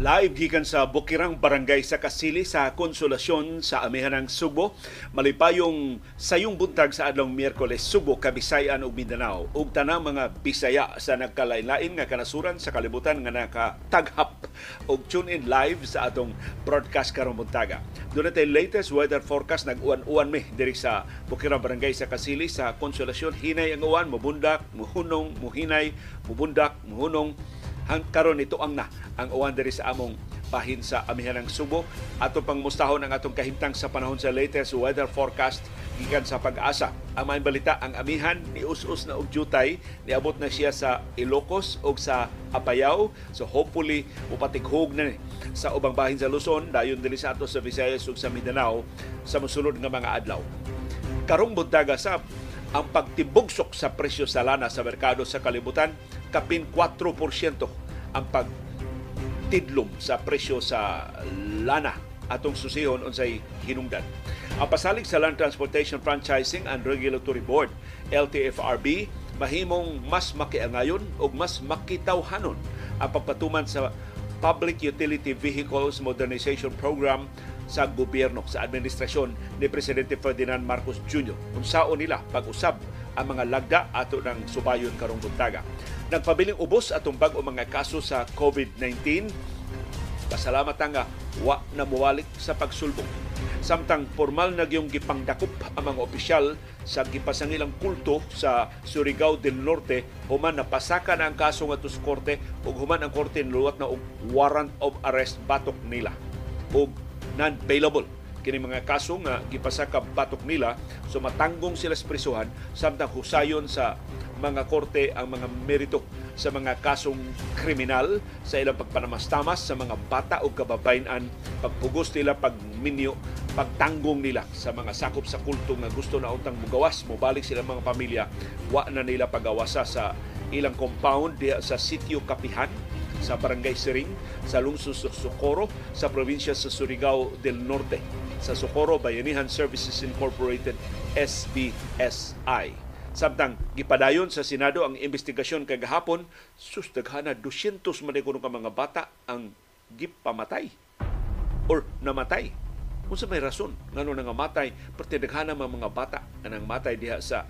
Live gikan sa Bukirang Barangay sa Kasili sa Konsolasyon sa Amihanang Subo. Malipayong sayong buntag sa adlong Miyerkules Subo, Kabisayan ug Mindanao. Ug tanang mga Bisaya sa nagkalain-lain nga kanasuran sa kalibutan nga nakataghap og tune in live sa atong broadcast karong buntaga. Natin latest weather forecast nag-uwan-uwan mi diri sa Bukirang Barangay sa Kasili sa Konsolasyon. Hinay ang uwan, mubundak, muhunong, muhinay, mubundak, muhunong, hang karon ito ang na ang uwan diri sa among bahin sa amihanang Subo. Ato pang mustahon ang atong kahimtang sa panahon sa latest weather forecast gikan sa pag-asa. Ang may balita ang amihan ni us-us na og jutay niabot na siya sa Ilocos ug sa Apayao so hopefully upatighog na ni sa ubang bahin sa Luzon dayon dili sa ato sa Visayas ug sa Mindanao sa mosunod nga mga adlaw. Karong buntaga sab ang pagtibugsok sa presyo sa lana sa merkado sa kalibutan kapin 4% ang pagtidlom sa presyo sa lana atong susihon unsay hinungdan. Ang pasalig sa Land Transportation Franchising and Regulatory Board, LTFRB, mahimong mas makiangayon o mas makitawhanon ang pagpatuman sa Public Utility Vehicles Modernization Program sa gobyerno sa administrasyon ni Presidente Ferdinand Marcos Jr. Unsaon nila pag-usab ang mga lagda ato ng subayon karong buntaga. Nagpabiling ubos atong bag-o mga kaso sa COVID-19. Pasalamat nga wa na muwalik sa pagsulbong. Samtang formal na gyung gipangdakop ang mga opisyal sa gipasangilang kulto sa Surigao del Norte human na pasaka na ang kaso nga sa korte ug human ang korte niluwat na og warrant of arrest batok nila ug non-bailable. Kini mga kaso nga gipasaka batok nila. So matanggong sila sa prisuhan samtang husayon sa mga korte ang mga merito sa mga kasong kriminal sa ilang pagpanamastamas sa mga bata o kababayan pagpugos nila pagminyo pagtanggong nila sa mga sakop sa kulto nga gusto na untang mugawas mobalik sila mga pamilya. Wa na nila pagawasa sa ilang compound diha sa sitio Kapihan sa Barangay Siring, sa lungsod sa Socorro, sa probinsya sa Surigao del Norte, sa Socorro Bayanihan Services Incorporated, SBSI. Samtang gipadayon sa Senado ang investigasyon kay gahapon, sustaghana 200 man ka mga bata ang gipamatay or namatay. Kung sa may rason, ngano nga matay, pertidaghana mga bata nga matay diha sa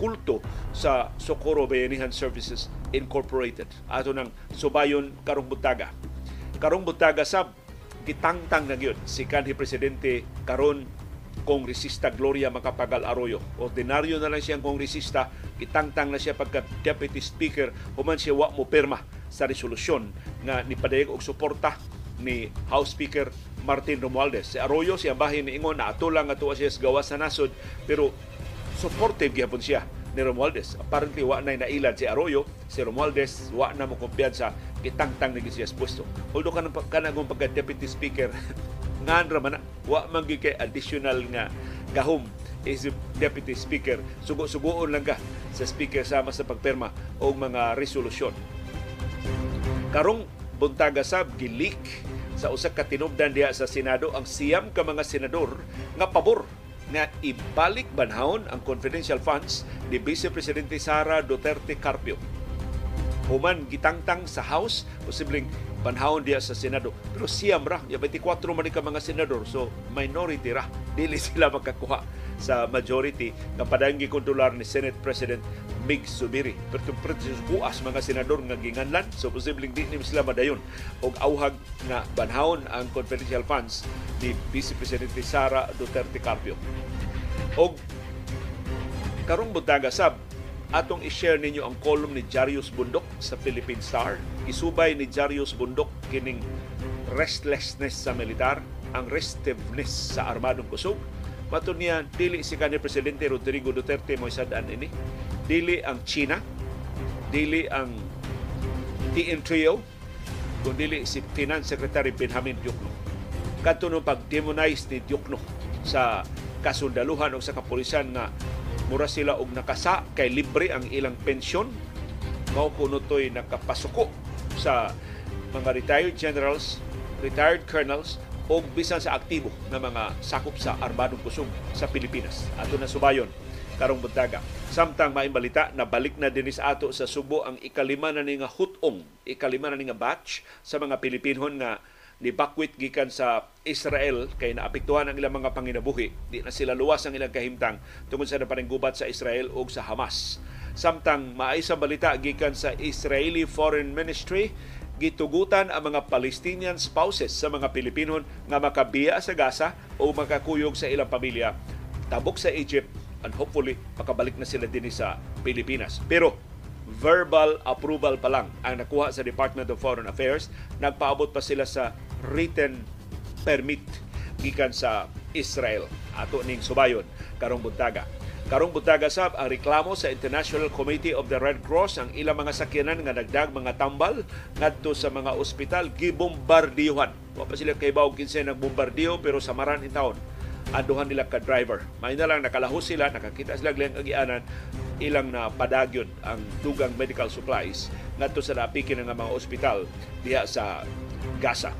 kulto sa Socorro Bayanihan Services Incorporated. Ato ng subayon karong butaga. Karong butaga sab gitangtang na gyud si kanhi presidente karon kongresista Gloria Macapagal Arroyo. Ordinaryo na lang siyang kongresista, gitangtang na siya pagka deputy speaker, human siya wa mo perma sa resolusyon nga nipadayag og suporta ni House Speaker Martin Romualdez. Si Arroyo siya bahin ni Ingon na ato lang ato siya gawas sa nasod pero supportive gyapon siya ni Romualdez. Apparently, wa na nailad si Arroyo. Si Romualdez, wa na mo kumpiyansa kitangtang ni siya puesto. Although kanang kanang pagka-deputy speaker, ngan raman wa man kay additional nga gahom is deputy speaker. Sugo-sugoon lang ka sa speaker sama sa pagperma og mga resolusyon. Karong buntaga sab gilik sa usa ka tinubdan diha sa Senado ang siyam ka mga senador nga pabor nga ibalik banhawon ang confidential funds ni Vice Presidente Sara Duterte Carpio. Human gitangtang sa House, posibleng banhawon diya sa Senado. Pero siyam ra, ya 24 man ka mga senador, so minority ra. Dili sila makakuha sa majority nga padang gikontrolar ni Senate President Mig Subiri. Pero precious buas mga senador nga ginganlan, so posibleng di ni sila madayon og auhag na banhawon ang confidential funds ni Vice Presidente Sara Duterte Carpio. Og karong butaga sab atong i-share ninyo ang column ni Jarius Bundok sa Philippine Star. Isubay ni Jarius Bundok kining restlessness sa militar, ang restiveness sa armadong kusog. Mato niya, dili si kanhi Presidente Rodrigo Duterte mo isadaan ini. Dili ang China, dili ang TN Trio, kung dili si Finance Secretary Benjamin Diokno. Kadto nung pag-demonize ni Diokno sa kasundaluhan o sa kapulisan nga mura sila og nakasa kay libre ang ilang pensyon mao kuno toy nakapasuko sa mga retired generals, retired colonels o bisan sa aktibo na mga sakop sa armadong kusog sa Pilipinas. Ato na subayon karong buntaga. Samtang may balita na balik na dinis ato sa Subo ang ikalima na nga hutong, ikalima na nga batch sa mga Pilipinon nga ni bakwit gikan sa Israel kay naapektuhan ang ilang mga panginabuhi. Di na sila luwas ang ilang kahimtang tungod sa napaninggubat sa Israel o sa Hamas. Samtang maay balita gikan sa Israeli Foreign Ministry gitugutan ang mga Palestinian spouses sa mga Pilipino nga makabiya sa Gaza o makakuyog sa ilang pamilya tabok sa Egypt and hopefully makabalik na sila din sa Pilipinas. Pero verbal approval pa lang ang nakuha sa Department of Foreign Affairs. Nagpaabot pa sila sa written permit gikan sa Israel. Ato ning subayon karong buntaga. Karong buntaga sab ang reklamo sa International Committee of the Red Cross ang ilang mga sakyanan nga nagdag mga tambal ngadto sa mga ospital gibombardiyohan. Wa pa sila kay bawog kinsa nagbombardiyo pero sa maran in taon aduhan nila ka driver. May na lang nakalahos sila, nakakita sila lang agianan ilang na padagyon ang dugang medical supplies ngadto sa napikin nga mga ospital diha sa Gaza.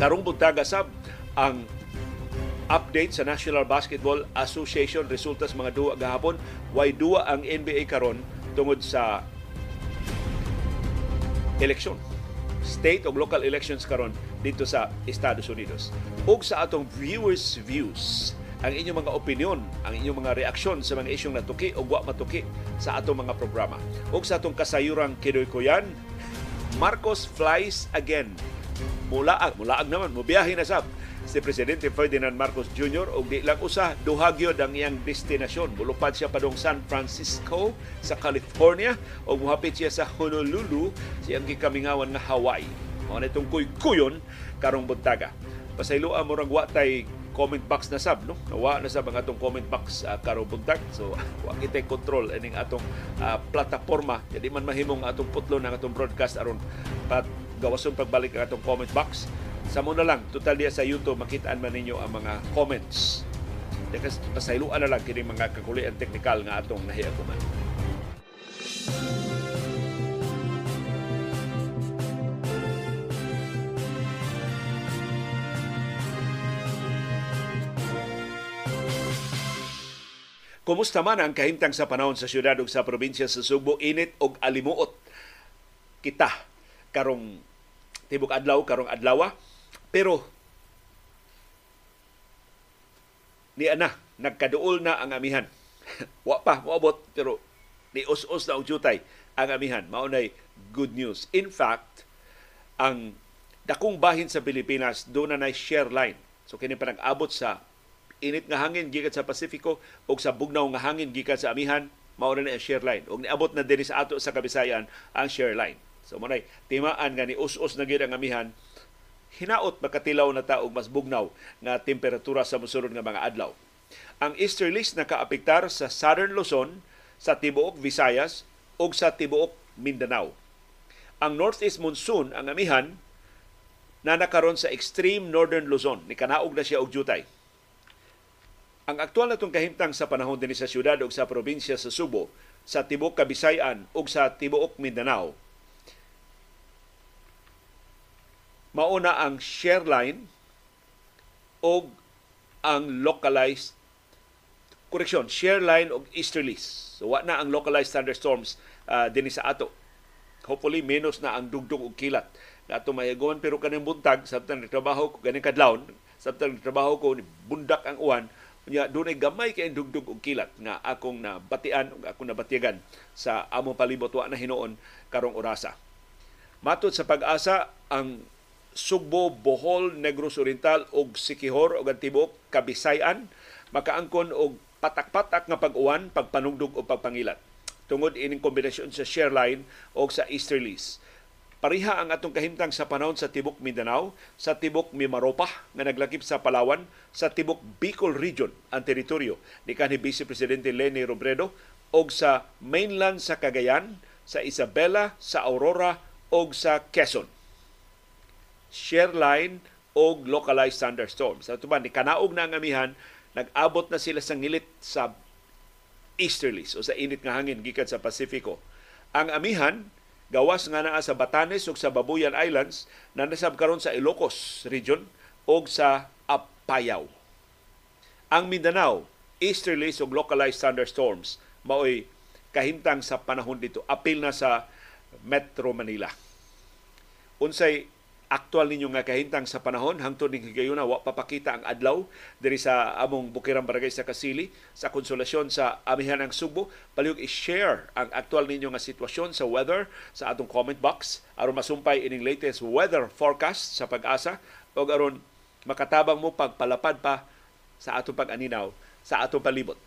Karong buntaga sab ang update sa National Basketball Association resulta sa mga duwa gahapon way duwa ang NBA karon tungod sa eleksyon state o local elections karon dito sa Estados Unidos ug sa atong viewers views ang inyong mga opinion, ang inyong mga reaksyon sa mga isyong natuki o wa matuki sa atong mga programa. ug sa atong kasayurang kidoy kuyan, Marcos flies again. Mulaag, mulaag naman, mubiyahe na sab si Presidente Ferdinand Marcos Jr. o di lang usa duhagyo ang iyang destinasyon. Mulupad siya padong San Francisco sa California o muhapit siya sa Honolulu siyang gikamingawan nga Hawaii. Mao na itong kuy-kuyon karong buntaga. Pasayloan mo rang watay comment box na sab no nawa na sab ang atong comment box uh, karong buntag so wa kita control ining atong uh, plataporma jadi man mahimong atong putlo ng atong broadcast aron pat gawason pagbalik ang atong comment box sa muna lang, total diya sa YouTube, makitaan man ninyo ang mga comments. Kasi pasayluan na lang kini mga kakulian teknikal nga atong nahiaguman. Kumusta man ang kahimtang sa panahon sa syudad ug sa probinsya sa Subo, init og alimuot kita karong tibok adlaw karong adlawa pero ni ana nagkaduol na ang amihan. Wa pa moabot pero ni us-us na og jutay ang amihan. Mao nay good news. In fact, ang dakong bahin sa Pilipinas do na nay share line. So kini pa nag-abot sa init nga hangin gikan sa Pasifiko o sa bugnaw nga hangin gikan sa amihan mao na ang share line. Og niabot na dinhi sa ato sa Kabisayan ang share line. So mo timaan nga ni us-us na gid ang amihan hinaot makatilaw na ta og mas bugnaw nga temperatura sa mosunod nga mga adlaw. Ang easterlies nakaapektar sa Southern Luzon, sa tibuok Visayas ug sa tibuok Mindanao. Ang northeast monsoon ang amihan na nakaron sa extreme northern Luzon ni kanaog na siya og jutay. Ang aktual na kahimtang sa panahon din sa syudad ug sa probinsya sa Subo, sa tibuok Kabisayan ug sa tibuok Mindanao mauna ang share line o ang localized correction, share line o easterlies. So wa na ang localized thunderstorms uh, dinhi sa ato. Hopefully menos na ang dugdug og kilat na ato mahigawan pero kaning buntag sabtang nagtrabaho ko ganing kadlawon, sabtang nagtrabaho ko bundak ang uwan Nya dunay gamay kay dugdug og kilat nga akong nabatian ug akong nabatigan sa among palibot wa na hinuon karong orasa. Matod sa pag-asa ang Sugbo, Bohol, Negros Oriental ug Sikihor ug ang tibuok Kabisayan makaangkon og patak-patak nga pag-uwan, pagpanugdog o pagpangilat. Tungod ining kombinasyon sa share line o sa easterlies. Pariha ang atong kahimtang sa panahon sa Tibok Mindanao, sa Tibok Mimaropa nga naglakip sa Palawan, sa Tibok Bicol Region ang teritoryo ni kanhi Vice Presidente Leni Robredo og sa mainland sa Cagayan, sa Isabela, sa Aurora og sa Quezon share line o localized thunderstorms. Sa tuban, ni kanaog na ang amihan, nag-abot na sila sa ngilit sa easterlies o sa init nga hangin gikan sa Pasifiko. Ang amihan, gawas nga naa sa Batanes ug sa Babuyan Islands na nasab karon sa Ilocos region o sa Apayao. Ang Mindanao, easterlies ug localized thunderstorms maoy kahimtang sa panahon dito apil na sa Metro Manila. Unsay aktual ninyo nga kahintang sa panahon hangtod ning higayuna wa papakita ang adlaw diri sa among Bukirang Barangay sa Kasili sa konsolasyon sa amihan ng Subo palihog i-share ang aktual ninyo nga sitwasyon sa weather sa atong comment box. Aron masumpay ining latest weather forecast sa pag-asa. Ug aron makatabang mo pagpalapad pa sa atong pag-aninaw sa atong palibot.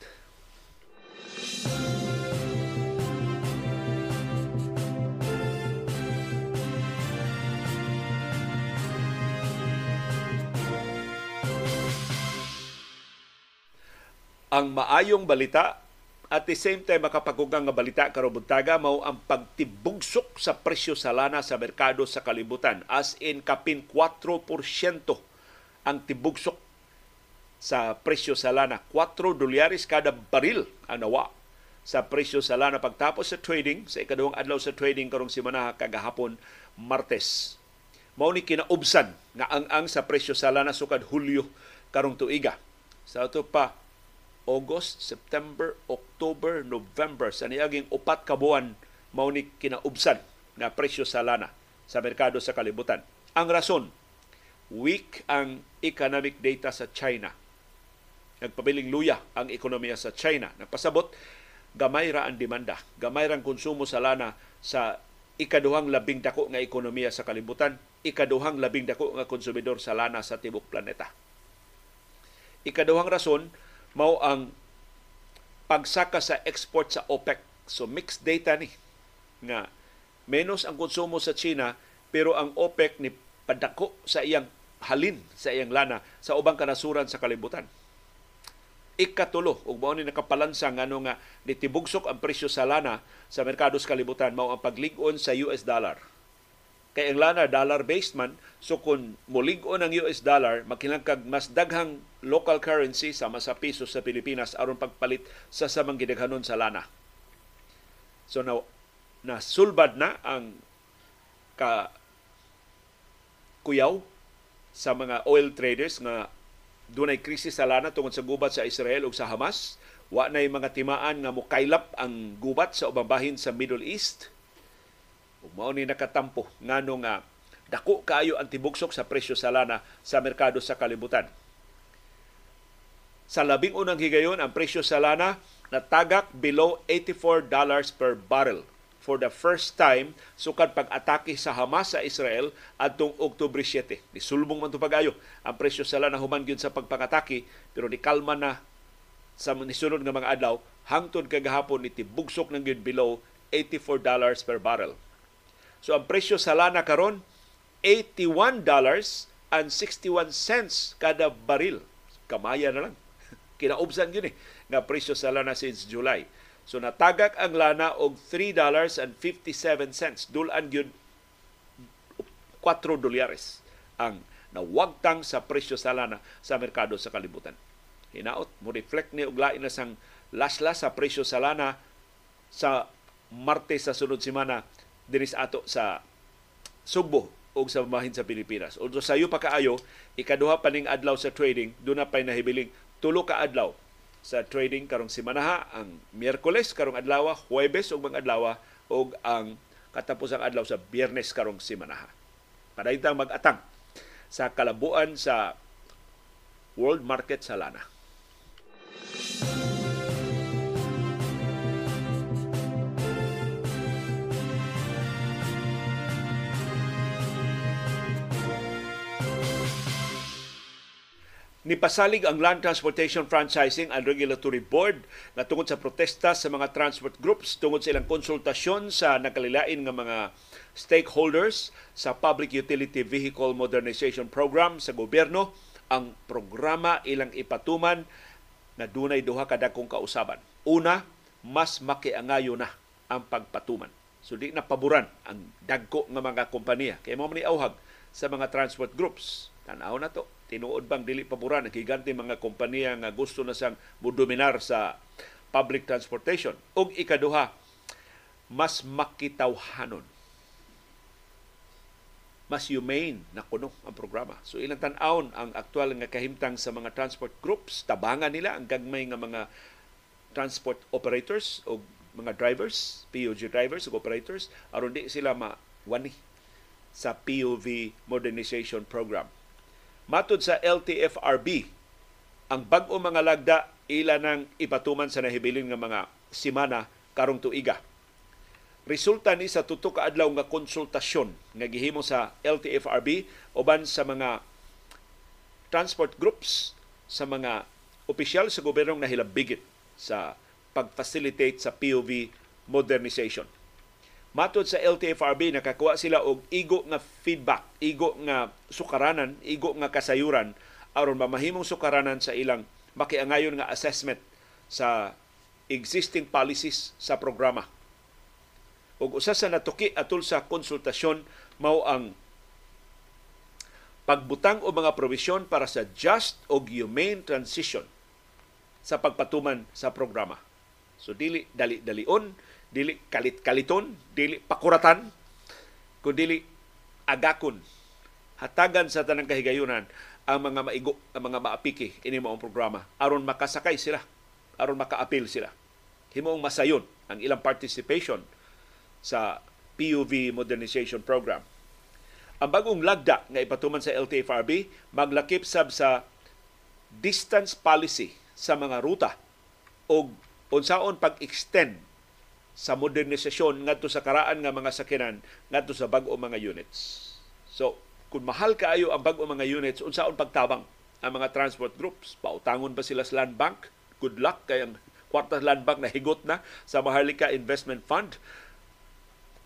Ang maayong balita at the same time makapagugang nga balita karon buntaga mao ang pagtibugsok sa presyo sa lana sa merkado sa kalibutan. As in kapin 4% ang tibugsok sa presyo sa lana. 4 dolyares kada baril ang nawa sa presyo sa lana. Pagtapos sa trading sa ikaduhang adlaw sa trading karong simana kagahapon Martes mao ni kinaubsan nga ang ang sa presyo sa lana sukad Hulyo karong tuiga. Sa ato pa August, September, October, November sa niaging upat ka buwan mao ni kinaubsan nga presyo sa lana sa merkado sa kalibutan. Ang rason, weak ang economic data sa China. Nagpabiling luya ang ekonomiya sa China. Napasabot, gamay ra ang demanda, gamay ra ang konsumo sa lana sa ikaduhang labing dako nga ekonomiya sa kalibutan, ikaduhang labing dako nga konsumidor sa lana sa tibok planeta. Ikaduhang rason, mao ang pagsaka sa export sa OPEC. So mixed data ni nga menos ang konsumo sa China pero ang OPEC ni padako sa iyang halin sa iyang lana sa ubang kanasuran sa kalibutan. Ikatulo, ug mao ni nakapalansa ngano nga nitibugsok ang presyo sa lana sa merkado sa kalibutan mao ang paglig-on sa US dollar Kay ang lana dollar-based man, so kung mulig-on ang US dollar, makinangkag mas daghang local currency sama sa piso sa Pilipinas aron pagpalit sa samang gidaghanon sa lana. So na nasulbad na ang ka kuyaw sa mga oil traders nga dunay krisis sa lana tungod sa gubat sa Israel ug sa Hamas. Wa na mga timaan nga mukaylap ang gubat sa ubang bahin sa Middle East Ug mao ni nakatampo ngano nga dako kaayo ang tibugsok sa presyo sa lana sa merkado sa kalibutan. Sa labing unang higayon, ang presyo sa lana natagak below $84 per barrel for the first time sukad pag-atake sa Hamas sa Israel adtong Oktubre 7. Nisulbong man pagayo ang presyo sa lana human gyud sa pagpangatake pero ni kalma na sa nisunod nga mga adlaw hangtod kagahapon ni tibugsok ng gyud below $84 per barrel. So ang presyo sa lana karon $81 and 61 cents kada baril. Kamaya na lang. Kinaubsan yun eh nga presyo sa lana since July. So natagak ang lana og $3 and 57 cents. Dulan yun 4 dolyares ang nawagtang sa presyo sa lana sa merkado sa kalibutan. Hinaot mo reflect ni og lain na sang laslas sa presyo sa lana sa Martes sa sunod semana dinis ato sa Sugbo o sa mahin sa Pilipinas. Although sayo pa kaayo, ikaduha pa ning adlaw sa trading, doon na pa'y nahibiling tulo ka adlaw sa trading karong simanaha ang Miyerkules karong adlaw, Huwebes ug mga adlaw ug ang katapusang adlaw sa Biyernes karong simanaha. Padaytang mag-atang sa kalabuan sa world market sa lana. Nipasalig ang Land Transportation Franchising and Regulatory Board na tungod sa protesta sa mga transport groups tungod sa ilang konsultasyon sa nakalilain nga mga stakeholders sa Public Utility Vehicle Modernization Program sa gobyerno ang programa ilang ipatuman na dunay duha ka dagkong kausaban. Una, mas makiangayo na ang pagpatuman. So di na paboran ang dagko nga mga kompanya. Kaya mo ni auhag sa mga transport groups. Tanaw na to tinuod bang dili paboran ang gigante mga kompanya nga gusto na sang mudominar sa public transportation ug ikaduha mas makitawhanon mas humane na kuno ang programa. So ilang tan-awon ang aktual nga kahimtang sa mga transport groups, tabangan nila ang gagmay nga mga transport operators o mga drivers, POG drivers o operators aron di sila mawani sa POV modernization program. Matod sa LTFRB, ang bag-o mga lagda ila nang ipatuman sa nahibilin nga mga simana karong tuiga resulta ni sa tuto ka adlaw nga konsultasyon nga gihimo sa LTFRB uban sa mga transport groups sa mga opisyal sa gobyernong nahilabigit sa pag-facilitate sa POV modernization. Matod sa LTFRB, nakakuha sila og igo nga feedback, igo nga sukaranan, igo nga kasayuran aron mamahimong sukaranan sa ilang makiangayon nga assessment sa existing policies sa programa ug usa sa natuki atul sa konsultasyon mao ang pagbutang o mga provision para sa just o humane transition sa pagpatuman sa programa. So dili dali-dalion, dili kalit-kaliton, dili pakuratan, kundi agakon hatagan sa tanang kahigayunan ang mga maigo, ang mga maapiki ini maong programa aron makasakay sila, aron makaapil sila. Himoong masayon ang ilang participation sa PUV Modernization Program. Ang bagong lagda nga ipatuman sa LTFRB maglakip sab sa distance policy sa mga ruta o unsaon pag-extend sa modernisasyon ngadto sa karaan nga mga sakinan ngadto sa bag-o mga units. So, kung mahal kaayo ang bag-o mga units, unsaon pagtabang ang mga transport groups? Pautangon ba sila sa land bank? Good luck kay ang kwartas land bank na higot na sa Maharlika Investment Fund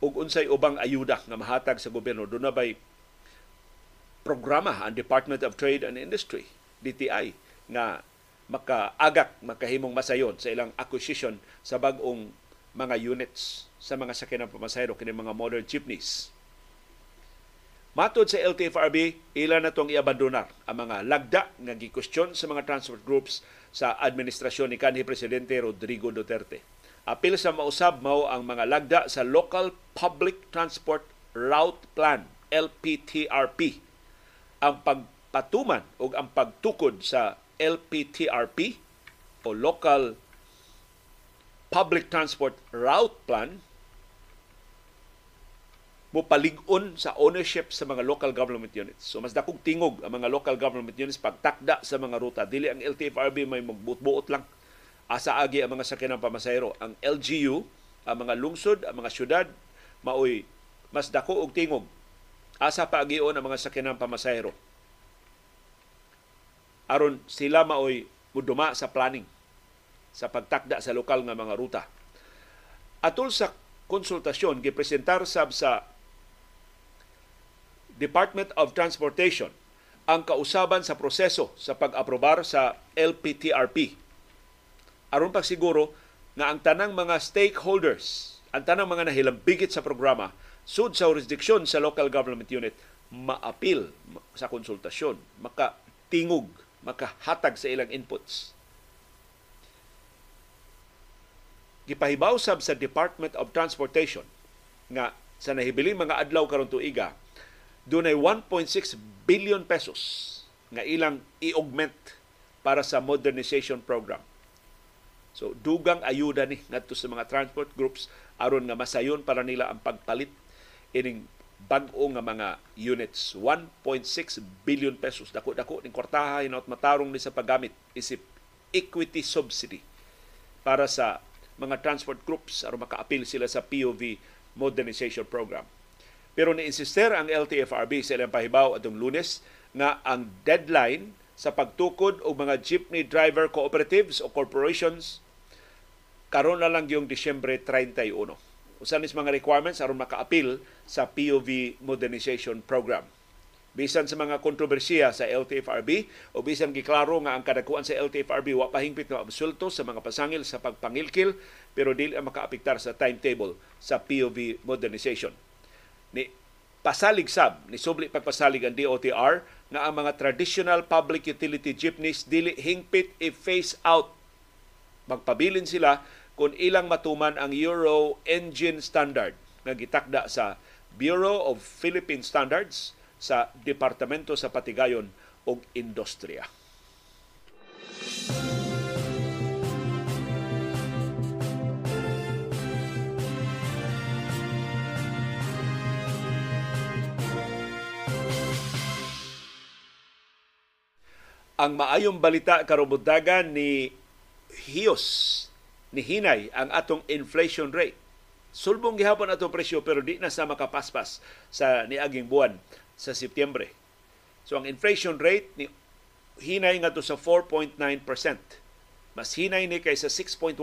ug unsay ubang ayuda nga mahatag sa gobyerno do na bay programa ang Department of Trade and Industry DTI nga makaagak makahimong masayon sa ilang acquisition sa bag-ong mga units sa mga sakyanan pamasahero kini mga modern jeepneys. Matod sa LTFRB, ila na itong iabandonar ang mga lagda nga gikwestiyon sa mga transport groups sa administrasyon ni kanhi Presidente Rodrigo Duterte Apil sa mausab mao ang mga lagda sa Local Public Transport Route Plan LPTRP. Ang pagpatuman o ang pagtukod sa LPTRP o Local Public Transport Route Plan mo palig-on sa ownership sa mga local government units. So mas dakong tingog ang mga local government units pagtakda sa mga ruta. Dili ang LTFRB may magbuot-buot lang asa agi ang mga sakyanan pamasahero. Ang LGU, ang mga lungsod, ang mga syudad, maoy mas dako og tingog. Asa paagion ang mga sakyanan pamasahero. Aron sila maoy muduma sa planning sa pagtakda sa lokal nga mga ruta. Atol sa konsultasyon gipresentar sab sa Department of Transportation ang kausaban sa proseso sa pag-aprobar sa LPTRP aron pa siguro nga ang tanang mga stakeholders, ang tanang mga nahilambigit sa programa, sud sa jurisdiksyon sa local government unit, maapil sa konsultasyon, makatingog, makahatag sa ilang inputs. Gipahibaw sab sa Department of Transportation nga sa nahibiling mga adlaw karon tuiga, dunay 1.6 billion pesos nga ilang i-augment para sa modernization program. So dugang ayuda ni ngadto sa mga transport groups aron nga masayon para nila ang pagpalit ining bag-o nga mga units 1.6 billion pesos dako-dako ning kwartaha hinaut matarong ni sa paggamit isip equity subsidy para sa mga transport groups aron makaapil sila sa POV modernization program. Pero ni-insister ang LTFRB sa ilang pahibaw atong lunes nga ang deadline sa pagtukod og mga jeepney driver cooperatives o corporations karon na lang yung Disyembre 31. Usa nis mga requirements aron makaapil sa POV modernization program. Bisan sa mga kontrobersiya sa LTFRB o bisan giklaro nga ang kadakuan sa LTFRB wa pahingpit nga absulto sa mga pasangil sa pagpangilkil pero dili makaapektar sa timetable sa POV modernization. Ni pasalig sab ni subli pagpasalig ang DOTR nga ang mga traditional public utility jeepneys dili hingpit i-phase out magpabilin sila kung ilang matuman ang Euro engine standard nga gitakda sa Bureau of Philippine Standards sa Departamento sa Patigayon ug Industriya. ang maayong balita karubuntagan ni Hios ni Hinay ang atong inflation rate. Sulbong gihapon atong presyo pero di na sa makapaspas sa niaging buwan sa Setyembre. So ang inflation rate ni hinay nga to sa 4.9%. Mas hinay ni kaysa 6.1%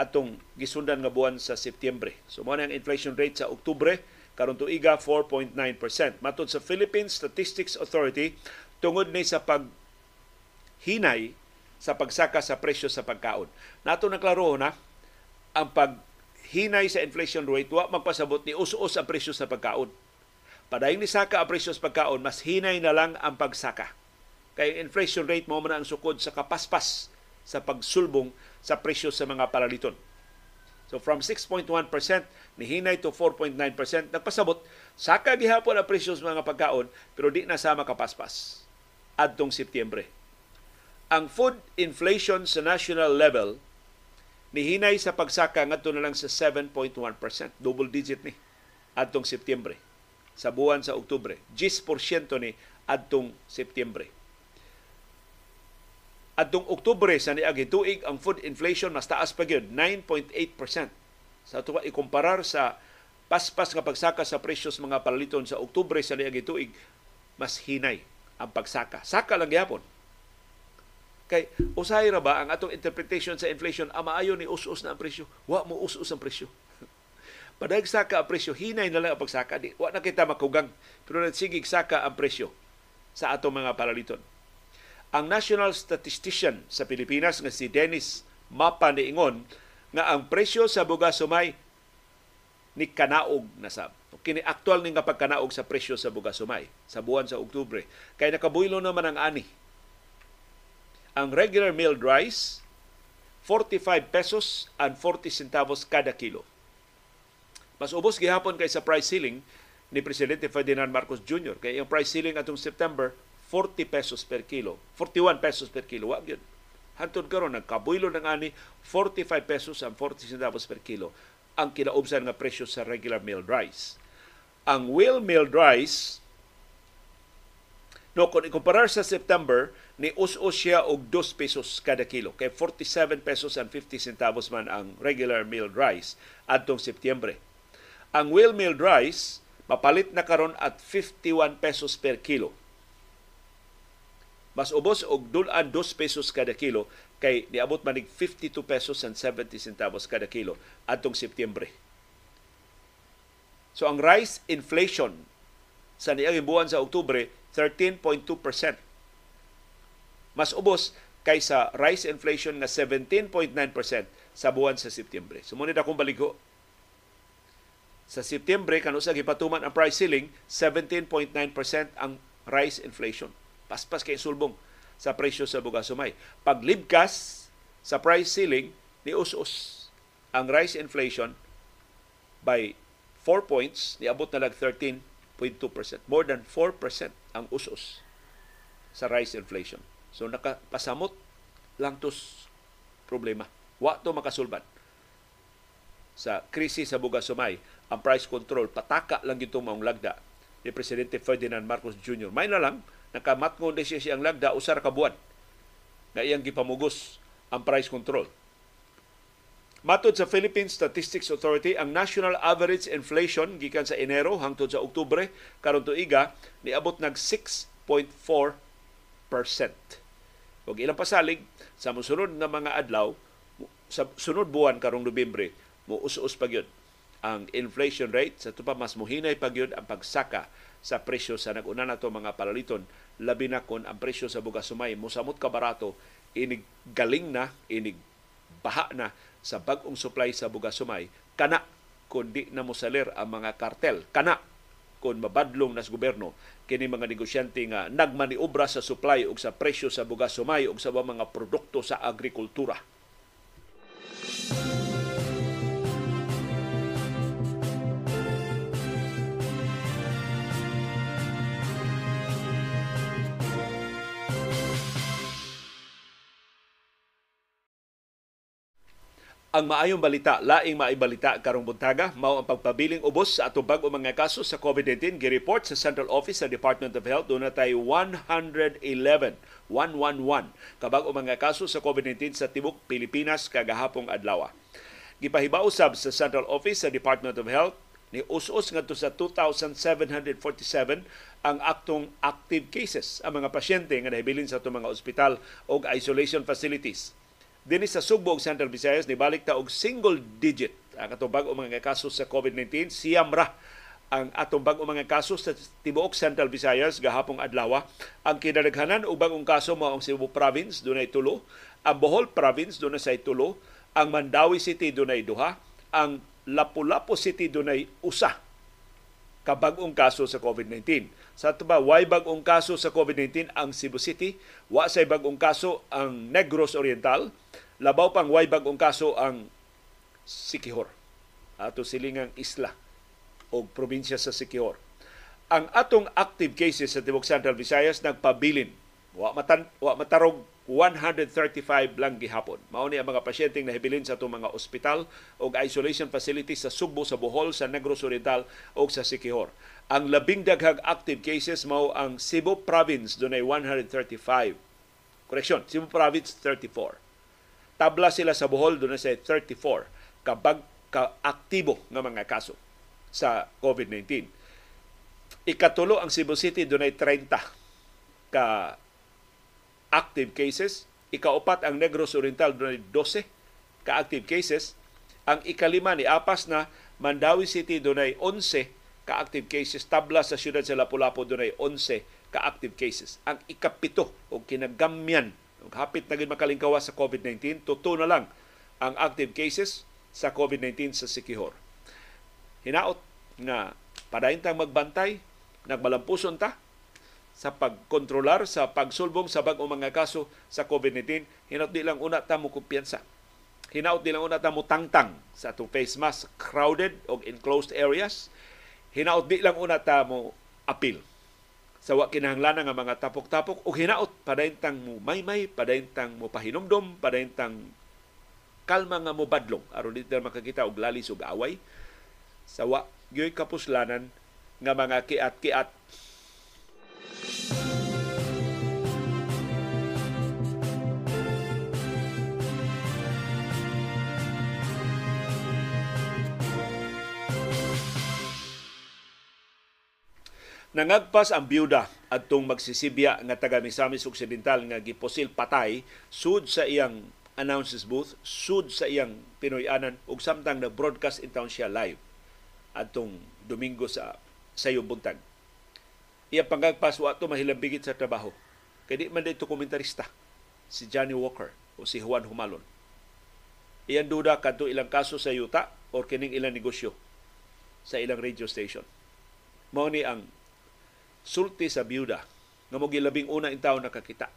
atong gisundan nga buwan sa Setyembre. So mo ang inflation rate sa Oktubre karon tuiga 4.9%. Matod sa Philippine Statistics Authority tungod ni sa pag hinay sa pagsaka sa presyo sa pagkaon. Nato na klaro na ang paghinay sa inflation rate wa magpasabot ni us-us ang presyo sa pagkaon. Padayon ni saka ang presyo sa pagkaon, mas hinay na lang ang pagsaka. Kay inflation rate mo man ang sukod sa kapaspas sa pagsulbong sa presyo sa mga palaliton. So from 6.1% ni hinay to 4.9%, nagpasabot saka gihapon ang presyo sa mga pagkaon pero di na sama kapaspas. Adtong Setyembre ang food inflation sa national level nihinay sa pagsaka ngadto na lang sa 7.1%, double digit ni adtong Setyembre sa buwan sa Oktubre. 10% ni adtong Setyembre. Adtong Oktubre sa niagi tuig ang food inflation mas taas pa gyud 9.8%. Sa tuwa ikumparar sa paspas nga pagsaka sa presyo sa mga palaliton sa Oktubre sa niagi tuig mas hinay ang pagsaka. Saka lang gyapon Kay usahay ra ba ang atong interpretation sa inflation ang maayo ni us-us na ang presyo. Wa mo us-us ang presyo. Padag saka ang presyo, hinay na lang ang pagsaka. Di, wa na kita makugang. Pero nagsigig saka ang presyo sa atong mga paraliton. Ang National Statistician sa Pilipinas nga si Dennis Mapa niingon nga ang presyo sa bugas sumay ni kanaog na sab. Kini aktual ni nga pagkanaog sa presyo sa bugas sumay sa buwan sa Oktubre. Kay nakabuylo naman ang ani ang regular milled rice, 45 pesos and 40 centavos kada kilo. Mas ubos gihapon kay sa price ceiling ni Presidente Ferdinand Marcos Jr. Kay ang price ceiling atong September, 40 pesos per kilo. 41 pesos per kilo. Wa gyud. Hantod karon nagkabuylo ng ani 45 pesos and 40 centavos per kilo ang kinaubsan nga presyo sa regular milled rice. Ang wheel milled rice no kung ikumparar sa September ni us-us siya og 2 pesos kada kilo. Kay 47 pesos and 50 centavos man ang regular milled rice adtong Setyembre. Ang wheel milled rice mapalit na karon at 51 pesos per kilo. Mas ubos og dulan 2 pesos kada kilo kay niabot man 52 pesos and 70 centavos kada kilo adtong Setyembre. So ang rice inflation sa niaging buwan sa Oktubre 13.2% mas ubos kaysa rice inflation nga 17.9% sa buwan sa Setyembre. Sumunod akong baligo. Sa Setyembre, kano sa gipatuman ang price ceiling, 17.9% ang rice inflation. Paspas kay sulbong sa presyo sa bugas sumay. Paglibkas sa price ceiling, ni us-us ang rice inflation by 4 points, niabot na lang 13.2%. More than 4% ang us-us sa rice inflation. So nakapasamot lang tos problema. Wa to makasulban. Sa krisis sa bugas sumay, ang price control pataka lang gito maong lagda ni presidente Ferdinand Marcos Jr. May na lang nakamatngon din siya siyang lagda usar ka buwan na iyang gipamugos ang price control. Matod sa Philippine Statistics Authority, ang national average inflation gikan sa Enero hangtod sa Oktubre karon tuiga niabot nag 6.4 ug ilang pasalig sa mosunod nga mga adlaw sa sunod buwan karong Nobyembre mo us-us pa gyud ang inflation rate. Sa tupa mas muhinay pa gyud ang pagsaka sa presyo sa naguna nato mga palaliton labi na kon ang presyo sa bugas sumay mosamot ka barato inig galing na inig baha na sa bag-ong supply sa bugas sumay kana kundi na mosalir ang mga kartel. Kana kon mabadlong nas gobyerno. Kini mga negosyante nga nagmaniobra sa supply ug sa presyo sa bugas sumay ug sa mga produkto sa agrikultura. Ang maayong balita, laing maibalita karong buntaga, mao ang pagpabiling ubos sa atong bag-o mga kaso sa COVID-19 gi-report sa Central Office sa Department of Health doon na tayo 111 111 kabag-o mga kaso sa COVID-19 sa tibok Pilipinas kagahapong adlaw. Gipahibaw usab sa Central Office sa Department of Health ni us-us ngadto sa 2,747 ang aktong active cases ang mga pasyente nga nahibilin sa itong mga ospital o isolation facilities Dinis sa Sugbo ug Central Visayas nibalik ta og single digit ang atong bag-o mga kaso sa COVID-19 siyam ra ang atong bag-o mga kaso sa tibuok Central Visayas gahapong adlaw. Ang kinadaghanan og bag-ong kaso mao ang Cebu Province dunay tulo, ang Bohol Province dunay say tulo, ang Mandawi City dunay duha, ang Lapu-Lapu City dunay usa ka bag-ong kaso sa COVID-19. Sa tuba, way bag-ong kaso sa COVID-19 ang Cebu City, wa say bag-ong kaso ang Negros Oriental, Labaw pang way bagong kaso ang Sikihor ato silingang isla o probinsya sa Sikihor. Ang atong active cases sa Tibok Central Visayas nagpabilin. Wa, matan, wa matarog 135 lang gihapon. Mao ni ang mga pasyenteng nahibilin sa atong mga ospital o isolation facilities sa Sugbo, sa Bohol, sa Negros Oriental o sa Sikihor. Ang labing daghang active cases mao ang Cebu Province dunay 135. Correction, Cebu Province 34 tabla sila sa Bohol doon sa 34 kabag ka aktibo nga mga kaso sa COVID-19. Ikatulo ang Cebu City doon ay 30 ka active cases. Ikaupat ang Negros Oriental doon ay 12 ka active cases. Ang ikalima ni apas na Mandawi City doon ay 11 ka active cases. Tabla sa siyudad sa Lapu-Lapu doon ay 11 ka active cases. Ang ikapito o kinagamyan hapit na makalingkawa sa COVID-19, tuto na lang ang active cases sa COVID-19 sa Sikihor. Hinaot nga padayon tang magbantay, nagmalampuson ta sa pagkontrolar sa pagsulbong sa bag-o mga kaso sa COVID-19, hinaot di lang una ta mo kumpiyansa. Hinaot di lang una ta mo tangtang sa atong face mask crowded o enclosed areas. Hinaot di lang una ta mo appeal sa wa kinahanglan nga mga tapok-tapok o hinaot padayntang mo maymay padayntang mo pahinumdom padayntang kalma nga mo badlong. Aron dito makakita og lalis ug away. Sa wa gyoy kapuslanan nga mga kiat-kiat Nangagpas ang byuda adtong magsisibya nga taga Misamis Occidental nga giposil patay sud sa iyang announces booth, sud sa iyang Pinoy-anan ug samtang na broadcast in town siya live adtong Domingo sa sayo buntag. Iya pangagpas wa to mahilambigit sa trabaho. Kay di man dito komentarista si Johnny Walker o si Juan Humalon. Iyan duda kadto ilang kaso sa yuta o kining ilang negosyo sa ilang radio station. Mao ni ang sulti sa byuda nga mo gilabing una in taon nakakita.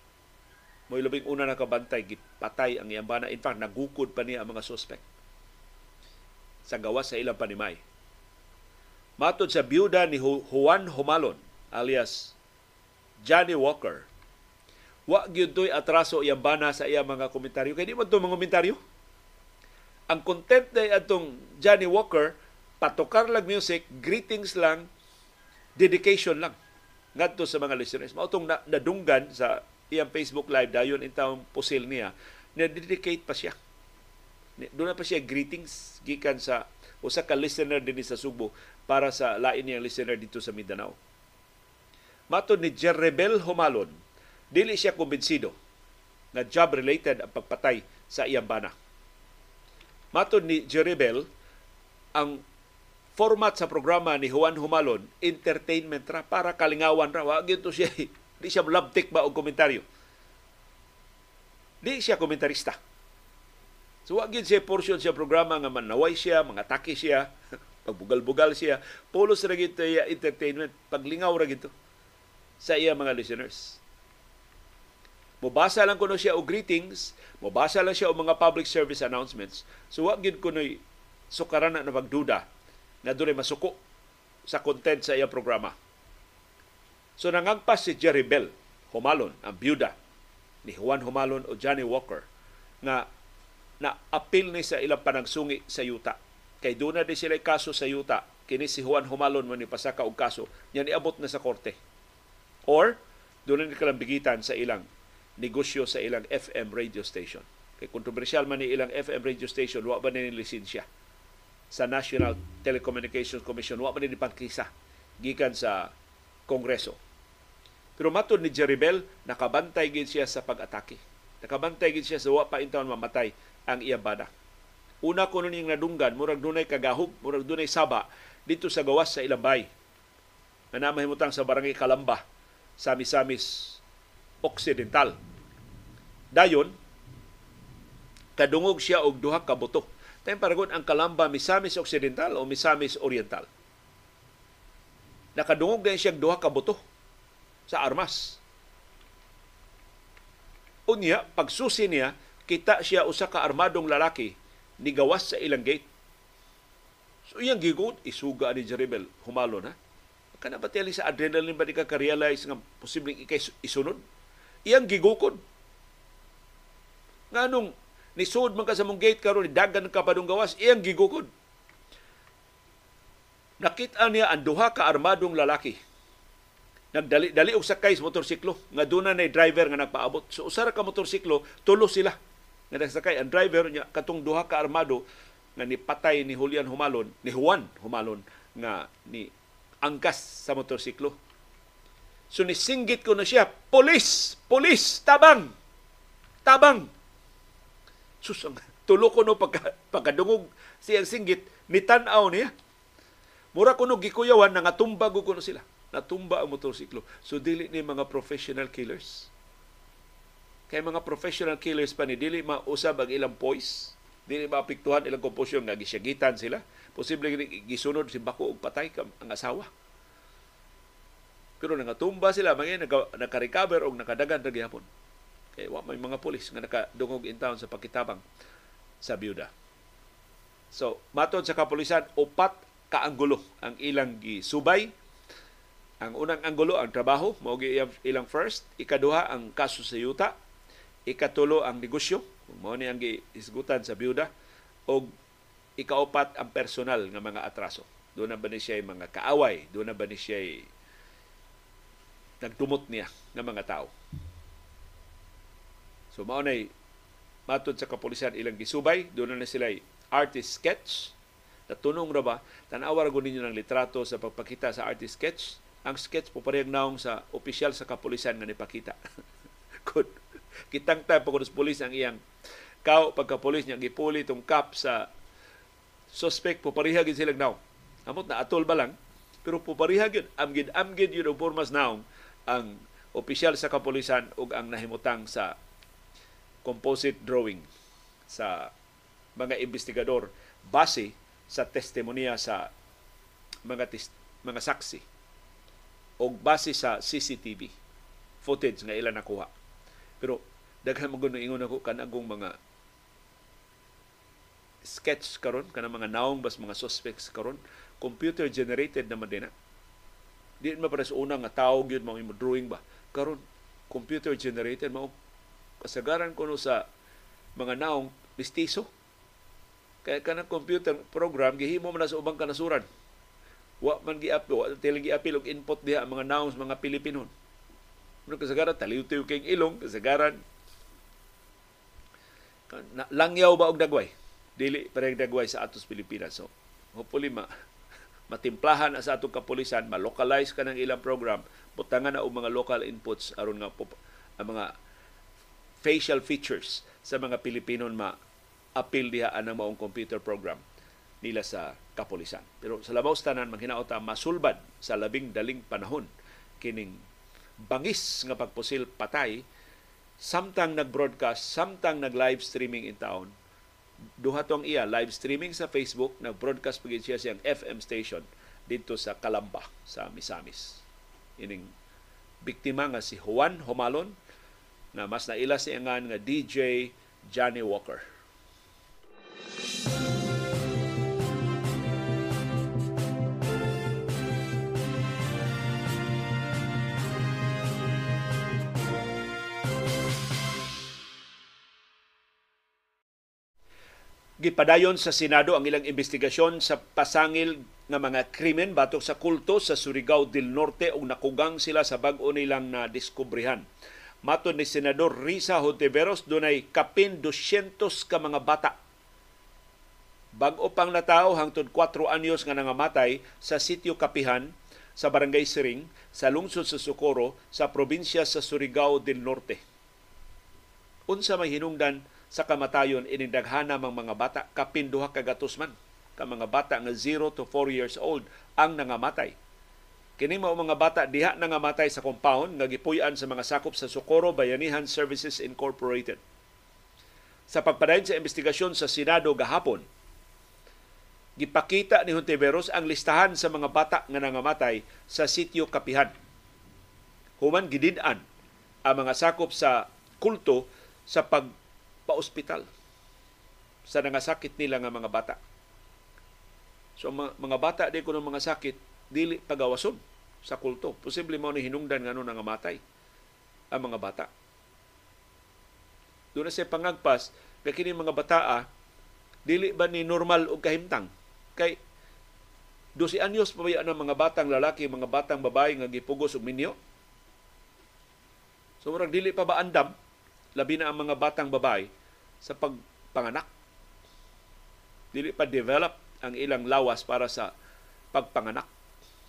Mo labing una nakabantay gipatay ang iyang bana in fact nagukod pa niya ang mga suspect sa gawas sa ilang panimay. Matod sa byuda ni Juan Humalon alias Johnny Walker, wa gyud toy atraso iyang bana sa iyang mga komentaryo kay di man to mga komentaryo. Ang content day atong Johnny Walker patokar lang music, greetings lang, dedication lang ngadto sa mga listeners. Mautong na, nadunggan sa iyang Facebook Live dayon in taong pusil niya, na-dedicate pa siya. Doon na pa siya greetings gikan sa usa ka listener din sa Subo para sa lain niyang listener dito sa Mindanao. Matod ni Jerebel Humalon, dili siya kumbinsido na job-related ang pagpatay sa iyang bana. Matod ni Jerebel, ang format sa programa ni Juan Humalon, entertainment ra para kalingawan ra. Wa to siya, di siya labtik ba og komentaryo. Di siya komentarista. So wa gyud siya portion sa programa nga manaway siya, mga taki siya, pagbugal-bugal siya. Pulos ra gyud iya entertainment, paglingaw ra gyud sa iya mga listeners. Mubasa lang kuno siya og greetings, mubasa lang siya og mga public service announcements. So wa gyud kuno sukaran na magduda na doon masuko sa content sa iyang programa. So nangagpas si Jerry Bell, Humalon, ang byuda ni Juan Humalon o Johnny Walker, na apil ni sa ilang panagsungi sa yuta. Kay doon na di sila kaso sa yuta. Kini si Juan Humalon man ipasaka og kaso. Yan iabot na sa korte. Or doon na kalambigitan sa ilang negosyo sa ilang FM radio station. Kay kontrobersyal man ni ilang FM radio station, wa ba ni lisensya sa National Telecommunications Commission, wa ba ni pagkisa gikan sa Kongreso. Pero matod ni Jeribel, nakabantay gid siya sa pag-atake. Nakabantay gid siya sa wa pa intawon mamatay ang iyang bana. Una ko nun yung nadunggan, murag dunay kagahog, murag dunay saba dito sa gawas sa ilang bay. Na namahimutang sa barangay Kalamba, sa Misamis Occidental. Dayon, kadungog siya og duha ka buto. Tayo paragon ang Kalamba Misamis Occidental o Misamis Oriental. Nakadungog din siya duha ka buto sa armas. Unya, pagsusi niya, kita siya usa ka armadong lalaki ni gawas sa ilang gate. So iyang gigod, isuga ni Jeribel, humalo na. Kana ba sa adrenaline ba di ka realize nga posibleng ikay isunod? Iyang gigukod. Nganong nisud man ka sa mong gate karon dagan ka pa gawas, iyang gigukod. Nakita niya ang duha ka armadong lalaki. Nagdali dali og sakay sa motorsiklo nga duna na driver nga nagpaabot. So usara ka motorsiklo tulo sila nga nagsakay. Ang driver niya katong duha ka armado nga nipatay ni Julian Humalon ni Juan Humalon nga ni angkas sa motorsiklo. So ni singgit ko na siya polis polis tabang! Tabang sus ang tulo ko no pagka, pagkadungog siyang singgit ni tan-aw niya mura ko no gikuyawan nga tumbag ko no sila natumba ang motorsiklo. So dili ni mga professional killers. Kay mga professional killers pa ni dili mausab ang ilang poise, dili maapektuhan ilang komposyon nga gisyagitan sila. Posible gisunod si bako og patay ang asawa. Pero nangatumba sila, mga naka-recover o nakadagan na gihapon. Kaya wa may mga polis nga nakadungog in town sa pakitabang sa byuda. So, matod sa kapulisan, upat kaanggulo ang ilang gisubay ang unang anggulo ang trabaho, mao ilang first, ikaduha ang kaso sa yuta, ikatulo ang negosyo, mao ni ang isgutan sa byuda og ikaupat ang personal nga mga atraso. Doon na ba ni siya mga kaaway, doon na ba ni siya nagtumot niya ng mga tao. So mao nay matod sa kapulisan ilang gisubay, doon na sila artist sketch. Natunong ra ba, tanawa ninyo ng litrato sa pagpakita sa artist sketch. Ang sketch po parehang naong sa opisyal sa kapulisan nga nipakita. Kung kitang tayo pag pulis ang iyang kao pagkapulis niya. Gipuli tong cap sa suspect. Po pareha gid silang naong. Amot na atol ba lang? Pero po pareha gid amgid amgid yun og pormas naong ang opisyal sa kapulisan ug ang nahimutang sa composite drawing sa mga investigador base sa testimonya sa mga tis, mga saksi og base sa CCTV footage nga ila nakuha. Pero daghan mo ingon ako kanagong mga sketch karon kana mga naong bas mga suspects karon computer generated naman din na. Di man para sa una nga gyud mo imo drawing ba. Karon computer generated mao kasagaran kuno sa mga naong listiso. Kaya kanang computer program gihimo man sa ubang kanasuran. Wa man giapil wa tilang giapil og input diha mga nouns mga Pilipinon ano kasagaran taliw-tiw kay ilong kasagaran. Langyaw ba og dagway? Dili pareng dagway sa atos Pilipinas. So hopefully ma matimplahan sa atong kapulisan ma-localize ka ng ilang program butangan na og mga local inputs aron nga ang mga facial features sa mga Pilipino ma apil diha anang maong computer program nila sa kapulisan. Pero sa labaw tanan manghinaota masulbad sa labing daling panahon kining bangis nga pagpusil patay samtang nag-broadcast, samtang nag-live streaming in town. Duha tong iya live streaming sa Facebook, nag-broadcast pagin siya siyang FM station dito sa Kalamba sa Misamis. Ining biktima nga si Juan Humalon na mas naila siya nga DJ Johnny Walker. Gipadayon sa Senado ang ilang investigasyon sa pasangil nga mga krimen batok sa kulto sa Surigao del Norte ug nakugang sila sa bag-o nilang na Matod ni Senador Risa Hontiveros, dunay kapin 200 ka mga bata bag-o pang natao hangtod 4 anyos nga nangamatay sa sitio Kapihan sa Barangay Siring sa lungsod sa Socorro sa probinsya sa Surigao del Norte. Unsa may hinungdan sa kamatayon inindaghana mang mga bata kapin duha ka gatos man ka mga bata nga 0 to 4 years old ang nangamatay. Kini mao mga bata diha nangamatay sa compound nga gipuy-an sa mga sakop sa Socorro Bayanihan Services Incorporated. Sa pagpadayon sa investigasyon sa Senado gahapon, gipakita ni Hontiveros ang listahan sa mga bata nga nangamatay sa sitio Kapihan. Human gidid-an ang mga sakop sa kulto sa pag pa-ospital sa nangasakit nila nga mga bata. So mga bata di ko ng mga sakit dili pagawason sa kulto. Posible mo ni hinungdan nga nga matay ang mga bata. Doon na siya pangagpas kay kini mga bataa dili ba ni normal og kahimtang kay 12 anyos pa ang mga batang lalaki, mga batang babae nga gipugos og minyo? So murag dili pa ba andam labi na ang mga batang babae sa pagpanganak. Dili pa develop ang ilang lawas para sa pagpanganak.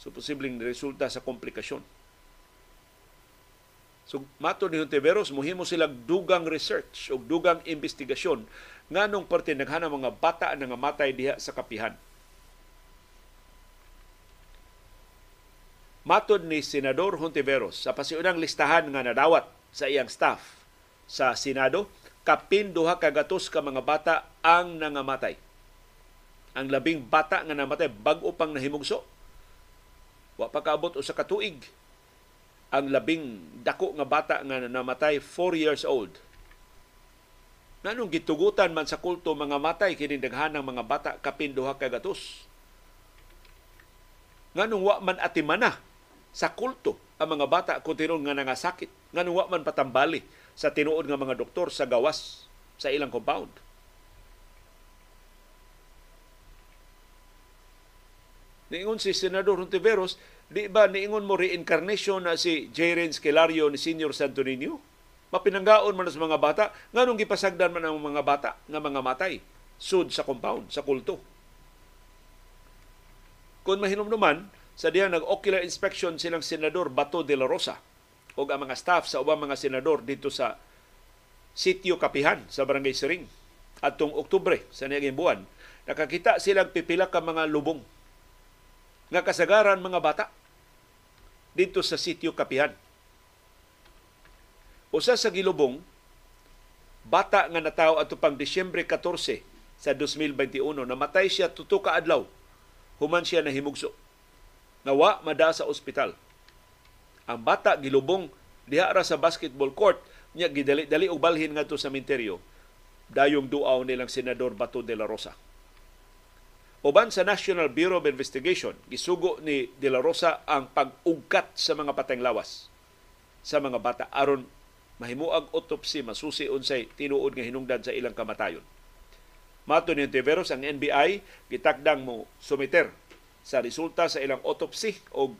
So posibleng resulta sa komplikasyon. So mato ni Hontiveros, muhimo silang dugang research o dugang investigasyon nganong parte naghana mga bata nga matay diha sa kapihan. Matod ni Senador Hontiveros sa pasiunang listahan nga nadawat sa iyang staff sa Senado, kapin duha ka gatos ka mga bata ang nangamatay. Ang labing bata nga namatay bag-o pang nahimugso. Wa pa kaabot usa ka. Ang labing dako nga bata nga namatay 4 years old. Nanong gitugutan man sa kulto mga matay kini daghanang mga bata kapin duha ka gatos. Nganong wa man atimana sa kulto ang mga bata kung tinon nga nangasakit. Nganong wa man patambali sa tinuod nga mga doktor sa gawas sa ilang compound. Niingon si Senador Hontiveros, di ba niingon mo reincarnation na si J. Renz ni Senior Santo Niño? Mapinanggaon man sa mga bata, nganong gipasagdan man ang mga bata nga mga matay sud sa compound, sa kulto. Kung mahinumduman, sa diyan nag-ocular inspection silang Senador Bato de la Rosa o ang mga staff sa ubang mga senador dito sa sitio Kapihan sa Barangay Siring. Atong Oktubre sa naging buwan, nakakita silang pipila ka mga lubong nga kasagaran mga bata dito sa sitio Kapihan. Usa sa gilubong, bata nga natawo ato pang Disyembre 14 sa 2021, namatay siya tuto ka adlaw. Human siya nahimugso. Nawa mada sa ospital ang bata gilubong diha ra sa basketball court nya gidali-dali og balhin ngadto sa sementeryo dayong duaw nilang senador Bato de la Rosa. Uban sa National Bureau of Investigation, gisugo ni De La Rosa ang pag-ugkat sa mga pateng lawas sa mga bata aron mahimuag autopsy masusi unsay tinuod nga hinungdan sa ilang kamatayon. Mato ni Tiveros ang NBI gitakdang mo sumiter sa resulta sa ilang autopsy o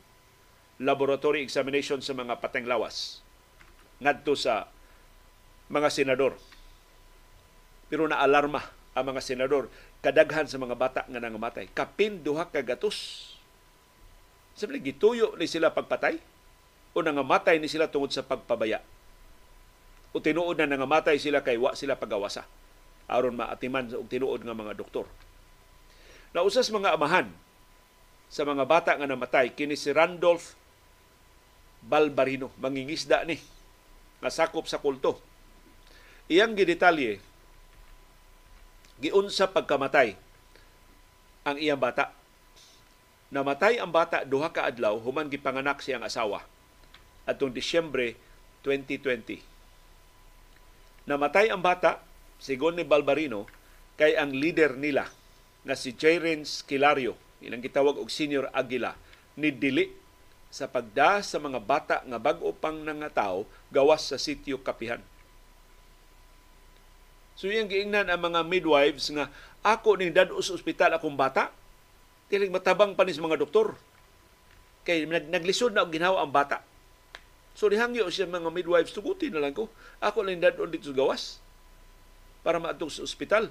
laboratory examination sa mga pateng lawas ngadto sa mga senador. Pero naalarma ang mga senador kadaghan sa mga bata nga nangamatay. Kapin duha ka gatos. Sabi gituyo ni sila pagpatay o nangamatay ni sila tungod sa pagpabaya. O tinuod na nangamatay sila kay wa sila pagawasa aron maatiman og tinuod nga mga doktor. Nausas mga amahan sa mga bata nga namatay kini si Randolph Balbarino, mangingisda ni, nga sakop sa kulto. Iyang gidetalye, giunsa pagkamatay ang iyang bata. Namatay ang bata duha ka adlaw human gipanganak siyang asawa atong Disyembre 2020. Namatay ang bata sigon ni Balbarino kay ang leader nila nga si Jairens Kilario, ilang gitawag og Senior Aguila, ni dili sa pagda sa mga bata nga bag-o pang nga gawas sa sitio Kapihan. So yung giingnan ang mga midwives nga ako ning dadto sa ospital akong bata. Tiling matabang pa ni sa mga doktor. Kay nag, naglisod na og ginhawa ang bata. So nihangyo siya mga midwives tuguti na lang ko. Ako lang dadto dito sa gawas para maadtong sa ospital.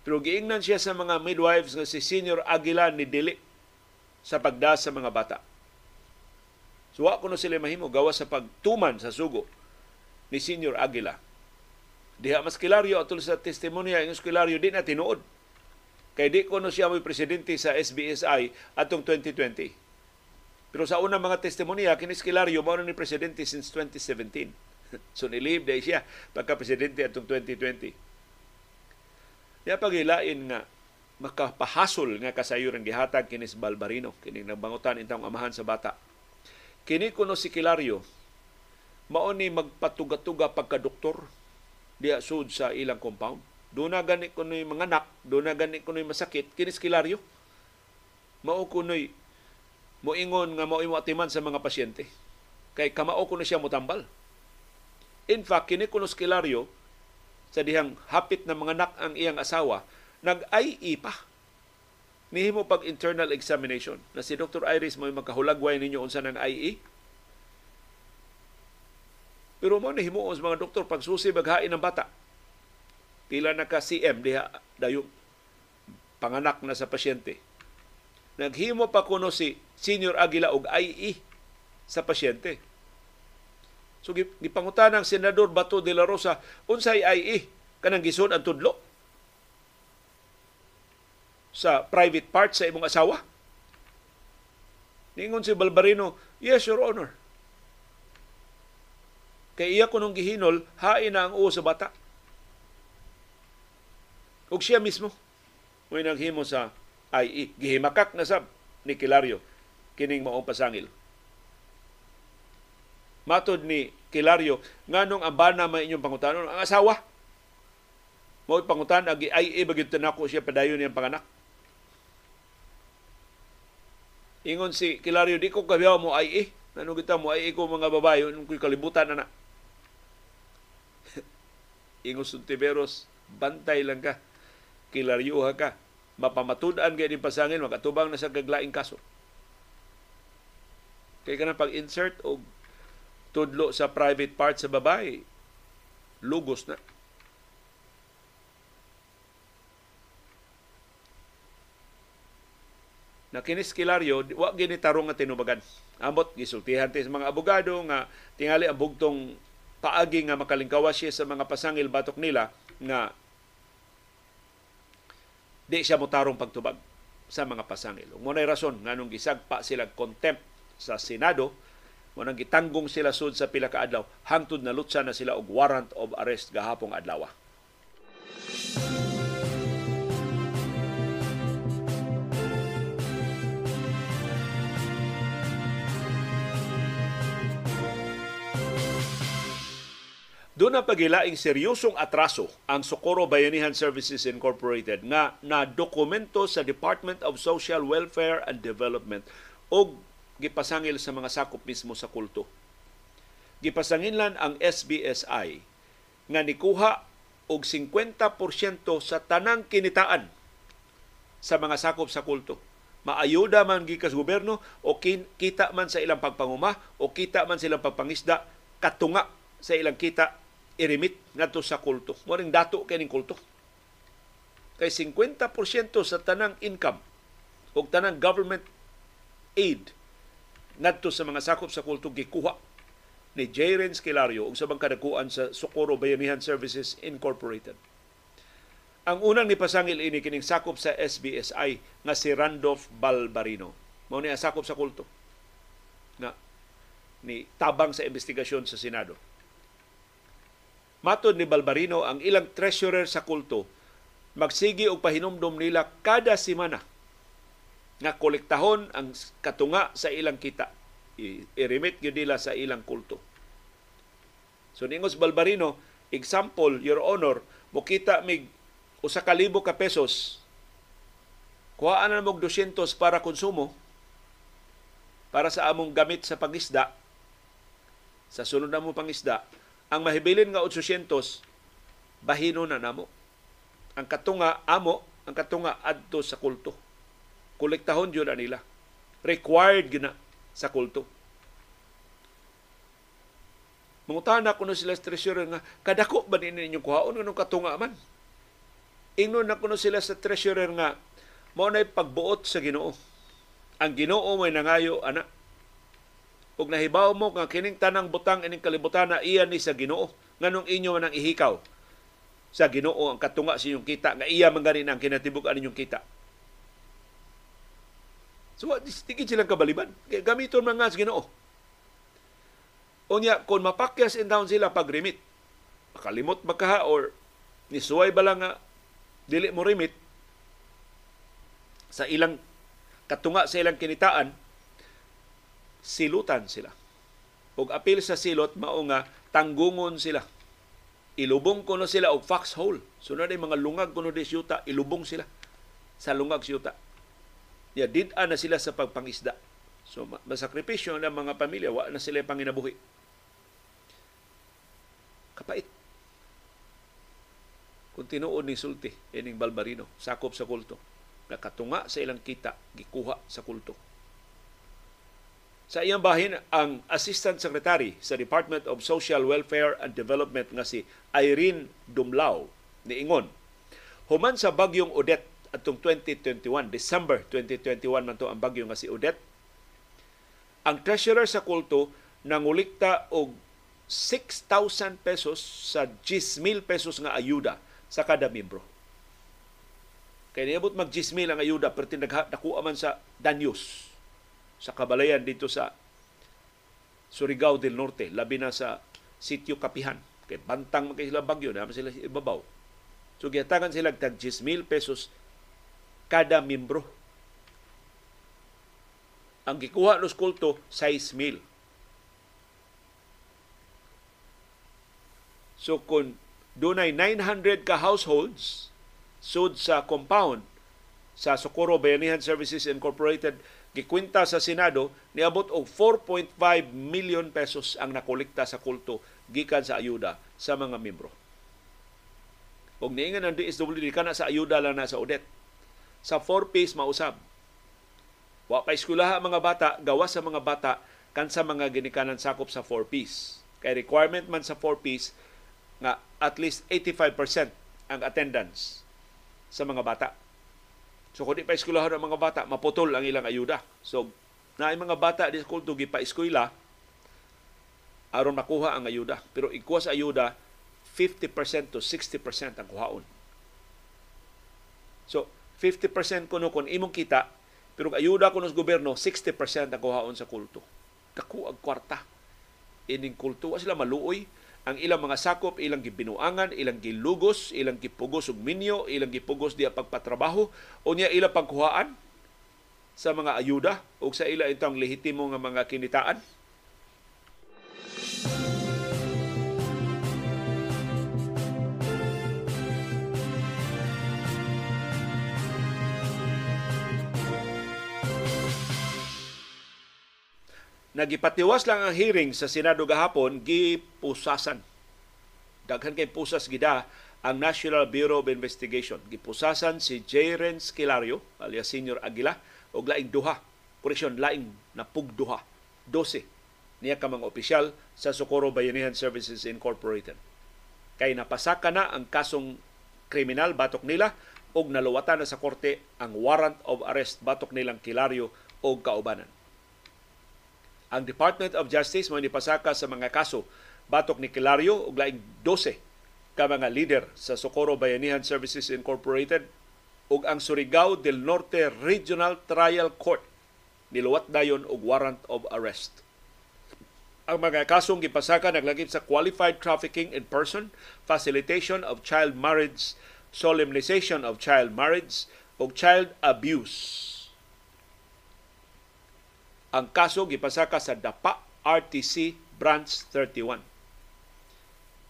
Pero giingnan siya sa mga midwives nga si Senior Aguila ni Dili sa pagda sa mga bata. So wa no sila mahimo gawas sa pagtuman sa sugo ni Senior Aguila. Diha mas kilaryo atol sa testimonya ang kilaryo di na tinuod. Kay di ko no siya mo'y presidente sa SBSI atong 2020. Pero sa unang mga testimonya, kinis kilaryo mao ni presidente since 2017. so nilib dahil siya pagka-presidente atong 2020. Ya pagilain nga makapahasol nga kasayo ang gihatag kinis Balbarino kini nagbangutan intang amahan sa bata. Kini kuno si Kilario mao ni magpatuga-tuga pagka doktor diha sud sa ilang compound. Doon na gani ko mga anak, doon na gani ko masakit, kinis kilaryo. Mao kunoy moingon nga mao atiman sa mga pasyente. Kay kamao kuno siya motambal. In fact, kini kuno kilaryo sa dihang hapit na mga anak ang iyang asawa, nag-IE pa. Nihimo pag internal examination na si Dr. Iris mo magkahulagway ninyo unsa ng IE pero mo ni himuon sa mga doktor pagsusi baghain ng bata. Pila na ka CM diha dayo panganak na sa pasyente. Naghimo pa kuno si Senior Aguila og IE sa pasyente. So gipangutan ng Senador Bato de la Rosa unsay IE kanang gisod ang tudlo sa private part sa imong asawa. Ningon si Balbarino, yes, Your Honor. Kay iya kunong gihinol, hain na ang uo sa bata. Ug siya mismo, may naghimo sa IE. Gihimakak na sab ni Kilario kining maong pasangil. Matod ni Kilario, nganong ang bana may inyong pangutanon? Ang asawa. Mo pangutan agi IE bagid tanako siya padayon niyang panganak. Ingon si Kilario, di ko kabiyaw mo IE. Ano kita mo IE ko mga babae, nung kalibutan na na ingos Tiberos, bantay lang ka, kilaryuha ka, mapamatudan kay din pasangin, makatubang na sa gaglaing kaso. Kay ka na pag-insert o tudlo sa private part sa babae, lugos na. na kinis kilaryo wa gini tarong nga tinubagan amot gisultihan sa mga abogado nga tingali ang bugtong paagi nga makalingkawas siya sa mga pasangil batok nila nga di siya motarong pagtubag sa mga pasangil. Mo na rason nganong gisagpa sila contempt sa Senado, mo nang gitanggong sila sud sa pila ka adlaw hangtod na lutsa na sila og warrant of arrest gahapong adlaw. Doon ang pagilaing seryosong atraso ang Socorro Bayanihan Services Incorporated nga na dokumento sa Department of Social Welfare and Development o gipasangil sa mga sakop mismo sa kulto. Gipasanginlan ang SBSI nga nikuha og 50% sa tanang kinitaan sa mga sakop sa kulto. Maayuda man gikas gobyerno o kita man sa ilang pagpanguma o kita man silang pagpangisda katunga sa ilang kita i-remit ngadto sa kulto. Mo ring dato kining kulto. Kay 50% sa tanang income o tanang government aid ngadto sa mga sakop sa kulto gikuha ni J. Renz Kilario ug sa bangkadakuan sa Socorro Bayanihan Services Incorporated. Ang unang nipasangil ini kining sakop sa SBSI nga si Randolph Balbarino. Mao ni sakop sa kulto nga ni tabang sa investigasyon sa Senado Matod ni Balbarino ang ilang treasurer sa kulto magsigi og pahinumdom nila kada semana nga kolektahon ang katunga sa ilang kita. I-remit gyud nila sa ilang kulto. So ningos Balbarino, example, Your Honor, mukita mig usa ka libo ka pesos kuhaan na mo 200 para konsumo para sa among gamit sa pangisda sa sunod na mo pangisda ang mahibilin nga 800 bahino na namo. Ang katunga amo, ang katunga adto sa kulto. Kolektahon na nila. Required gina sa kulto. Mangutana ko sila sa treasurer nga, kadako ba din ninyong kuhaon ng katunga man? Ingnon na kuno sila sa treasurer nga, mo na pagbuot sa ginoo. Ang ginoo may nangayo, ana. Ug nahibaw mo nga kining tanang butang ining kalibutan na iya ni sa ginoo. Nganong inyo man ang ihikaw sa ginoo ang katunga sa inyong kita, nga iya man ganin ang kinatibuk ninyong kita. So, tigid silang kabaliban. Gamiton man nga sa ginoo Unya, kung mapakyas in down sila pag remit, makalimot makaha or nisuway ba lang nga dili mo remit sa ilang katunga sa ilang kinitaan, silutan sila. Ug apil sa silot mao nga tanggungon sila. Ilubong kuno sila og foxhole. Sunod ay mga lungag kuno di syuta, ilubong sila sa lungag syuta. Ya did na sila sa pagpangisda. So masakripisyo ng mga pamilya, wa na sila panginabuhi kapait. Kung ni sulti, ining Balbarino, sakop sa kulto. Nakatunga sa ilang kita, gikuha sa kulto. Sa iyang bahin, ang Assistant Secretary sa Department of Social Welfare and Development nga si Irene Dumlao ni Ingon, human sa bagyong Odette atong 2021, December 2021 man to ang bagyo nga si Odette, ang treasurer sa kulto nangulikta og 6,000 pesos sa 10,000 pesos nga ayuda sa kada miyembro. Kaya niabot mag 10,000 ang ayuda pero nakuha man sa Danyos sa kabalayan dito sa Surigao del Norte, labi na sa sitio Kapihan. Kay bantang magkay sila bagyo, naman sila ibabaw. So gihatangan sila tag 10,000 pesos kada miyembro. Ang gikuha nos kulto 6,000 So kung dunay 900 ka households sud sa compound sa Socorro Bayanihan Services Incorporated gikwenta sa Senado niabot og 4.5 million pesos ang nakolekta sa kulto gikan sa ayuda sa mga membro. Og niingan ang DSWD kana sa ayuda lang na sa Odette. Sa 4 piece mausab. Wa pa eskwelaha mga bata, gawas sa mga bata kan sa mga ginikanan sakop sa 4 piece. Kay requirement man sa 4 piece nga at least 85% ang attendance sa mga bata. So kung di pa eskwelahan ang mga bata, maputol ang ilang ayuda. So na mga bata di school to gipa eskwela aron makuha ang ayuda. Pero ikuha sa ayuda 50% to 60% ang kuhaon. So 50% kuno kung imong kita pero ayuda kuno sa gobyerno 60% ang kuhaon sa kulto. Kaku ang kwarta. Ining kulto sila maluoy ang ilang mga sakop ilang gibinuangan ilang gilugos ilang gipugos og minyo ilang gipugos diya pagpatrabaho unya ilang pagkuhaan sa mga ayuda o sa ila itong lehitimo nga mga kinitaan Nagipatiwas lang ang hearing sa Senado gahapon, gipusasan. Daghan kay pusas gida ang National Bureau of Investigation. Gipusasan si Jaren Skilario, alias Senior Aguila, og laing duha. Koreksyon, laing napugduha. 12 niya ka mga opisyal sa Socorro Bayanihan Services Incorporated. Kay napasaka na ang kasong kriminal batok nila og naluwatan na sa korte ang warrant of arrest batok nilang Kilario o kaubanan ang Department of Justice mo pasaka sa mga kaso batok ni Kilario ug laing 12 ka mga leader sa Socorro Bayanihan Services Incorporated ug ang Surigao del Norte Regional Trial Court niluwat dayon og warrant of arrest. Ang mga kasong gipasaka naglagip sa qualified trafficking in person, facilitation of child marriage, solemnization of child marriage, ug child abuse ang kaso gipasaka sa Dapa RTC Branch 31.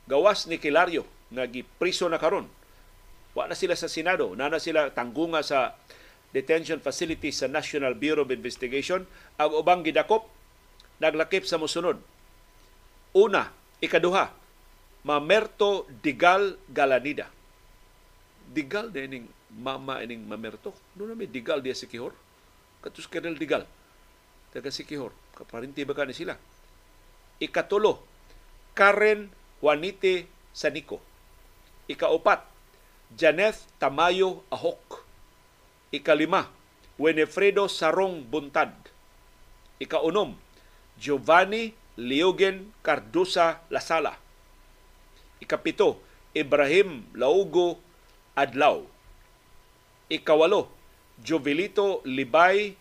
Gawas ni Kilario nga gipriso na karon. Wa na sila sa Senado, na na sila tanggunga sa detention facility sa National Bureau of Investigation. Ang ubang gidakop naglakip sa musunod. Una, ikaduha, Mamerto Digal Galanida. Digal na ining mama ining Mamerto. Doon na may Digal diya si Kihor. Katus Digal. Taga si Kihor. Kaparinti ba ka ni sila? Ikatulo, Karen Juanite Sanico. Ikaupat, Janeth Tamayo Ahok. Ikalima, Winifredo Sarong Buntad. Ikaunom, Giovanni Leogen Cardusa Lasala. Ikapito, Ibrahim Laugo Adlaw. Ikawalo, Jovelito Libay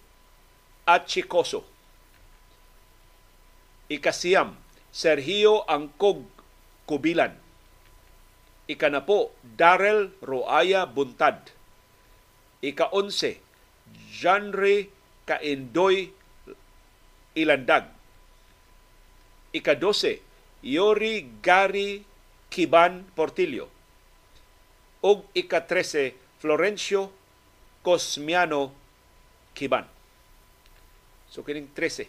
Achikoso. Ikasiyam, Sergio Angkog Kubilan. Ikanapo, Darrell Roaya Buntad. Ika-11, Janre Kaindoy Ilandag. Ika-12, Yori Gary Kiban Portillo. Og ika-13, Florencio Cosmiano Kiban. So kining 13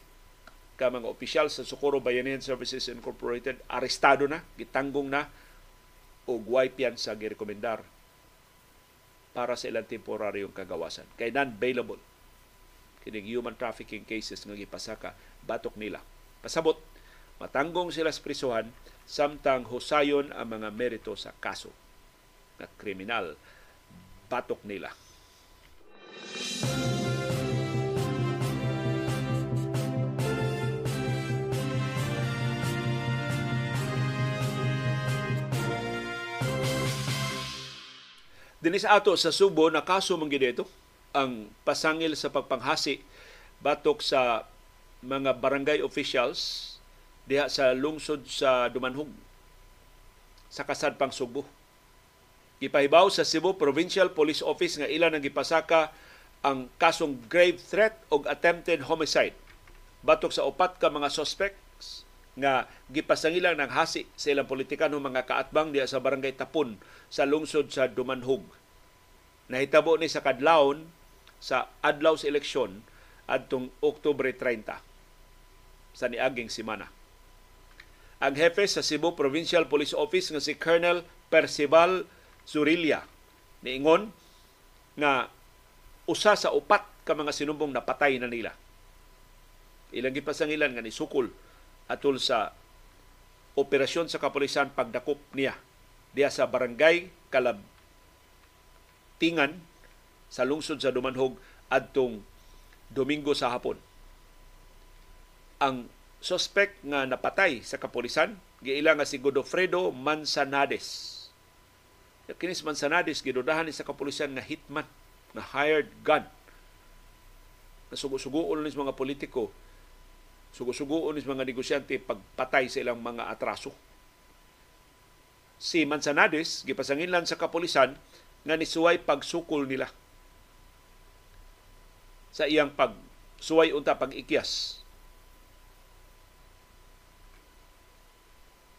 ka mga opisyal sa Socorro Bayanihan Services Incorporated arestado na, gitanggong na o guay sa girekomendar para sa ilang temporaryong kagawasan. Kay non-bailable kining human trafficking cases nga gipasaka batok nila. Pasabot, matanggong sila sa prisuhan samtang husayon ang mga merito sa kaso na kriminal batok nila. Dinis ato sa Subo na kaso man dito ang pasangil sa pagpanghasi batok sa mga barangay officials diha sa lungsod sa Dumanhog sa kasad pang Subo. Gipahibaw sa Cebu Provincial Police Office nga ilan ang gipasaka ang kasong grave threat o attempted homicide batok sa upat ka mga suspects nga gipasangilan ng hasi sa ilang politikanong mga kaatbang diya sa barangay Tapon sa lungsod sa Dumanhog. Nahitabo ni sa kadlawon sa adlaw sa eleksyon adtong Oktubre 30 sa niaging simana. Ang hepe sa Cebu Provincial Police Office nga si Colonel Percival Zurilia niingon nga usa sa upat ka mga sinumbong napatay na nila. Ilang gipasangilan nga ni Sukol atol sa operasyon sa kapulisan pagdakop niya diya sa barangay Kalabtingan sa lungsod sa Dumanhog adtong Domingo sa hapon. Ang suspect nga napatay sa kapulisan giila nga si Godofredo Manzanades. Kinis Manzanades gidudahan sa kapulisan nga hitman na hired gun. Nasugo-sugoon ni mga politiko sugo-sugoon ni mga negosyante pagpatay sa ilang mga atraso. Si Manzanades, gipasanginlan sa kapulisan nga nisuway pagsukol nila sa iyang pagsuway unta pag-ikyas.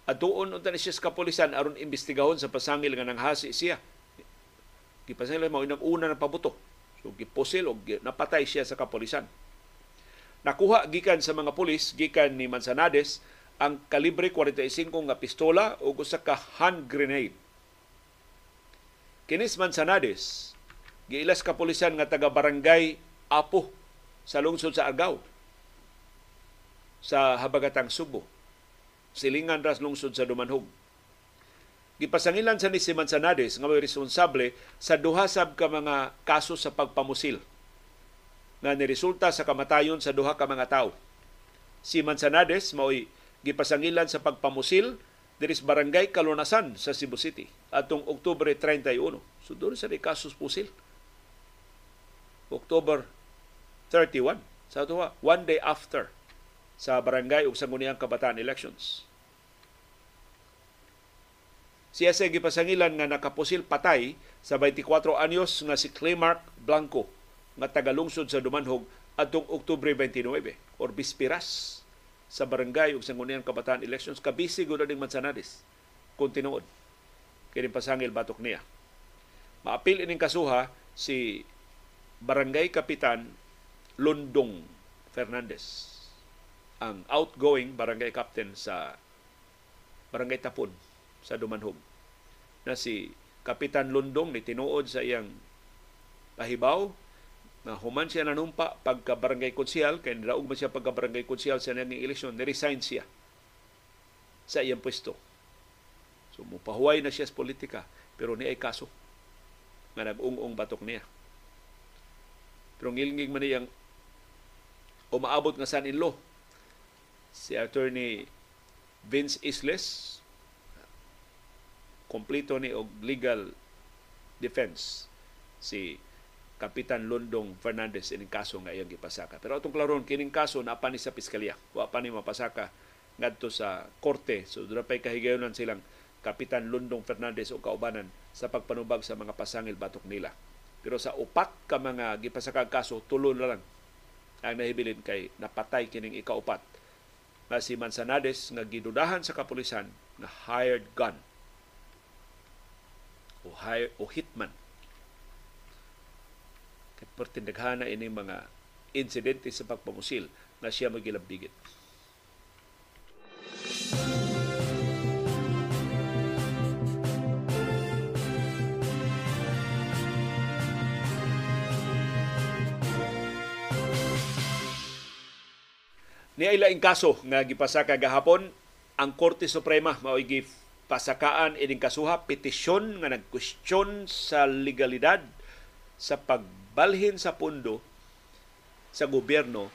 Atuon unta ni siya sa kapulisan aron imbestigahon sa pasangil nga nanghasi siya. Gipasangil mo inang una na pabuto. So gipusil o napatay siya sa kapulisan Nakuha gikan sa mga pulis gikan ni Manzanades ang kalibre 45 nga pistola ug usa ka hand grenade. Kinis Manzanades giilas ka pulisan nga taga barangay Apo sa lungsod sa Argao sa habagatang Subo. Silingan ras lungsod sa Dumanhog. Gipasangilan sa ni si Manzanades nga may responsable sa duha sab ka mga kaso sa pagpamusil nga niresulta sa kamatayon sa duha ka mga tawo. Si Manzanades mao'y gipasangilan sa pagpamusil diri sa barangay Kalunasan sa Cebu City atong Oktubre 31. So doon sa kasus pusil. October 31 sa tuwa one day after sa barangay ug sangguniang kabataan elections. Siya sa gipasangilan nga nakapusil patay sa 24 anyos nga si Claymark Blanco nga tagalungsod sa Dumanhog atong Oktubre 29 or bispiras sa barangay ug sangguniang kabataan elections kabisi gud ning Manzanares kung tinuod. Kini pasangil batok niya. Maapil ining kasuha si barangay kapitan Lundong Fernandez ang outgoing barangay captain sa barangay Tapon sa Dumanhog na si Kapitan Lundong ni tinuod sa iyang pahibaw na human siya nanumpa pagka barangay konsyal kay nilaog man siya pagka barangay konsyal sa nanging eleksyon ni-resign siya sa iyang pwesto. So mupahuway na siya sa politika pero ni ay kaso nga nag-ung-ung batok niya. Pero ngilingig man niyang umaabot nga san in law si attorney Vince Isles kompleto ni og legal defense si Kapitan Londong Fernandez ining kaso nga iyang gipasaka. Pero atong klaron kining kaso na pa ni sa piskalya. Wa pa ni mapasaka ngadto sa korte. So dura pay kahigayonan silang Kapitan Londong Fernandez o kaubanan sa pagpanubag sa mga pasangil batok nila. Pero sa upat ka mga gipasaka kaso tulo na lang ang nahibilin kay napatay kining ikaupat na si Manzanades nga gidudahan sa kapulisan nga hired gun o, hire, o hitman Kay pertindaghana ini mga insidente sa pagpangusil na siya magilabdigit. Ni ay laing kaso nga gipasaka gahapon ang Korte Suprema mao pasakaan ining kasuha petisyon nga nagkwestiyon sa legalidad sa pag balhin sa pundo sa gobyerno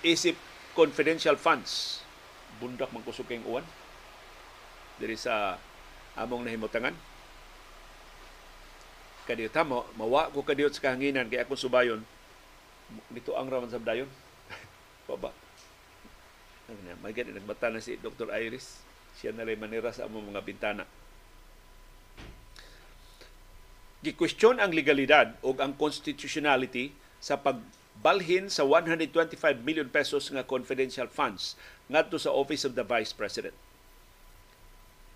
isip confidential funds. Bundak man kusog kayong uwan? Diri sa among nahimutangan? Kadi ta mawa ko kadiyot sa kahanginan kay akong subayon. Dito ang raman sa dayon. Baba. May gani nagbata na si Dr. Iris. Siya na rin manira sa among mga bintana gikwestiyon ang legalidad o ang constitutionality sa pagbalhin sa 125 million pesos nga confidential funds ngadto sa Office of the Vice President.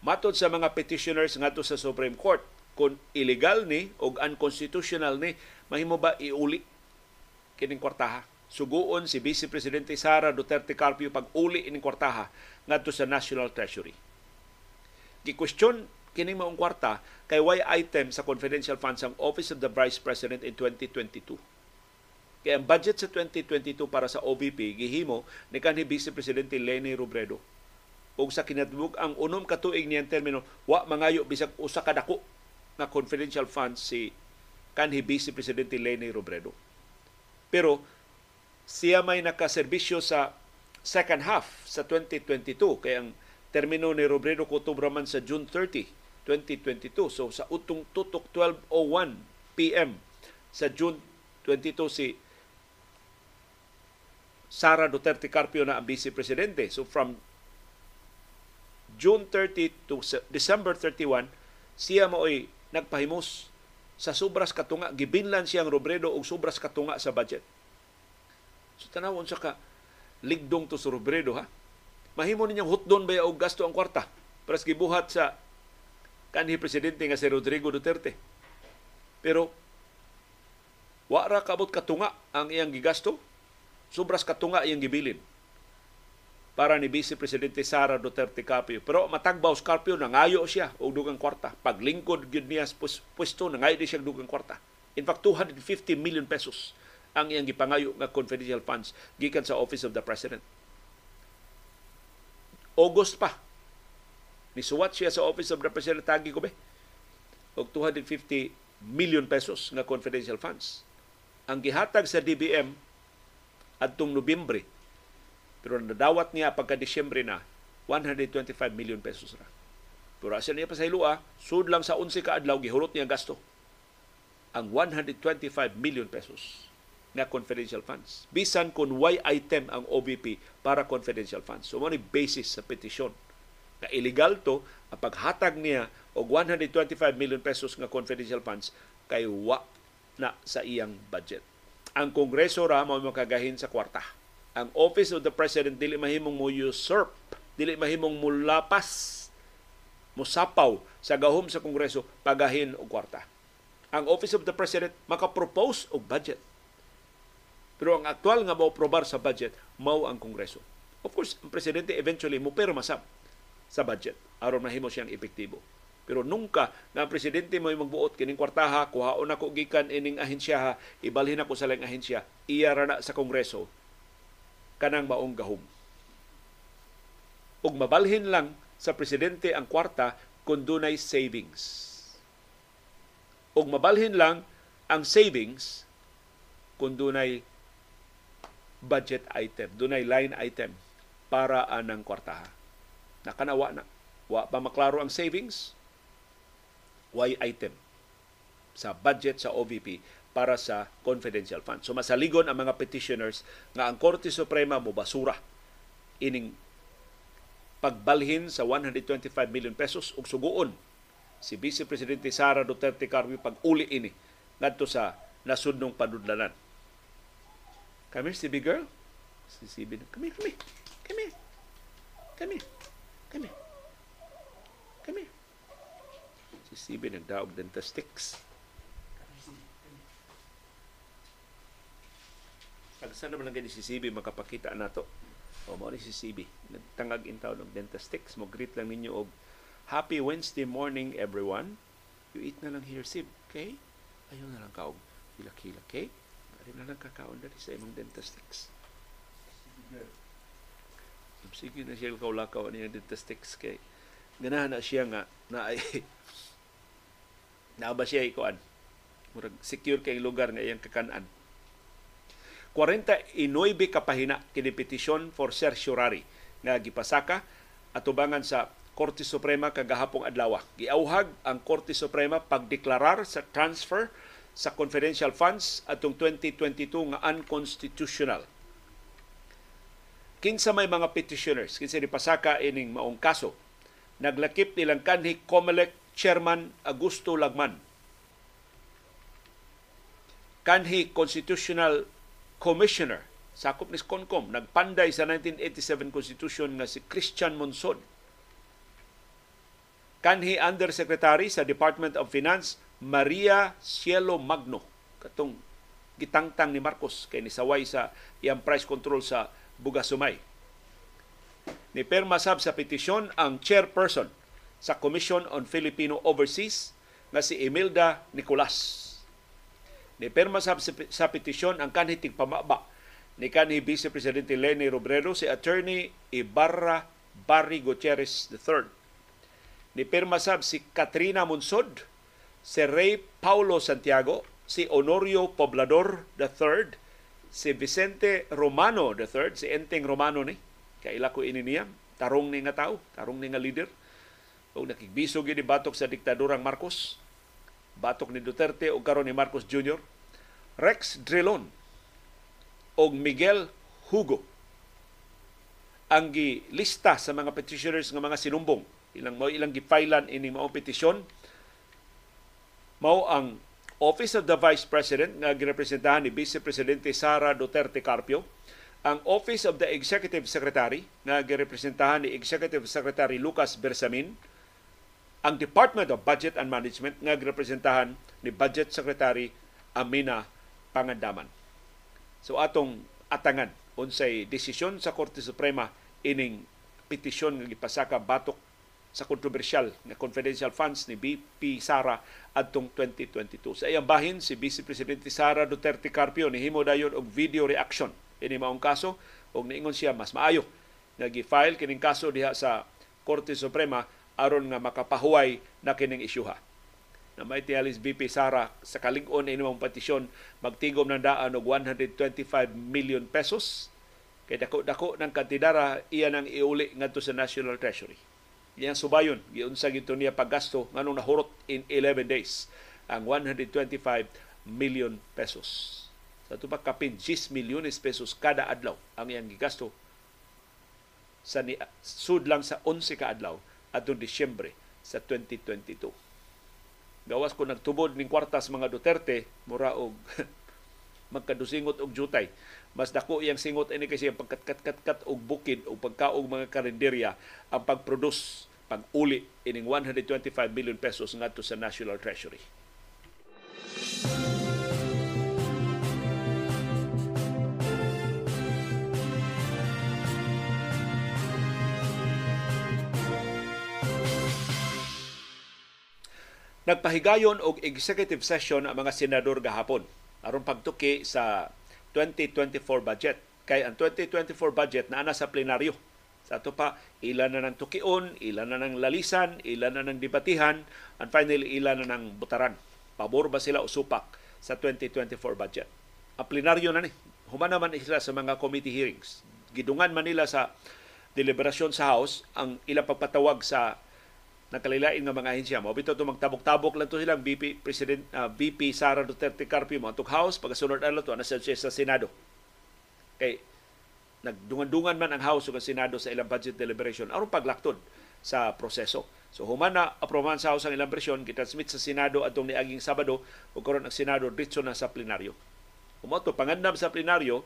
Matod sa mga petitioners ngadto sa Supreme Court, kung illegal ni o unconstitutional ni, mahimo ba iuli kining kwartaha? Suguon si Vice Presidente Sara Duterte Carpio pag uli ining kwartaha ngadto sa National Treasury. Gikwestiyon kining maong kwarta kay why item sa confidential funds ang Office of the Vice President in 2022. Kaya ang budget sa 2022 para sa OVP gihimo ni kanhi Vice Presidente Leni Robredo. Ug sa kinatibuk ang unom ka tuig niyang termino wa mangayo bisag usa ka dako nga confidential funds si kanhi Vice Presidente Leni Robredo. Pero siya may nakaserbisyo sa second half sa 2022 kay ang termino ni Robredo Cotobra man sa June 30 2022. So sa utong tutok 12.01 PM sa June 22 si Sara Duterte Carpio na ang Vice Presidente. So from June 30 to December 31, siya maoy nagpahimos sa sobras katunga. Gibinlan siyang Robredo og sobras katunga sa budget. So tanawon sa ka ligdong to sa Robredo ha. Mahimo ninyang hutdon ba og gasto ang kwarta? Para gibuhat sa kanhi presidente nga si Rodrigo Duterte. Pero wa ra kabot katunga ang iyang gigasto. Sobras katunga iyang gibilin para ni Vice Presidente Sara Duterte Carpio. Pero matagbaw Carpio nangayo siya og dugang kwarta. Paglingkod gyud niya sa pwesto nangayo di siya dugang kwarta. In fact 250 million pesos ang iyang gipangayo nga confidential funds gikan sa Office of the President. August pa Nisuwat siya sa Office of Representative ko be og 250 million pesos nga confidential funds. Ang gihatag sa DBM adtong Nobyembre pero nadawat niya pagka Disyembre na 125 million pesos ra. Pero asa niya pa sa hilua, sud lang sa 11 ka adlaw gihulot niya gasto ang 125 million pesos nga confidential funds. Bisan kung why item ang OBP para confidential funds. So, mo basis sa petisyon na illegal to ang paghatag niya og 125 million pesos nga confidential funds kay wa na sa iyang budget. Ang Kongreso ra mao makagahin sa kwarta. Ang Office of the President dili mahimong mo usurp, dili mahimong mulapas, musapaw sa gahom sa Kongreso pagahin og kwarta. Ang Office of the President maka-propose og budget. Pero ang aktual nga mo probar sa budget mao ang Kongreso. Of course, ang presidente eventually mo pero masab sa budget aron mahimo siyang epektibo. Pero nungka nga ang presidente mo magbuot kining kwartaha, kuhaon ako gikan ining ahensya, ibalhin ako sa lang ahensya, iya na sa kongreso kanang maong gahom. Ug mabalhin lang sa presidente ang kwarta kung dunay savings. Ug mabalhin lang ang savings kung dunay budget item, dunay line item para anang kwartaha. Nakanawa na. Wa pa maklaro ang savings, why item sa budget sa OVP para sa confidential fund. So masaligon ang mga petitioners nga ang Korte Suprema mo basura ining pagbalhin sa 125 million pesos ug suguon si Vice Presidente Sara Duterte Carpio pag uli ini ngadto sa nasudnong panudlanan. Come here, CB girl. Si CB, come here, come here. Come here. Come here. Come here. Si CB nagdaog dentistics. Agsa naman lang si CB makapakita na to. O mo ni si CB. Nagtangag in taon ng dentistics. Mo greet lang ninyo og Happy Wednesday morning everyone. You eat na lang here sib, okay? Ayaw na lang kaog. Hilak-hilak, okay? Ari na lang kakaon dali sa imong dentistics. Sige na siya kaulakaw niya dentistics kay ganahan na siya nga na ay na ba siya ikuan murag secure kay lugar nga iyang kakanan 49 kapahina kini petisyon for certiorari nga gipasaka atubangan sa Korte Suprema kagahapong adlaw. Giauhag ang Korte Suprema pagdeklarar sa transfer sa confidential funds atong 2022 nga unconstitutional. Kinsa may mga petitioners, kinsa ni pasaka ining maong kaso, naglakip nilang kanhi COMELEC Chairman Augusto Lagman. Kanhi Constitutional Commissioner sakop ni Concom nagpanday sa 1987 Constitution nga si Christian Monsod. Kanhi Undersecretary sa Department of Finance Maria Cielo Magno katong gitangtang ni Marcos kay nisaway sa iyang price control sa Bugasumay. Ni perma sab sa petisyon ang chairperson sa Commission on Filipino Overseas nga si Imelda Nicolas. Ni perma sab sa petisyon ang kanhi tigpamaba ni kanhi Vice Presidente Leni Robredo si Attorney Ibarra Barry Gutierrez III. Ni perma sab si Katrina Monsod, si Ray Paulo Santiago, si Honorio Poblador III, si Vicente Romano III, si Enteng Romano ni, kaila ko ini niya, tarong ni nga tao, tarong ni nga leader. O nakigbisog ni batok sa diktadurang Marcos, batok ni Duterte o karon ni Marcos Jr. Rex Drilon o Miguel Hugo ang gilista sa mga petitioners nga mga sinumbong ilang mo ilang gifailan ini mao petisyon mao ang Office of the Vice President nga girepresentahan ni Vice Presidente Sara Duterte Carpio, ang Office of the Executive Secretary nga girepresentahan ni Executive Secretary Lucas Bersamin, ang Department of Budget and Management nga girepresentahan ni Budget Secretary Amina Pangandaman. So atong atangan unsay desisyon sa Korte Suprema ining petisyon nga gipasaka batok sa kontrobersyal nga confidential funds ni BP Sara adtong 2022. Sa iyang bahin si Vice Presidente Sara Duterte Carpio nihimo dayon og video reaction ini maong kaso ug niingon siya mas maayo nga gi-file kining kaso diha sa Korte Suprema aron nga makapahuway na kining isyuha. Na may tialis BP Sara sa kalig-on ini mong petisyon magtigom ng daan og 125 million pesos kay dako-dako ng kantidara iya nang iuli ngadto sa National Treasury Iyang subayon, giunsa gito niya paggasto nganong nahurot in 11 days ang 125 million pesos. Sa tupak kapin 10 milyones pesos kada adlaw ang iyang gigasto sa ni, sud lang sa 11 ka adlaw atong Disyembre sa 2022. Gawas ko nagtubod ning kwartas mga Duterte mura og magkadusingot og jutay. Mas dako iyang singot ini kasi ang pagkatkatkat og bukid o pagkaog mga karinderya ang pagproduce pag-uli ining 125 billion pesos ngadto sa National Treasury. Nagpahigayon og executive session ang mga senador gahapon aron pagtuki sa 2024 budget. Kay ang 2024 budget na ana sa plenaryo. Sa ato pa, ilan na ng tukion, ilan na ng lalisan, ilan na ng debatihan, and finally, ilan na ng butaran. Pabor ba sila o supak sa 2024 budget? Ang plenaryo na ni. Human naman sila sa mga committee hearings. Gidungan man nila sa deliberasyon sa House ang ilang pagpatawag sa nakalilain nga mga ahensya mo bitaw to magtabok-tabok lang to silang VP President uh, ah, VP Sara Duterte Carpio mo atong House pagkasunod adlaw to ana sa Senado kay nagdungan-dungan man ang House ug Senado sa ilang budget deliberation aron paglakton sa proseso. So human na aprobahan sa House ang ilang bersyon, gitransmit sa Senado atong niaging Sabado ug karon ang Senado diretso na sa plenaryo. Umoto pangandam sa plenaryo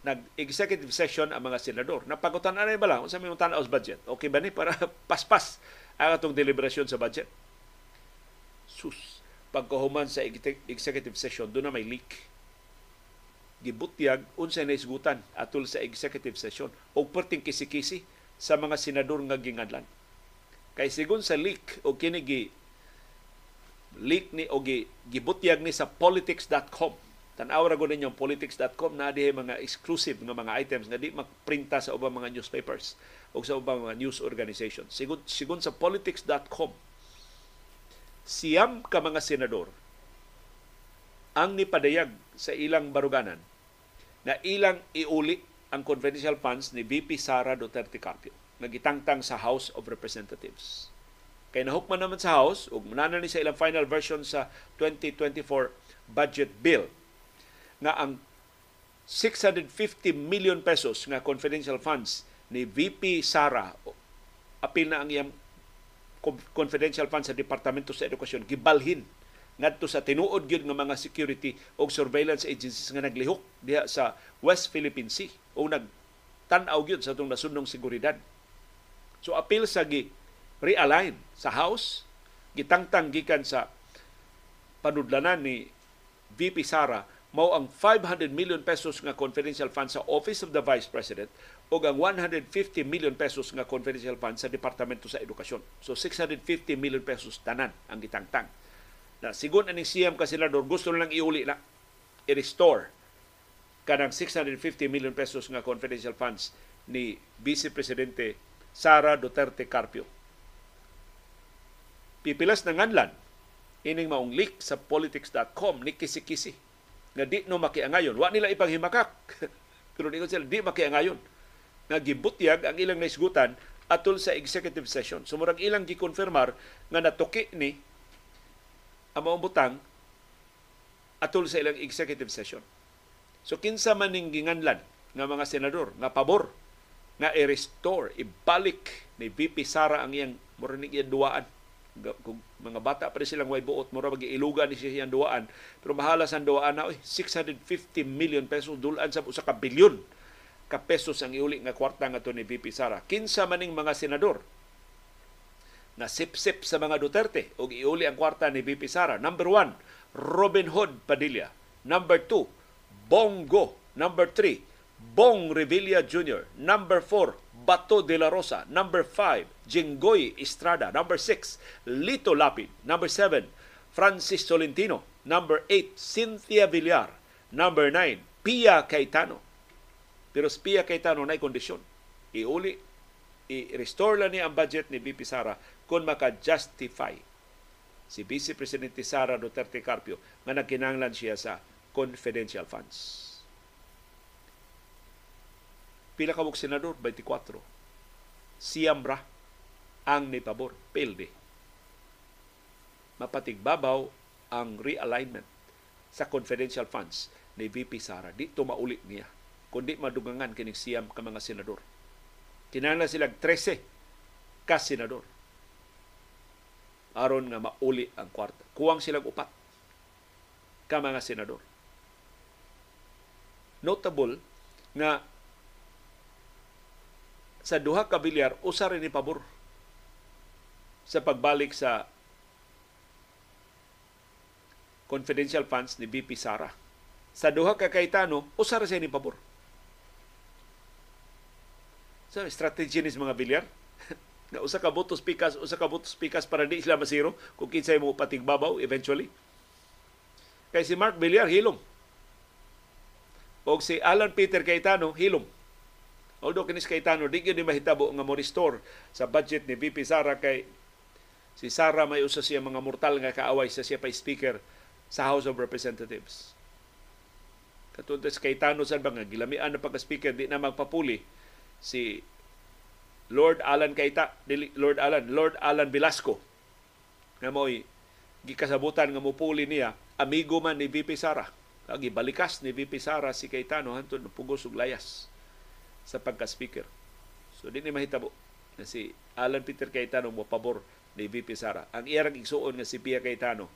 nag-executive session ang mga senador. Napagutan na ba lang sa may tanaw budget? Okay ba ni para paspas ang atong deliberasyon sa budget? Sus, pagkahuman sa executive session, doon na may leak gibutyag unsa na isgutan atol sa executive session o perting kisi-kisi sa mga senador nga gingadlan. Kay sigon sa leak o kini gi leak ni o gi, gibutyag ni sa politics.com. Tan-aw ra gud ninyo politics.com na dihay mga exclusive nga mga items nga di magprinta sa ubang mga newspapers o sa ubang mga news organizations. Sigon sigon sa politics.com siyam ka mga senador ang nipadayag sa ilang baruganan na ilang iuli ang confidential funds ni VP Sara Duterte Carpio nagitangtang sa House of Representatives. Kay nahukman naman sa House ug munana ni sa ilang final version sa 2024 budget bill nga ang 650 million pesos nga confidential funds ni VP Sara apil na ang iyang confidential funds sa Departamento sa Edukasyon gibalhin ngadto sa tinuod gyud nga mga security o surveillance agencies nga naglihok diha sa West Philippine Sea o nagtan-aw gyud sa itong nasundong seguridad. So appeal sa gi realign sa House gitangtang gikan sa panudlanan ni VP Sara mao ang 500 million pesos nga confidential fund sa Office of the Vice President o ang 150 million pesos nga confidential fund sa Departamento sa Edukasyon. So 650 million pesos tanan ang gitangtang na sigon aning siyam ka senador gusto lang iuli na i-restore kanang 650 million pesos nga confidential funds ni Vice Presidente Sara Duterte Carpio. Pipilas na nganlan ining maong leak sa politics.com ni kisi-kisi nga di no makiangayon. Wa nila ipanghimakak. Pero di sila di makiangayon. Nga gibutyag ang ilang naisgutan atol sa executive session. Sumurang ilang gikonfirmar nga natuki ni ang maong butang atol sa ilang executive session. So kinsa man ning ginganlan nga mga senador nga pabor nga i-restore, ibalik ni VP Sara ang iyang murinig iyang duwaan. Kung mga bata pa rin silang way buot, mura mag-ilugan ni siya iyang duwaan. Pero mahala sa duwaan na, oy, 650 million pesos, dulaan sa usa ka bilyon ka pesos ang iuli nga kwarta nga to ni VP Sara. Kinsa maning mga senador na sip-sip sa mga Duterte o iuli ang kwarta ni VP Sara. Number one, Robin Hood Padilla. Number two, Bongo. Number three, Bong Revilla Jr. Number four, Bato de la Rosa. Number five, Jinggoy Estrada. Number six, Lito Lapid. Number seven, Francis Tolentino. Number eight, Cynthia Villar. Number nine, Pia Cayetano. Pero Pia Cayetano na kondisyon. Iuli, i-restore lang niya ang budget ni VP Sara kung maka-justify si Vice Presidente Sara Duterte Carpio nga nagkinanglan siya sa confidential funds. Pila ka senador? 24. Siyambra ang nipabor. Pilde. Mapatigbabaw ang realignment sa confidential funds ni VP Sara. Di mauli niya kundi madugangan kining siyam ka mga senador. Kinahanglan sila 13 ka senador aron nga mauli ang kwarta. Kuwang silang upat ka mga senador. Notable nga sa duha ka bilyar usa rin ni pabor sa pagbalik sa confidential funds ni BP Sara. Sa duha ka kaytano, usa ra siya ni pabor. So, strategy ni mga bilyar. nga usa ka botos pikas usa ka botos pikas para di sila masiro kung kinsay mo patigbabaw eventually. Kay si Mark Villar hilom. O si Alan Peter Cayetano hilom. Although kinis Cayetano di gyud mahitabo nga mo restore sa budget ni VP Sara kay si Sara may usa siya mga mortal nga kaaway sa siya pa speaker sa House of Representatives. Katulad sa Cayetano sa ba nga gilamian na pagka-speaker di na magpapuli si Lord Alan Kaita, Lord Alan, Lord Alan Velasco nga mo'y gikasabutan nga mupuli niya, amigo man ni VP Sara. Ang ibalikas ni VP Sara si Cayetano hantod pugos ug layas sa pagka-speaker. So di ni mahitabo na si Alan Peter Cayetano mo pabor ni VP Sara. Ang iyang igsuon nga si Pia Cayetano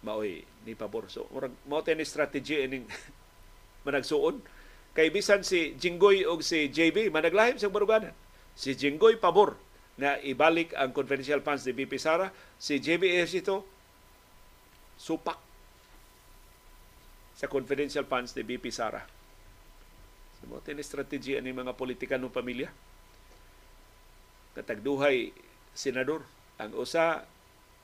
maoy ni pabor. So murag mao ni strategy ining managsuon kay bisan si Jinggoy o si JB managlahim sa baruganan Si Jinggoy pabor na ibalik ang confidential funds ni BP Sara. Si JB Ejercito, supak sa confidential funds ni BP Sara. So, mo tini strategy ani mga politika ng pamilya. Katagduhay senador ang usa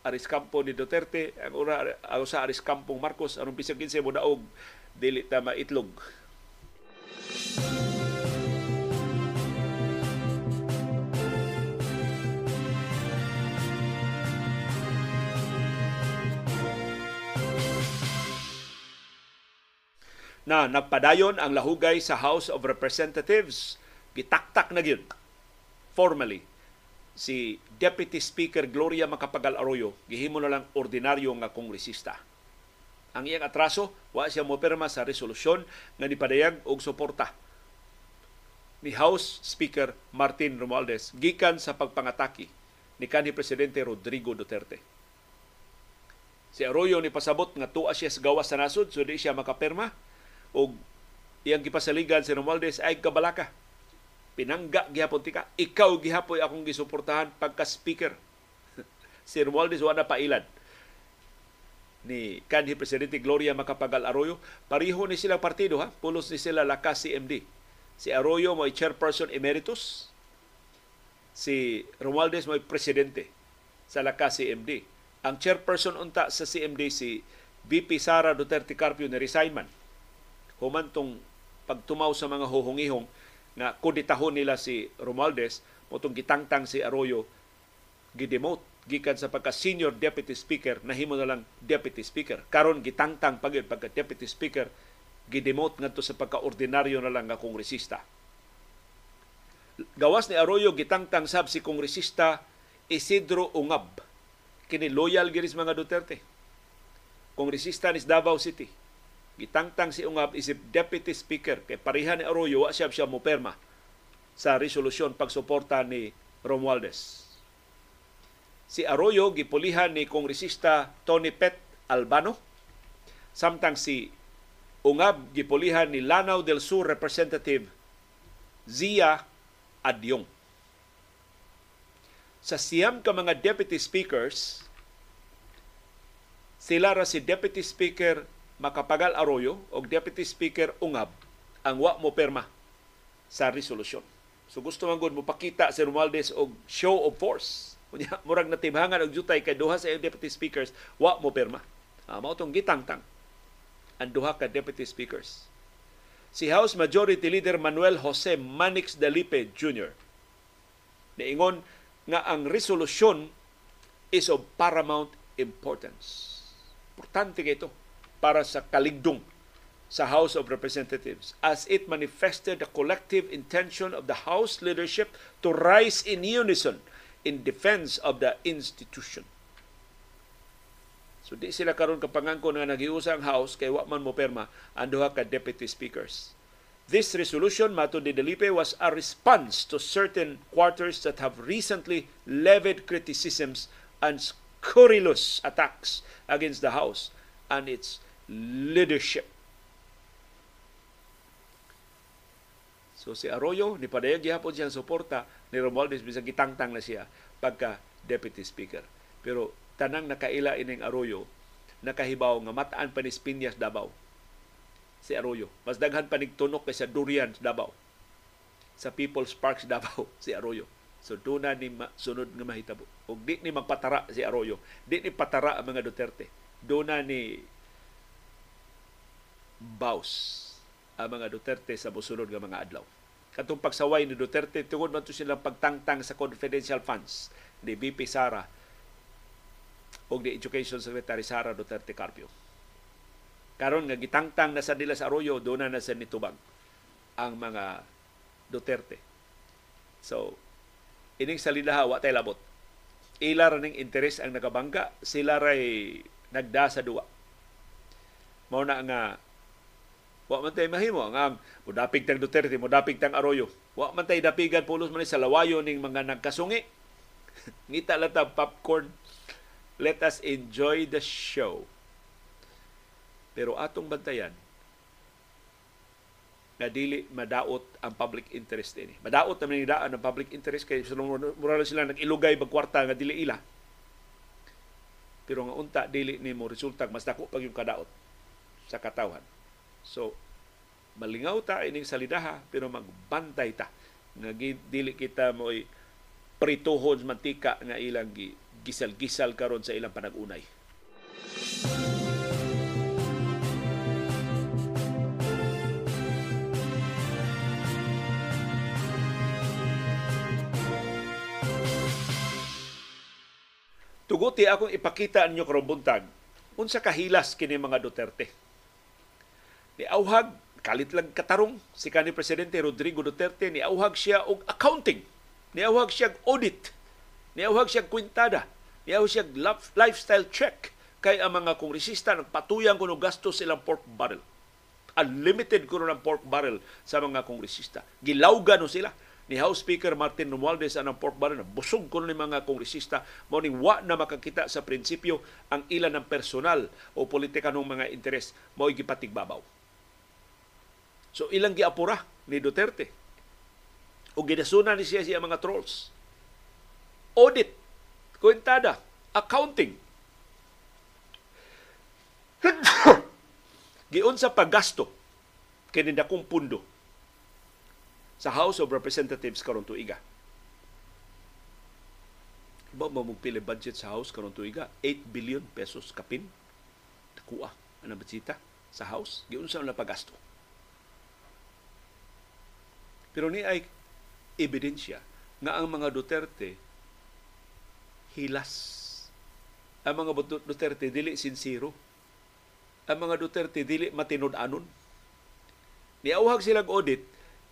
Aris Campo ni Duterte, ang ura ang usa Aris Campo Marcos anong bisag kinsa mo daog dili ta maitlog. Na nagpadayon ang lahugay sa House of Representatives. Gitaktak na gyud formally si Deputy Speaker Gloria Macapagal Arroyo gihimo na lang ordinaryo nga kongresista. Ang iyang atraso, wa siya mopirma sa resolusyon nga nipadayag og suporta ni House Speaker Martin Romualdez gikan sa pagpangataki ni kanhi presidente Rodrigo Duterte. Si Arroyo ni pasabot nga tuwa siya sa gawas sa nasod so di siya makapirma o iyang gipasaligan si Romualdez ay kabalaka. Pinangga gihapon tika. Ikaw gihapoy akong gisuportahan pagka speaker. si Romualdez wala pailan ni kanhi presidente Gloria Macapagal Arroyo. Pariho ni silang partido ha. Pulos ni sila lakas CMD. Si Arroyo mo chairperson emeritus. Si Romualdez mo presidente sa lakas CMD. Ang chairperson unta sa CMD si VP Sara Duterte Carpio ni resign man human tong pagtumaw sa mga huhungihong nga kuditahon nila si Romualdez motong gitangtang si Arroyo gidemote gikan sa pagka senior deputy speaker nahimo na lang deputy speaker karon gitangtang pagid pagka deputy speaker gidemote ngadto sa pagka ordinaryo na lang nga kongresista. Gawas ni Arroyo gitangtang sab si kongresista Isidro Ungab. Kini loyal giris mga Duterte. Kongresista ni Davao City. Gitangtang si Ungab isip deputy speaker. Kay pareha ni Arroyo wa siya siya mo perma sa resolusyon pagsuporta ni Romualdez. Si Arroyo gipulihan ni kongresista Tony Pet Albano. Samtang si Ungab gipulihan ni Lanao del Sur representative Zia Adyong. Sa siyam ka mga deputy speakers, sila ra si deputy speaker Makapagal Arroyo o Deputy Speaker Ungab ang wa mo perma sa resolusyon. So gusto man gud mo pakita si Romualdez og show of force. Murag natibhangan og jutay kay duha sa deputy speakers wa mo perma. Ah, mao tong gitangtang ang duha ka deputy speakers. Si House Majority Leader Manuel Jose Manix Dalipe Jr. niingon nga ang resolusyon is of paramount importance. Importante ito para sa kaligdong sa House of Representatives as it manifested the collective intention of the House leadership to rise in unison in defense of the institution. So di sila karon kapangangko nga nagiusa ang House kay wa man mo perma ang duha ka deputy speakers. This resolution, mato ni Delipe, was a response to certain quarters that have recently levied criticisms and scurrilous attacks against the House and its leadership. So si Arroyo, ni padayag gihapon siyang suporta ni Romualdez bisag gitangtang na siya pagka deputy speaker. Pero tanang nakaila ining Arroyo nakahibaw nga mataan pa ni Spinyas Davao si Arroyo. Mas daghan pa tunok kaysa Durian Davao. Sa People's Parks Davao si Arroyo. So doon na ni sunod nga mahitabo. Ug di ni magpatara si Arroyo, di ni patara ang mga Duterte. Doon na ni baus ang mga Duterte sa mosunod nga mga adlaw. Katong pagsaway ni Duterte tungod man to silang pagtangtang sa confidential funds ni VP Sara o ni Education Secretary Sara Duterte Carpio. Karon nga gitangtang na sa nila sa Arroyo, doon na sa nitubag ang mga Duterte. So, ining salida wa tay labot. Ila ning interes ang nakabangga, sila ray nagda sa duwa. Mao na nga wa man tay mahimo nga mudapig tang Duterte, mudapig tang Arroyo. Wa man tay dapigan pulos man sa lawayo ning mga nagkasungi. Ngita lang ta popcorn. Let us enjoy the show. Pero atong bantayan na dili madaot ang public interest ini. Madaot naman ni daan ang public interest kay mura sila nag-ilugay bag kwarta nga dili ila. Pero nga unta dili ni mo resulta mas dako pag yung kadaot sa katawan. So malingaw ta ining salidaha pero magbantay ta nga dili kita mo'y prituhon mantika nga ilang gisal-gisal karon sa ilang panag-unay. Tuguti akong ipakita ninyo karong buntag unsa kahilas kini mga Duterte. Ni auhag kalit lang katarong si kanhi presidente Rodrigo Duterte ni auhag siya og accounting. Ni auhag siya audit. Ni auhag siya kwintada. Ni auhag siya lifestyle check kay ang mga kongresista nagpatuyang kuno gastos silang pork barrel. Unlimited kuno ng pork barrel sa mga kongresista. Gilawgan no sila ni House Speaker Martin Romualdez anang pork barrel na busog ko ni mga kongresista mo ning wa na makakita sa prinsipyo ang ilan ng personal o politika ng mga interes mo gipatigbabaw. So ilang giapura ni Duterte. O ginasuna ni siya siya mga trolls. Audit, kwentada, accounting. Giun sa paggasto kini dakong pundo sa House of Representatives karon tuiga. Iba mo pili budget sa House karon tuiga 8 billion pesos kapin. Nakuha ang budgeta sa House. Giunsa na pagasto. Pero ni ay ebidensya nga ang mga Duterte hilas. Ang mga Duterte dili sincero. Ang mga Duterte dili matinud-anon. Niauhag silang audit,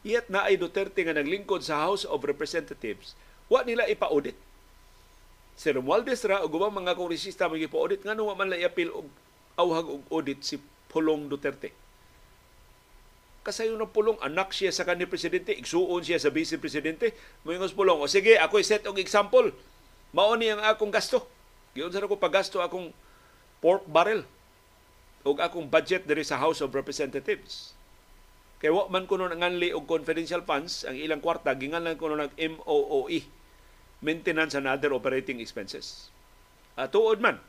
iyat na ay Duterte nga naglingkod sa House of Representatives, wa nila ipa-audit. Si Romualdez ra o gubang mga kongresista mo ipa-audit nga nung man i-appeal og awhag og audit si Pulong Duterte. Kasayo ng Pulong, anak siya sa kanil presidente, igsuon siya sa vice presidente, moingos Pulong, o sige, ako set og example. Mao ni ang akong gasto. Giyon sa ko paggasto akong pork barrel ug akong budget diri sa House of Representatives. Kay wa man kuno nganli og confidential funds ang ilang kwarta ginganlan kuno nag MOOE maintenance and other operating expenses. At tuod man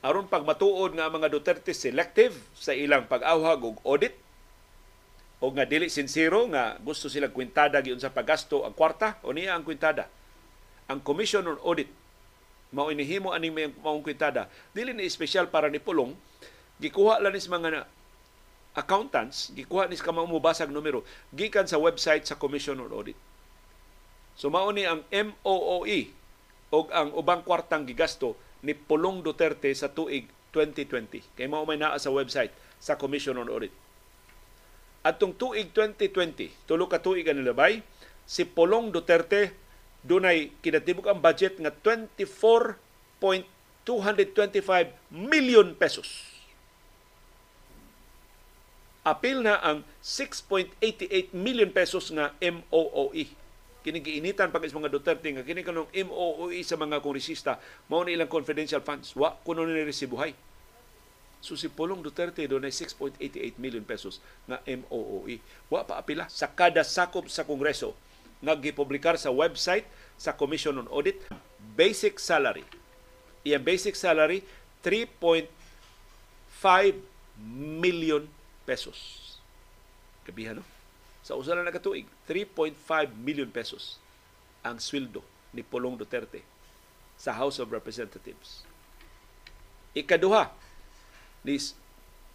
aron pag matuod nga mga Duterte selective sa ilang pag-awhag og audit o nga dili sincero nga gusto sila kwintada giun sa paggasto ang kwarta o niya ang kwintada. Ang Commission on Audit mao inihimo ani may maong kwintada dili ni espesyal para ni pulong gikuha lang ni mga accountants gikuha ni ka mabasag numero gikan sa website sa Commission on Audit. So mao ni ang MOOE og ang ubang kwartang gigasto ni Pulong Duterte sa tuig 2020. Kay mao may naa sa website sa Commission on Audit. Atong tuig 2020, tulo ka tuig ang nilabay, si Pulong Duterte dunay kinatibuk ang budget nga 24.225 million pesos apil na ang 6.88 million pesos nga MOOE. Kini giinitan pag mga Duterte nga kini kanong MOOE sa mga kongresista mao ni ilang confidential funds wa kuno ni resibuhay. So si Pulong Duterte doon ay 6.88 million pesos nga MOOE. Wa pa apila sa kada sakop sa Kongreso nga gipublikar sa website sa Commission on Audit basic salary. Iyang basic salary 3.5 million pesos. Kabihan, no? Sa usa na nakatuig, 3.5 million pesos ang sweldo ni Pulong Duterte sa House of Representatives. Ikaduha, ni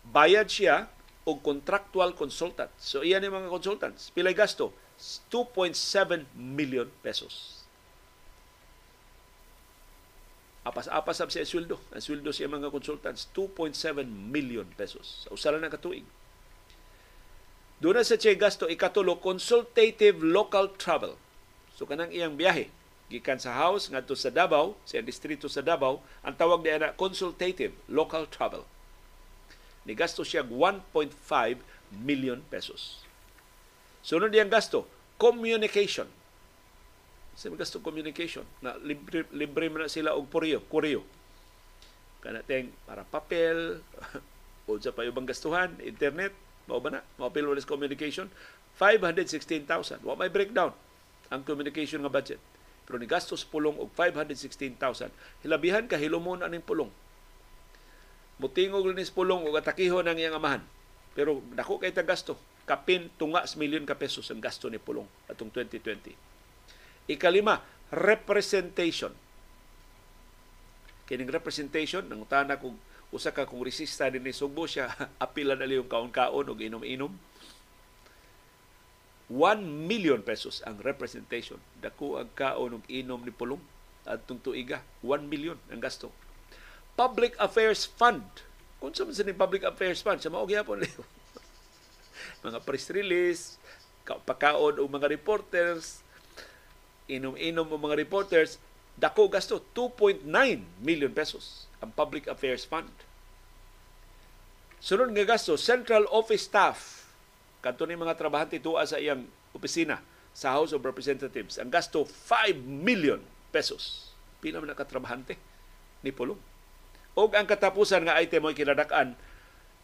bayad siya og contractual consultant. So iyan ni mga consultants. Pilay gasto? 2.7 million pesos. Apas-apas sab siya sweldo. Ang sweldo siya mga consultants 2.7 million pesos. Sa usalan na katuig. Doon sa siya gasto ikatulo consultative local travel. So kanang iyang biyahe gikan sa house ngadto sa Davao, sa distrito sa Davao, ang tawag niya na consultative local travel. Ni gasto siya 1.5 million pesos. Sunod niyang gasto, communication sa gasto communication na libre, libre man na sila og poryo, kuryo. Kana teng para papel, o sa pa ubang gastuhan, internet, mao ba na? Mao pilwalis communication, 516,000. Wa may breakdown ang communication nga budget. Pero ni gastos pulong og 516,000. Hilabihan ka hilumon aning pulong. Mutingog linis pulong og atakihon ang iyang amahan. Pero dako kay ta gasto. Kapin tunga milyon ka pesos ang gasto ni pulong atong 2020 Ikalima, representation. Kining representation, nang tana kung usa ka kongresista din ni Sugbo siya, apila na yung kaon-kaon o inom-inom. 1 million pesos ang representation. Dako ang kaon og inom ni Pulong at tuiga. 1 million ang gasto. Public Affairs Fund. Kung sa man Public Affairs Fund, sa mao gyapon mga press release, pakaon og mga reporters, inom-inom ang mga reporters, dako gasto 2.9 million pesos ang Public Affairs Fund. Sunod nga gasto, Central Office Staff, kanto ni mga trabahante tuwa sa iyang opisina sa House of Representatives, ang gasto 5 million pesos. Pila man nakatrabahante ni Pulong. O ang katapusan nga item mo kinadakan,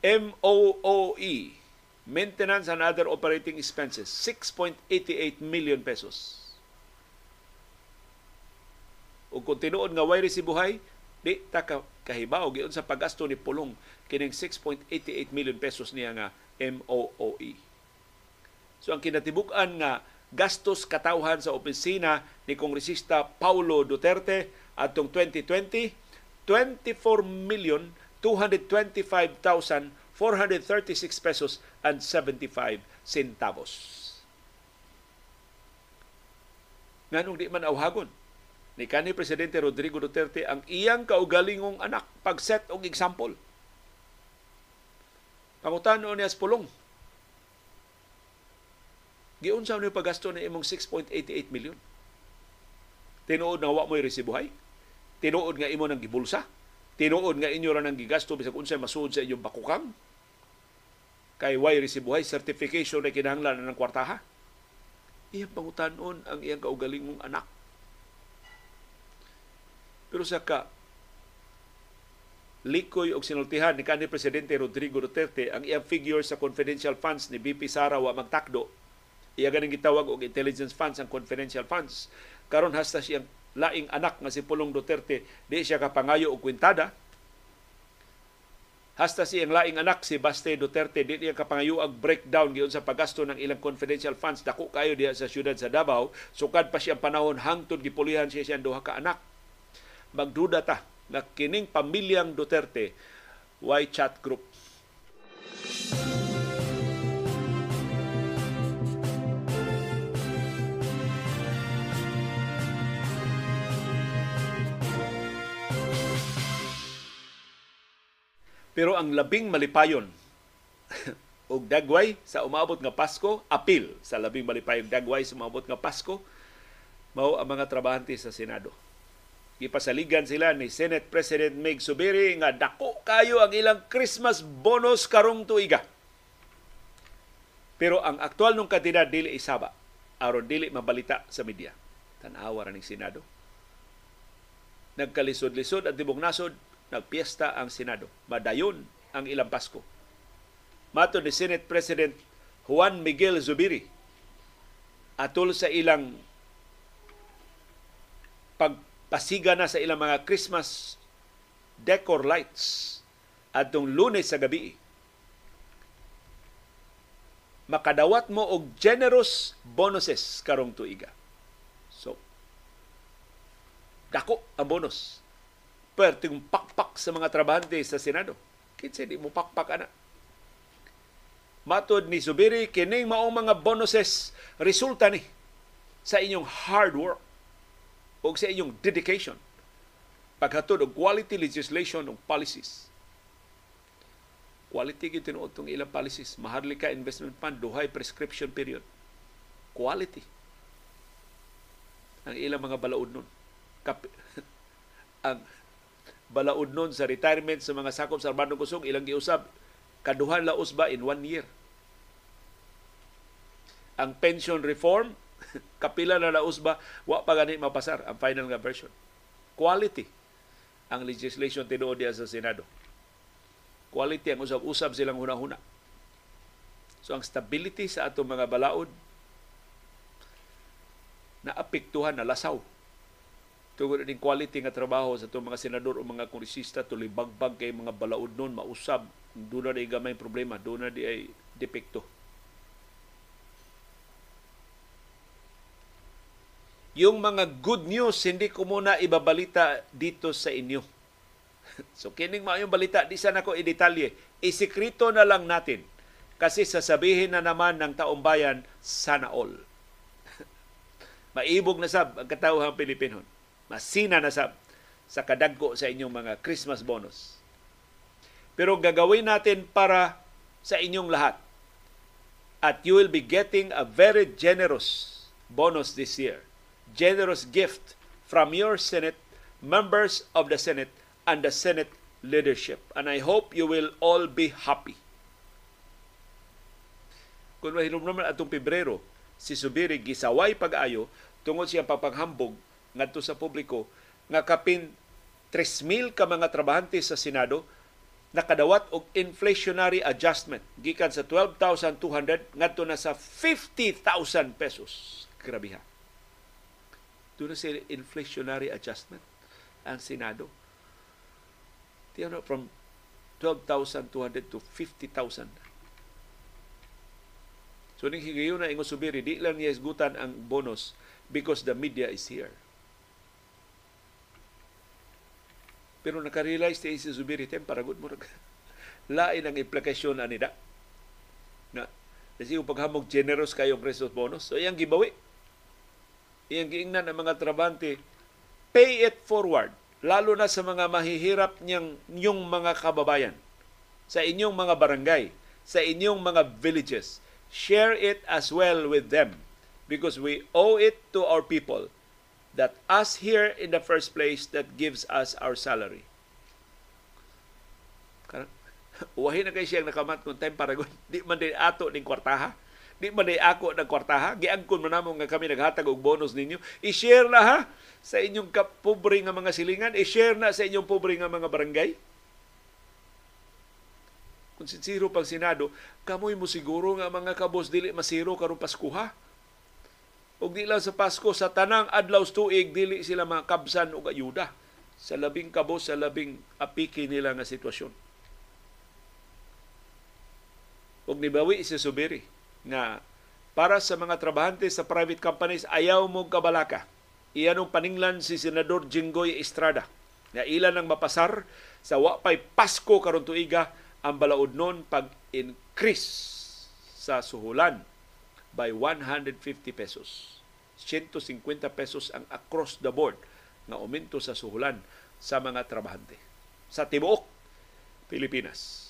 MOOE, Maintenance and Other Operating Expenses, 6.88 million pesos ug kung tinuod nga way resibuhay di ta ka kahibaw giun sa paggasto ni Pulong kining 6.88 million pesos niya nga MOOE. So ang kinatibuk-an nga gastos katawhan sa opisina ni Kongresista Paulo Duterte atong 2020 24 million 225,436 pesos and 75 centavos. Nganong di man awhagon ni kanhi presidente Rodrigo Duterte ang iyang kaugalingong anak pag-set og example. Pangutano niya sa pulong. Giunsa ni paggasto ni imong 6.88 million? Tinuod na wa mo'y resibuhay? Tinuod nga imo nang gibulsa? Tinuod nga inyo ra nang gigasto bisag unsay masuod sa inyong bakukang? Kay way resibuhay certification na kinahanglan ng kwartaha? Iyang pangutanon ang iyang kaugalingong anak pero sa ka likoy og sinultihan ni kanhi presidente Rodrigo Duterte ang iyang figure sa confidential funds ni BP Sara wa magtakdo. Iya ganing gitawag og intelligence funds ang confidential funds. Karon hasta siyang laing anak nga si Pulong Duterte di siya kapangayo og kwintada. Hasta siyang laing anak si Baste Duterte di niya kapangayo ang breakdown giun sa paggasto ng ilang confidential funds. Dako kayo diha sa syudad sa Davao. Sukad pa siyang panahon hangtod gipulihan siya siyang duha ka anak. Magduda ta na kining pamilyang Duterte why chat group. Pero ang labing malipayon og dagway sa umabot nga Pasko, apil sa labing malipayong dagway sa umabot nga Pasko, mao ang mga trabahante sa Senado gipasaligan sila ni Senate President Meg Subiri nga dako kayo ang ilang Christmas bonus karong tuiga. Pero ang aktual nung kandidat dili isaba aron dili mabalita sa media. Tanawa ra ning Senado. Nagkalisod-lisod at tibok nasod, nagpiesta ang Senado. Madayon ang ilang Pasko. Mato ni Senate President Juan Miguel Zubiri atol sa ilang pag pasiga na sa ilang mga Christmas decor lights adtong lunes sa gabi. Makadawat mo og generous bonuses karong tuiga. So, Dako ang bonus. Perting pakpak sa mga trabahante sa Senado. Kinsa di mo pakpak ana. Matod ni Zubiri, kining maong mga bonuses resulta ni sa inyong hard work o sa inyong dedication paghatod og quality legislation og policies. Quality gyud tinuod tong ilang policies. Maharlika investment fund duhay prescription period. Quality. Ang ilang mga balaod nun. Kap- ang balaod nun sa retirement sa mga sakop sa Armando Kusog ilang giusab kaduhan laos ba in one year. Ang pension reform kapila na laos ba wa pa gani mapasar ang final nga version. Quality ang legislation tinuod diya sa Senado. Quality ang usab-usab silang hunahuna. So ang stability sa atong mga balaod na apektuhan na lasaw tungod ning quality nga trabaho sa itong mga senador o mga kongresista tuloy bagbag kay mga balaod nun mausab doon na di gamay problema doon na di ay depekto yung mga good news hindi ko muna ibabalita dito sa inyo. so kining maayong balita di sana ko i-detalye. Isikreto na lang natin kasi sasabihin na naman ng taong bayan sana all. Maibog na sab ang katawhang Pilipinon. Masina na sab sa kadagko sa inyong mga Christmas bonus. Pero gagawin natin para sa inyong lahat. At you will be getting a very generous bonus this year generous gift from your Senate, members of the Senate, and the Senate leadership. And I hope you will all be happy. Kung mahinom naman atong Pebrero, si Subiri gisaway pag-ayo tungod siya papanghambog ngadto sa publiko nga kapin 3,000 ka mga trabahante sa Senado nakadawat og inflationary adjustment gikan sa 12,200 ngadto na sa 50,000 pesos. Grabe ha. Doon sila inflationary adjustment ang Senado. Tiyan from 12,200 to 50,000. So ning higayon na ingon subiri di lang niya isgutan ang bonus because the media is here. Pero nakarealize tayo si Zubiri tem para good mo lain ang implikasyon ani da. Na kasi yung paghamog generous kayong Christmas bonus. So iyang gibawi. Iyang giingnan ang mga trabante, pay it forward, lalo na sa mga mahihirap niyang yung mga kababayan, sa inyong mga barangay, sa inyong mga villages. Share it as well with them. Because we owe it to our people that us here in the first place that gives us our salary. Uwahin na kay siyang nakamat kung time para di man din ato ning kwartaha Di man day ako ng kwartaha. Giangkon mo namo nga kami naghatag og bonus ninyo. I-share na ha sa inyong pobre nga mga silingan. I-share na sa inyong pobre nga mga barangay. Kung sincero pang Senado, kamoy mo siguro nga mga kabos dili masiro karong Paskuha. Og di lang sa Pasko, sa tanang adlaw tuig, dili sila mga kabsan og ayuda sa labing kabos, sa labing apiki nila nga sitwasyon. Og nibawi si Subiri nga para sa mga trabahante sa private companies ayaw mo kabalaka. Iyan ang paninglan si Senador Jinggoy Estrada nga ilan ang mapasar sa wapay Pasko karon tuiga ang balaod nun pag-increase sa suhulan by 150 pesos. 150 pesos ang across the board nga aumento sa suhulan sa mga trabahante sa tibuok Pilipinas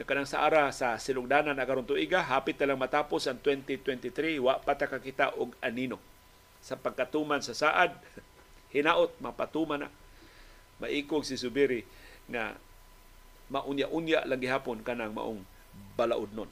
kanang sa ara sa sinugdanan na karon tuiga hapit na lang matapos ang 2023 wa pa ta og anino sa pagkatuman sa saad hinaot mapatuman na maikog si Subiri nga maunya-unya lang gihapon kanang maong balaod nun.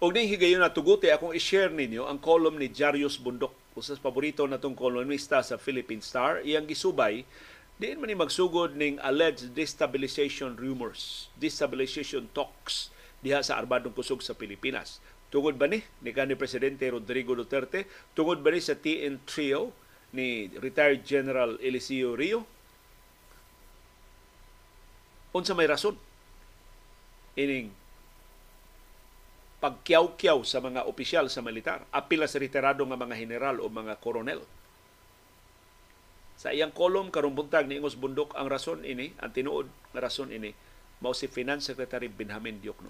Og ning higayon na tuguti akong i-share ninyo ang column ni Jarius Bundok, usas paborito natong kolumnista sa Philippine Star. Iyang gisubay diin man ni magsugod ning alleged destabilization rumors, destabilization talks diha sa Armadong Kusog sa Pilipinas. Tungod ba ni ni kanhi presidente Rodrigo Duterte? Tungod ba ni sa TN trio ni retired General Eliseo Rio? unsa may rason ining pagkyaw-kyaw sa mga opisyal sa militar, apila sa retirado nga mga general o mga koronel. Sa iyang kolom karong ni Ingos Bundok ang rason ini, ang tinuod nga rason ini, mao si Finance Secretary Benjamin Diokno.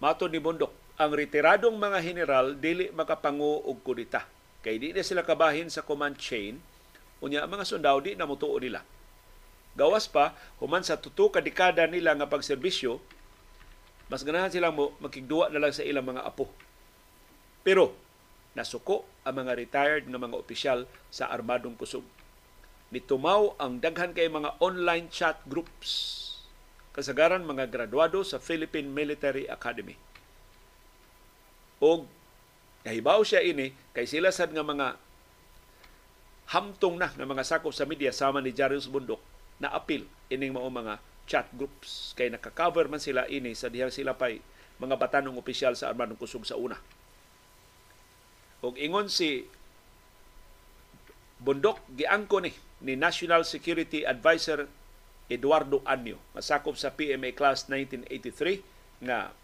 Mato ni Bundok, ang retiradong mga general dili makapangu og kudita. Kay di na sila kabahin sa command chain, unya ang mga sundao di na mutuo nila. Gawas pa, human sa tuto ka dekada nila nga pagserbisyo, mas ganahan silang mo makigduwa na lang sa ilang mga apo. Pero nasuko ang mga retired nga mga opisyal sa armadong kusog. Nitumaw ang daghan kay mga online chat groups kasagaran mga graduado sa Philippine Military Academy. O nahibaw siya ini kay sila sad nga mga hamtong na nga mga sakop sa media sama ni Jarius Bundok na apil ining mao mga chat groups kay nakakover man sila ini sa dihang sila pay mga batanong opisyal sa armadong kusog sa una. Og ingon si Bundok giangko ni ni National Security Advisor Eduardo Anyo masakop sa PMA Class 1983 nga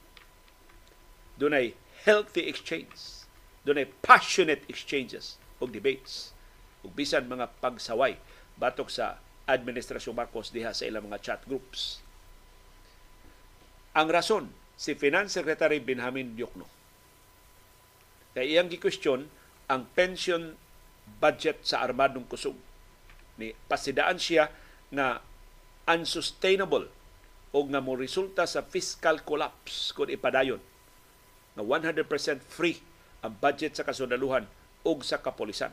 dunay healthy exchange, dunay passionate exchanges og debates ug bisan mga pagsaway batok sa Administrasyon Marcos diha sa ilang mga chat groups. Ang rason, si Finance Secretary Benjamin Diokno. Kay iyang gikwestiyon ang pension budget sa armadong kusog. Ni pasidaan siya na unsustainable o nga mo resulta sa fiscal collapse kung ipadayon na 100% free ang budget sa kasundaluhan o sa kapolisan.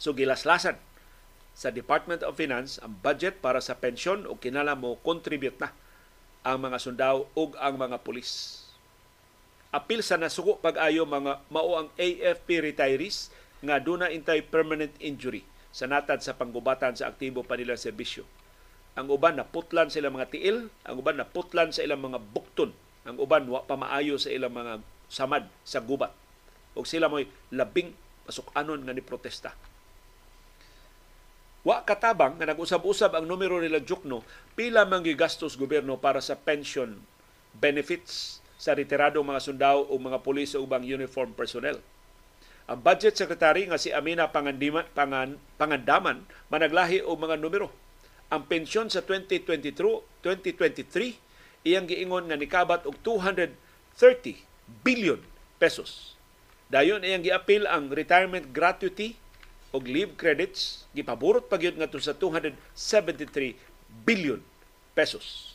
So gilaslasan sa Department of Finance ang budget para sa pensyon o kinala mo contribute na ang mga sundao ug ang mga pulis. Apil sa nasuko pag-ayo mga mao ang AFP retirees nga duna intay permanent injury sa natad sa panggubatan sa aktibo pa nila serbisyo. Ang uban na putlan sa ilang mga tiil, ang uban na putlan sa ilang mga bukton, ang uban wa pa maayo sa ilang mga samad sa gubat. O sila mo'y labing pasok anon nga ni protesta Wa katabang nga nag-usab-usab ang numero nila Jukno pila man gigastos gobyerno para sa pension benefits sa retiradong mga sundao o mga pulis o ubang uniform personnel. Ang budget secretary nga si Amina Pangandiman, Pangan, Pangandaman managlahi og mga numero. Ang pensyon sa 2022, 2023 iyang giingon nga nikabat og 230 billion pesos. Dayon iyang giapil ang retirement gratuity og leave credits gipaburot pa gyud ngadto sa 273 billion pesos.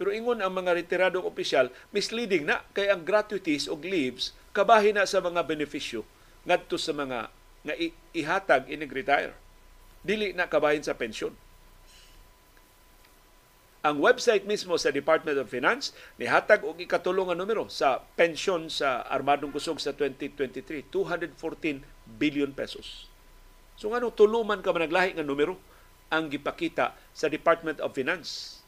Pero ingon ang mga retiradong opisyal, misleading na kay ang gratuities og leaves kabahin na sa mga benepisyo ngadto sa mga nga ihatag inig retire. Dili na kabahin sa pensyon. Ang website mismo sa Department of Finance nihatag og ikatulong nga numero sa pensyon sa armadong kusog sa 2023, 214 billion pesos. So ngano tuluman ka managlahi nga numero ang gipakita sa Department of Finance.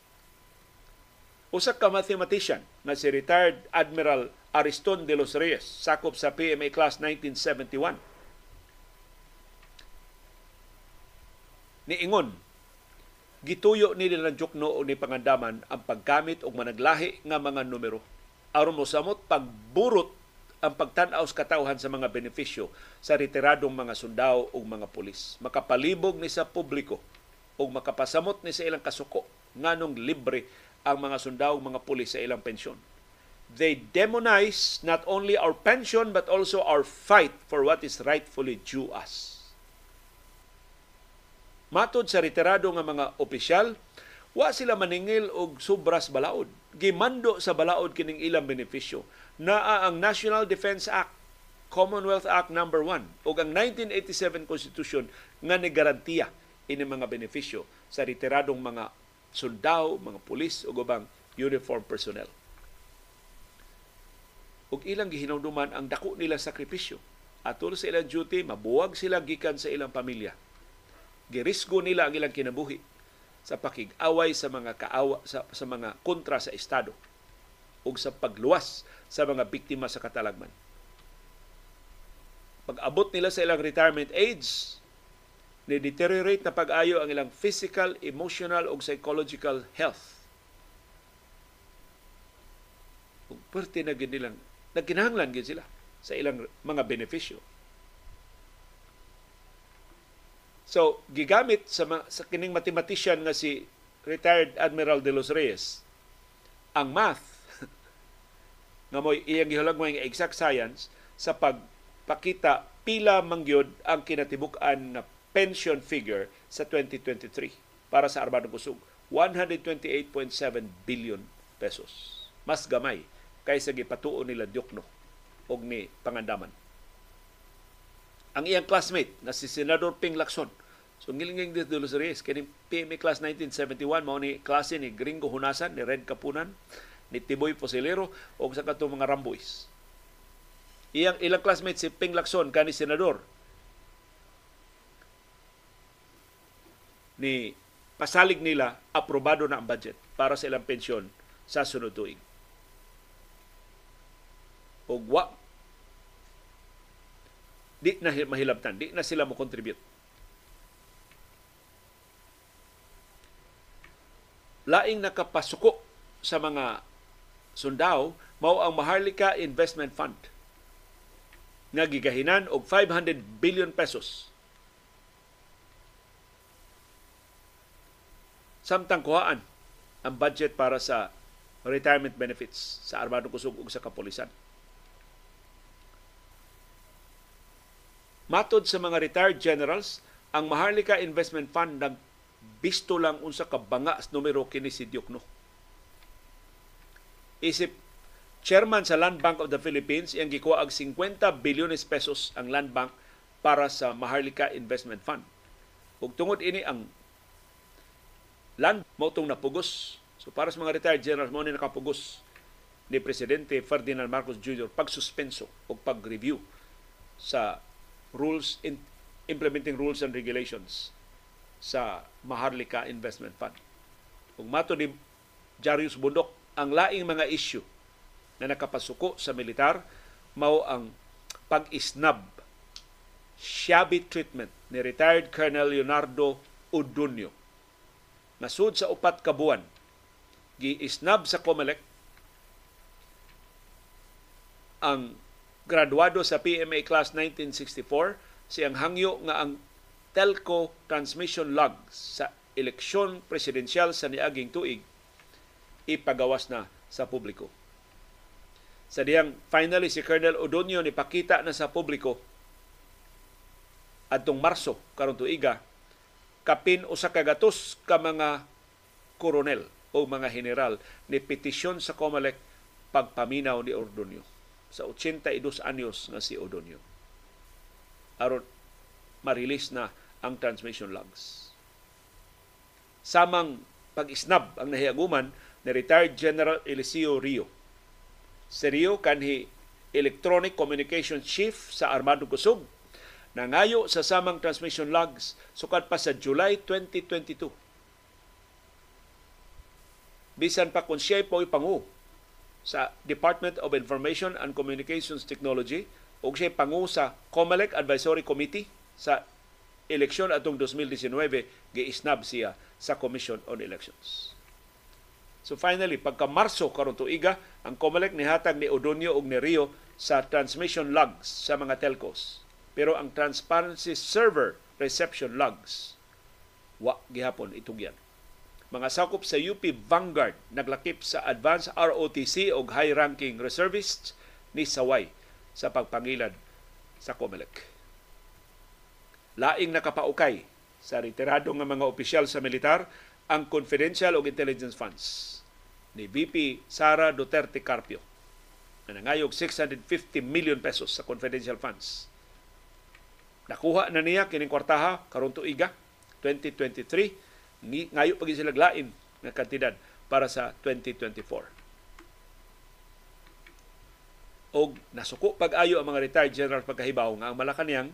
Usa ka mathematician na si retired Admiral Ariston de los Reyes, sakop sa PMA Class 1971. Ni Ingon, gituyo ni nilang Jukno o ni Pangandaman ang paggamit og managlahi nga mga numero aron mo samot pagburot ang pagtanaw sa katawhan sa mga benepisyo sa retiradong mga sundao o mga pulis. Makapalibog ni sa publiko o makapasamot ni sa ilang kasuko nganong libre ang mga sundao o mga pulis sa ilang pensyon. They demonize not only our pension but also our fight for what is rightfully due us. Matod sa retirado nga mga opisyal, wa sila maningil og subras balaod. Gimando sa balaod kining ilang benepisyo naa ang National Defense Act, Commonwealth Act number no. 1 ug ang 1987 Constitution nga nigarantiya ini mga benepisyo sa retiradong mga sundao, mga pulis ug ubang uniform personnel. Ug ilang gihinumduman ang dako nila sakripisyo. Atol sa ilang duty, mabuwag sila gikan sa ilang pamilya. Girisgo nila ang ilang kinabuhi sa pakig-away sa mga kaawa sa, sa mga kontra sa estado ug sa pagluwas sa mga biktima sa katalagman. Pag abot nila sa ilang retirement age, ni deteriorate na pag-ayo ang ilang physical, emotional ug psychological health. Ug parte na gid nilang nagkinahanglan gid sila sa ilang mga benepisyo. So, gigamit sa, mga, sa kining mathematician nga si retired Admiral de los Reyes ang math nga mo iyang gihulag mo exact science sa pagpakita pila mangyod ang kinatibuk-an na pension figure sa 2023 para sa Armadong Kusog. 128.7 billion pesos. Mas gamay kaysa gipatuo nila Diokno og ni Pangandaman. Ang iyang classmate na si Senador Ping Lacson So ngilinging dito dulo sa Reyes, kini PMA class 1971 mao ni klase ni Gringo Hunasan, ni Red Kapunan, ni Tiboy Posilero o sa katong mga Ramboys. Iyang ilang classmate si Ping Lacson kani senador ni pasalig nila aprobado na ang budget para sa ilang pensyon sa sunod tuig. O wa di na mahilabtan, di na sila mo contribute laing nakapasuko sa mga sundao mao ang Maharlika Investment Fund nga gigahinan og 500 billion pesos. Samtang kuhaan ang budget para sa retirement benefits sa Armadong Kusog ug sa kapulisan. Matod sa mga retired generals, ang Maharlika Investment Fund nag bisto lang unsa ka banga numero kini si Diokno. Isip chairman sa Land Bank of the Philippines iyang gikuha og 50 bilyones pesos ang Land Bank para sa Maharlika Investment Fund. Ug tungod ini ang land mo tong napugos. So para sa mga retired generals mo ni nakapugos ni Presidente Ferdinand Marcos Jr. pagsuspenso o pag-review sa rules in, implementing rules and regulations sa Maharlika Investment Fund. Kung mato ni Jarius Bundok, ang laing mga issue na nakapasuko sa militar mao ang pag-isnab shabby treatment ni retired Colonel Leonardo Udunio. Nasud sa upat ka buwan, gi-isnab sa COMELEC ang graduado sa PMA Class 1964 siyang hangyo nga ang telco transmission logs sa eleksyon presidensyal sa niaging tuig ipagawas na sa publiko. Sa diyang finally si Colonel Odonio ni pakita na sa publiko adtong Marso karon tuiga kapin usa ka gatos ka mga koronel o mga general ni petisyon sa COMELEC pagpaminaw ni Ordonio sa 82 anyos nga si Odonio. Aron marilis na ang transmission logs. Samang pag-isnab ang nahiaguman ni retired General Eliseo Rio. Si Rio kanhi Electronic Communication Chief sa Armado Kusog nangayo sa samang transmission logs sukad pa sa July 2022. Bisan pa kung siya po pangu sa Department of Information and Communications Technology o siya pangu sa COMELEC Advisory Committee sa eleksyon atong 2019 giisnab siya sa Commission on Elections. So finally, pagka Marso karon tuiga, ang COMELEC nihatag ni Odonio ug ni Rio sa transmission logs sa mga telcos. Pero ang transparency server reception logs wa gihapon itugyan. Mga sakop sa UP Vanguard naglakip sa advanced ROTC o high-ranking reservists ni Saway sa pagpangilad sa COMELEC laing nakapaukay sa retirado nga mga opisyal sa militar ang confidential o intelligence funds ni VP Sara Duterte Carpio na nangayog 650 million pesos sa confidential funds. Nakuha na niya kining kwartaha karon tuiga 2023 ni ngayo pag sila lain nga kantidad para sa 2024. Og nasuko pag-ayo ang mga retired general pagkahibaw nga ang Malacanang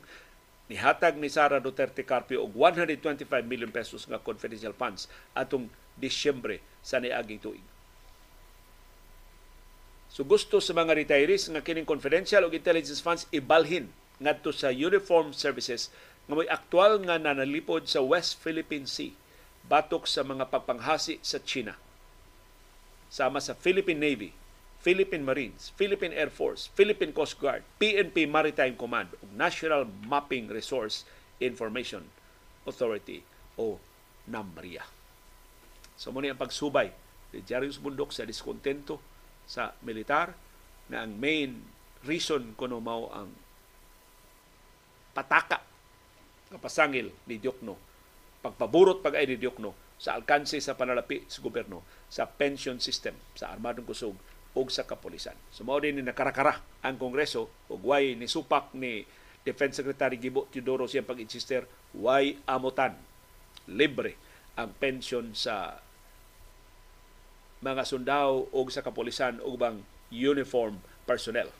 nihatag ni Sara Duterte Carpio og 125 million pesos nga confidential funds atong Disyembre sa niaging tuig. So gusto sa mga retirees nga kining confidential o intelligence funds ibalhin ngadto sa uniform services nga may aktual nga nanalipod sa West Philippine Sea batok sa mga pagpanghasi sa China. Sama sa Philippine Navy, Philippine Marines, Philippine Air Force, Philippine Coast Guard, PNP Maritime Command National Mapping Resource Information Authority o NAMRIA. So muna ang pagsubay ni Jarius Bundok sa diskontento sa militar na ang main reason kuno mao ang pataka nga pasangil ni Diokno pagpaburot pag ay ni Diokno sa alkanse sa panalapi sa gobyerno sa pension system sa armadong kusog o sa kapulisan. So mao din ni nakarakara ang Kongreso ug way ni supak ni Defense Secretary Gibo Teodoro siyang pag-insister way amutan libre ang pension sa mga sundao o sa kapulisan o bang uniform personnel.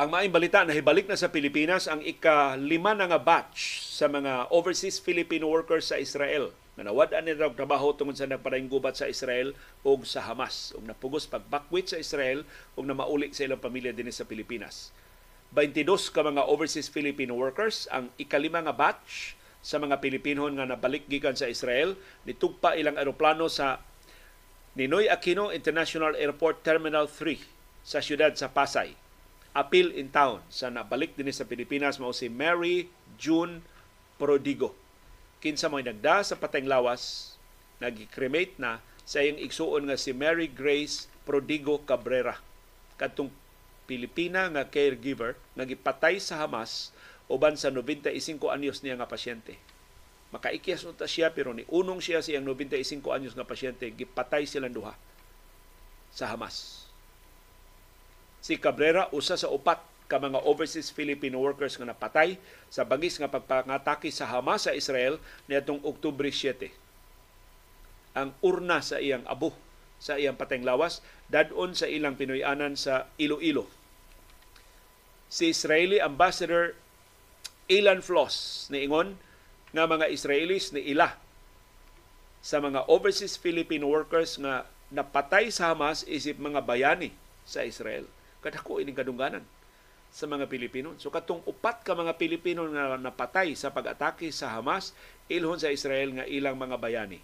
Ang maing balita na hibalik na sa Pilipinas ang ika-lima na nga batch sa mga overseas Filipino workers sa Israel. Na nawad-an nila trabaho tungod sa nagparayong gubat sa Israel o sa Hamas. Ug napugos pagbakwit sa Israel ug na mauli sa ilang pamilya dinhi sa Pilipinas. 22 ka mga overseas Filipino workers ang ikalima nga batch sa mga Pilipino nga nabalik gikan sa Israel. Nitugpa ilang eroplano sa Ninoy Aquino International Airport Terminal 3 sa siyudad sa Pasay appeal in town sa nabalik din sa Pilipinas mao si Mary June Prodigo. Kinsa mo nagda sa pateng lawas, nag-cremate na sa iyang igsuon nga si Mary Grace Prodigo Cabrera. Kadtong Pilipina nga caregiver nagipatay sa Hamas uban sa 95 anyos niya nga pasyente. Makaikyas unta siya pero ni unong siya siyang 95 anyos nga pasyente gipatay silang duha sa Hamas Si Cabrera usa sa upat ka mga overseas Filipino workers nga napatay sa bagis nga pagpangatake sa Hamas sa Israel niadtong Oktubre 7. Ang urna sa iyang abo sa iyang pateng lawas dadon sa ilang Pinoyanan sa Iloilo. Si Israeli Ambassador Ilan Floss niingon nga mga Israelis ni ila sa mga overseas Filipino workers nga napatay sa Hamas isip mga bayani sa Israel kadako ining kadungganan sa mga Pilipino. So katong upat ka mga Pilipino nga napatay sa pag-atake sa Hamas ilhon sa Israel nga ilang mga bayani.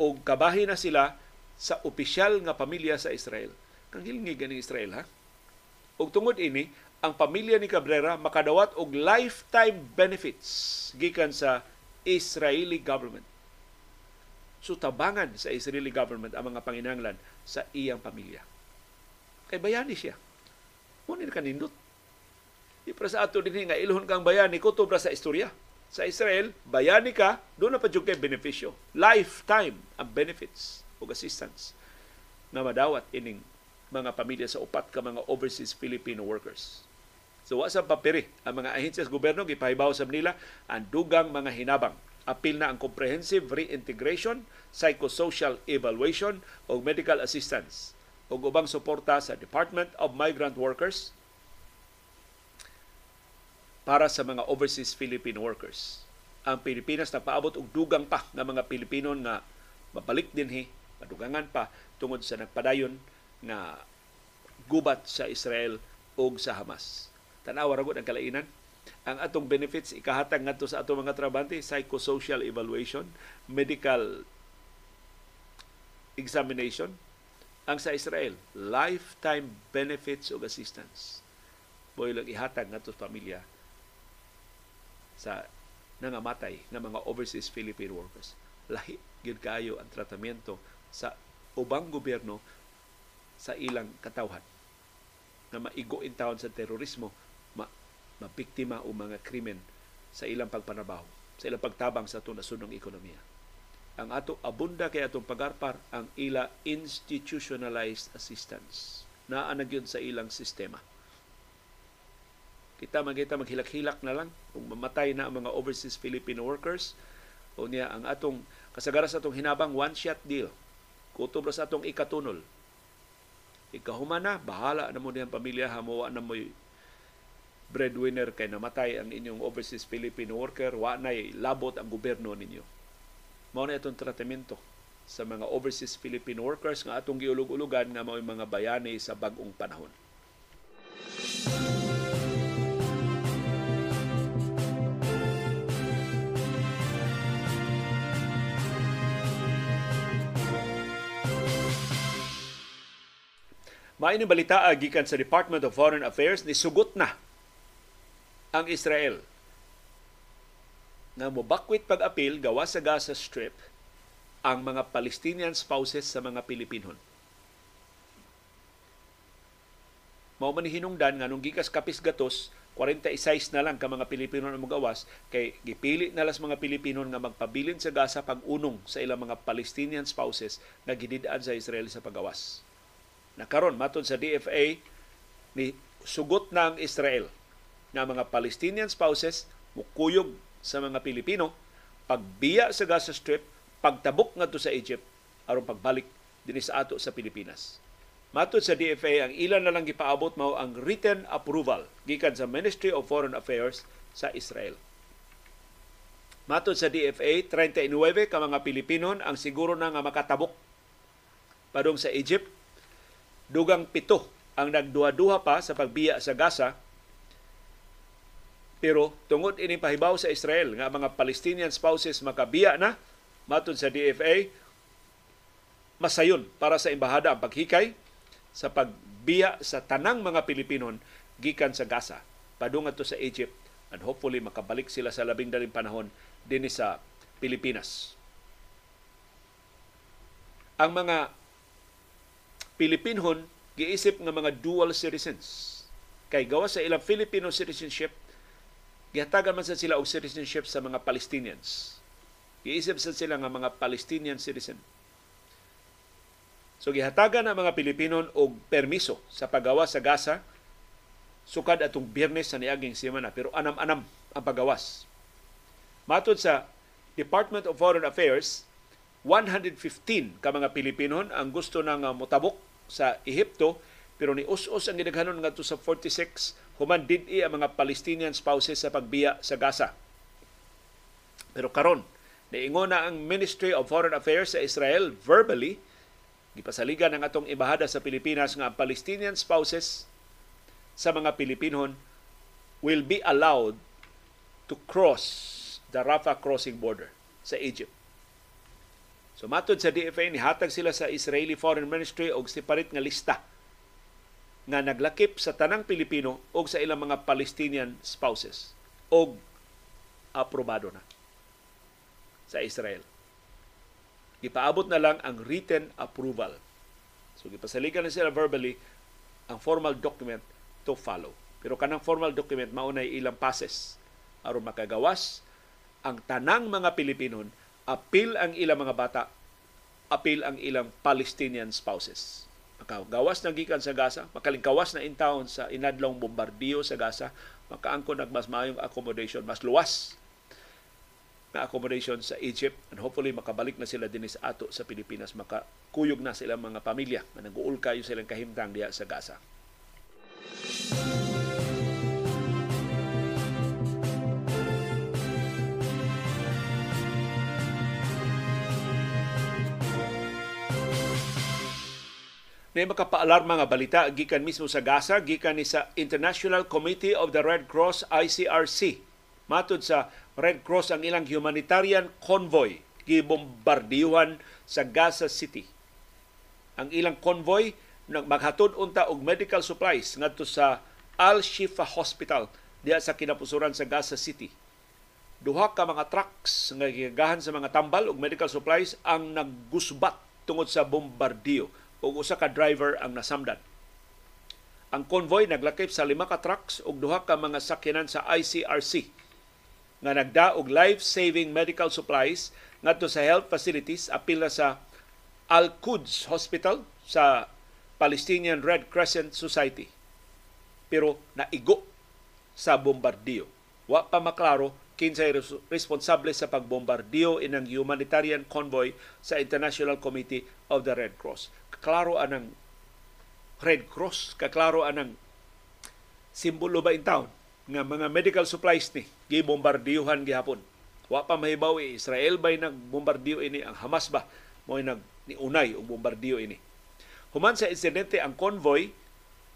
O kabahin na sila sa opisyal nga pamilya sa Israel. Kang hilingig ganing Israel ha. Og tungod ini, ang pamilya ni Cabrera makadawat og lifetime benefits gikan sa Israeli government. So tabangan sa Israeli government ang mga panginanglan sa iyang pamilya. Kay bayani siya. Muna ka nindot. Di para sa ato din nga ilhon kang bayani, kutob sa istorya. Sa Israel, bayani ka, doon na pa kay benepisyo. Lifetime ang benefits o assistance na madawat ining mga pamilya sa upat ka mga overseas Filipino workers. So wa sa papiri ang mga ahensya sa gobyerno gipahibaw sa nila ang dugang mga hinabang. Apil na ang comprehensive reintegration, psychosocial evaluation o medical assistance o ubang suporta sa Department of Migrant Workers para sa mga overseas Filipino workers. Ang Pilipinas nagpaabot og dugang pa ng mga Pilipino nga mabalik dinhi, madugangan pa tungod sa nagpadayon nga gubat sa Israel o sa Hamas. Tanawa ra ang kalainan. Ang atong benefits ikahatag ngadto sa atong mga trabante, psychosocial evaluation, medical examination, ang sa Israel, lifetime benefits o assistance. Boy lang ihatag nga sa pamilya sa nangamatay ng mga overseas Philippine workers. Lahi gyud kayo ang tratamiento sa ubang gobyerno sa ilang katawhan na maigo in town sa terorismo, ma, mabiktima o mga krimen sa ilang pagpanabaho, sa ilang pagtabang sa ito nasunong ekonomiya ang ato abunda kay atong pagarpar ang ila institutionalized assistance. Na sa ilang sistema. Kita magita maghilak-hilak na lang. Kung mamatay na ang mga overseas Filipino workers o niya ang atong kasagara sa atong hinabang one shot deal kutob sa atong ikatunol. Ikahuman na bahala na mo niyang pamilya hamuwa na mo'y breadwinner kay namatay ang inyong overseas Filipino worker, wa nay labot ang gobyerno ninyo. Mao na itong tratamento sa mga overseas Filipino workers nga atong giulog-ulugan nga mao mga bayani sa bag-ong panahon. Maayong balita gikan sa Department of Foreign Affairs ni sugot na ang Israel nga mobakwit pag-apil gawa sa Gaza Strip ang mga Palestinian spouses sa mga Pilipinon. Mao man hinungdan nga nung gikas kapis gatos 46 na lang ka mga Pilipino ang magawas kay gipili na las mga Pilipino nga magpabilin sa Gaza pag unong sa ilang mga Palestinian spouses nga gididaan sa Israel sa pagawas. Nakaron matod sa DFA ni sugot na ang Israel nga mga Palestinian spouses mukuyog sa mga Pilipino pagbiya sa Gaza Strip pagtabok ngadto sa Egypt aron pagbalik dinhi sa ato sa Pilipinas. Matod sa DFA, ang ilan na lang gipaabot mao ang written approval gikan sa Ministry of Foreign Affairs sa Israel. Matod sa DFA, 39 ka mga Pilipino ang siguro na nga makatabok padung sa Egypt. Dugang pito ang nagduha-duha pa sa pagbiya sa Gaza pero tungod ini pahibaw sa Israel nga mga Palestinian spouses makabiya na matod sa DFA masayon para sa embahada ang paghikay sa pagbiya sa tanang mga Pilipinon gikan sa Gaza padung to sa Egypt and hopefully makabalik sila sa labing daling panahon dinhi sa Pilipinas. Ang mga Pilipinhon giisip nga mga dual citizens kay gawa sa ilang Filipino citizenship gihatagan man sa sila og citizenship sa mga Palestinians. Giisip sa sila nga mga Palestinian citizen So gihatagan ang mga Pilipino og permiso sa paggawa sa Gaza sukad atong Biyernes sa niaging semana pero anam-anam ang paggawas. Matod sa Department of Foreign Affairs, 115 ka mga Pilipino ang gusto nang motabok sa Ehipto pero ni us-us ang gidaghanon ngadto sa 46 human did ang mga Palestinian spouses sa pagbiya sa Gaza. Pero karon niingon na ang Ministry of Foreign Affairs sa Israel verbally Gipasaligan ang atong ibahada sa Pilipinas nga ang Palestinian spouses sa mga Pilipinon will be allowed to cross the Rafah crossing border sa Egypt. So matod sa DFA nihatag sila sa Israeli Foreign Ministry og separate nga lista nga naglakip sa tanang Pilipino o sa ilang mga Palestinian spouses og aprobado na sa Israel gipaabot na lang ang written approval. So gipasaligan na sila verbally ang formal document to follow. Pero kanang formal document maunay ilang passes aron makagawas ang tanang mga Pilipino apil ang ilang mga bata apil ang ilang Palestinian spouses. Makagawas na gikan sa Gaza, makalingkawas na in town sa inadlong bombardiyo sa Gaza, makaangko nagmas maayong accommodation, mas luwas na accommodation sa Egypt and hopefully makabalik na sila din sa ato sa Pilipinas makakuyog na sila mga pamilya na nag-uul kayo silang kahimtang diya sa Gaza. May makapaalarma nga balita gikan mismo sa Gaza gikan ni sa International Committee of the Red Cross ICRC. Matod sa Red Cross ang ilang humanitarian convoy gibombardiyuhan sa Gaza City. Ang ilang convoy maghatod unta og medical supplies ngadto sa Al-Shifa Hospital diya sa kinapusuran sa Gaza City. Duha ka mga trucks nga gigagahan sa mga tambal og medical supplies ang naggusbat tungod sa bombardiyo ug usa ka driver ang nasamdan. Ang convoy naglakip sa lima ka trucks ug duha ka mga sakyanan sa ICRC nga nagda og life-saving medical supplies ngadto sa health facilities apil sa Al-Quds Hospital sa Palestinian Red Crescent Society. Pero naigo sa bombardiyo. Wa pa maklaro kinsay responsable sa pagbombardiyo inang humanitarian convoy sa International Committee of the Red Cross. Kaklaro anang Red Cross, kaklaro anang simbolo ba in town nga mga medical supplies ni gibombardiyuhan gihapon. Wa pa mahibaw eh, Israel ba'y nagbombardiyo ini ang Hamas ba mo nag niunay og bombardiyo ini. Human sa insidente ang convoy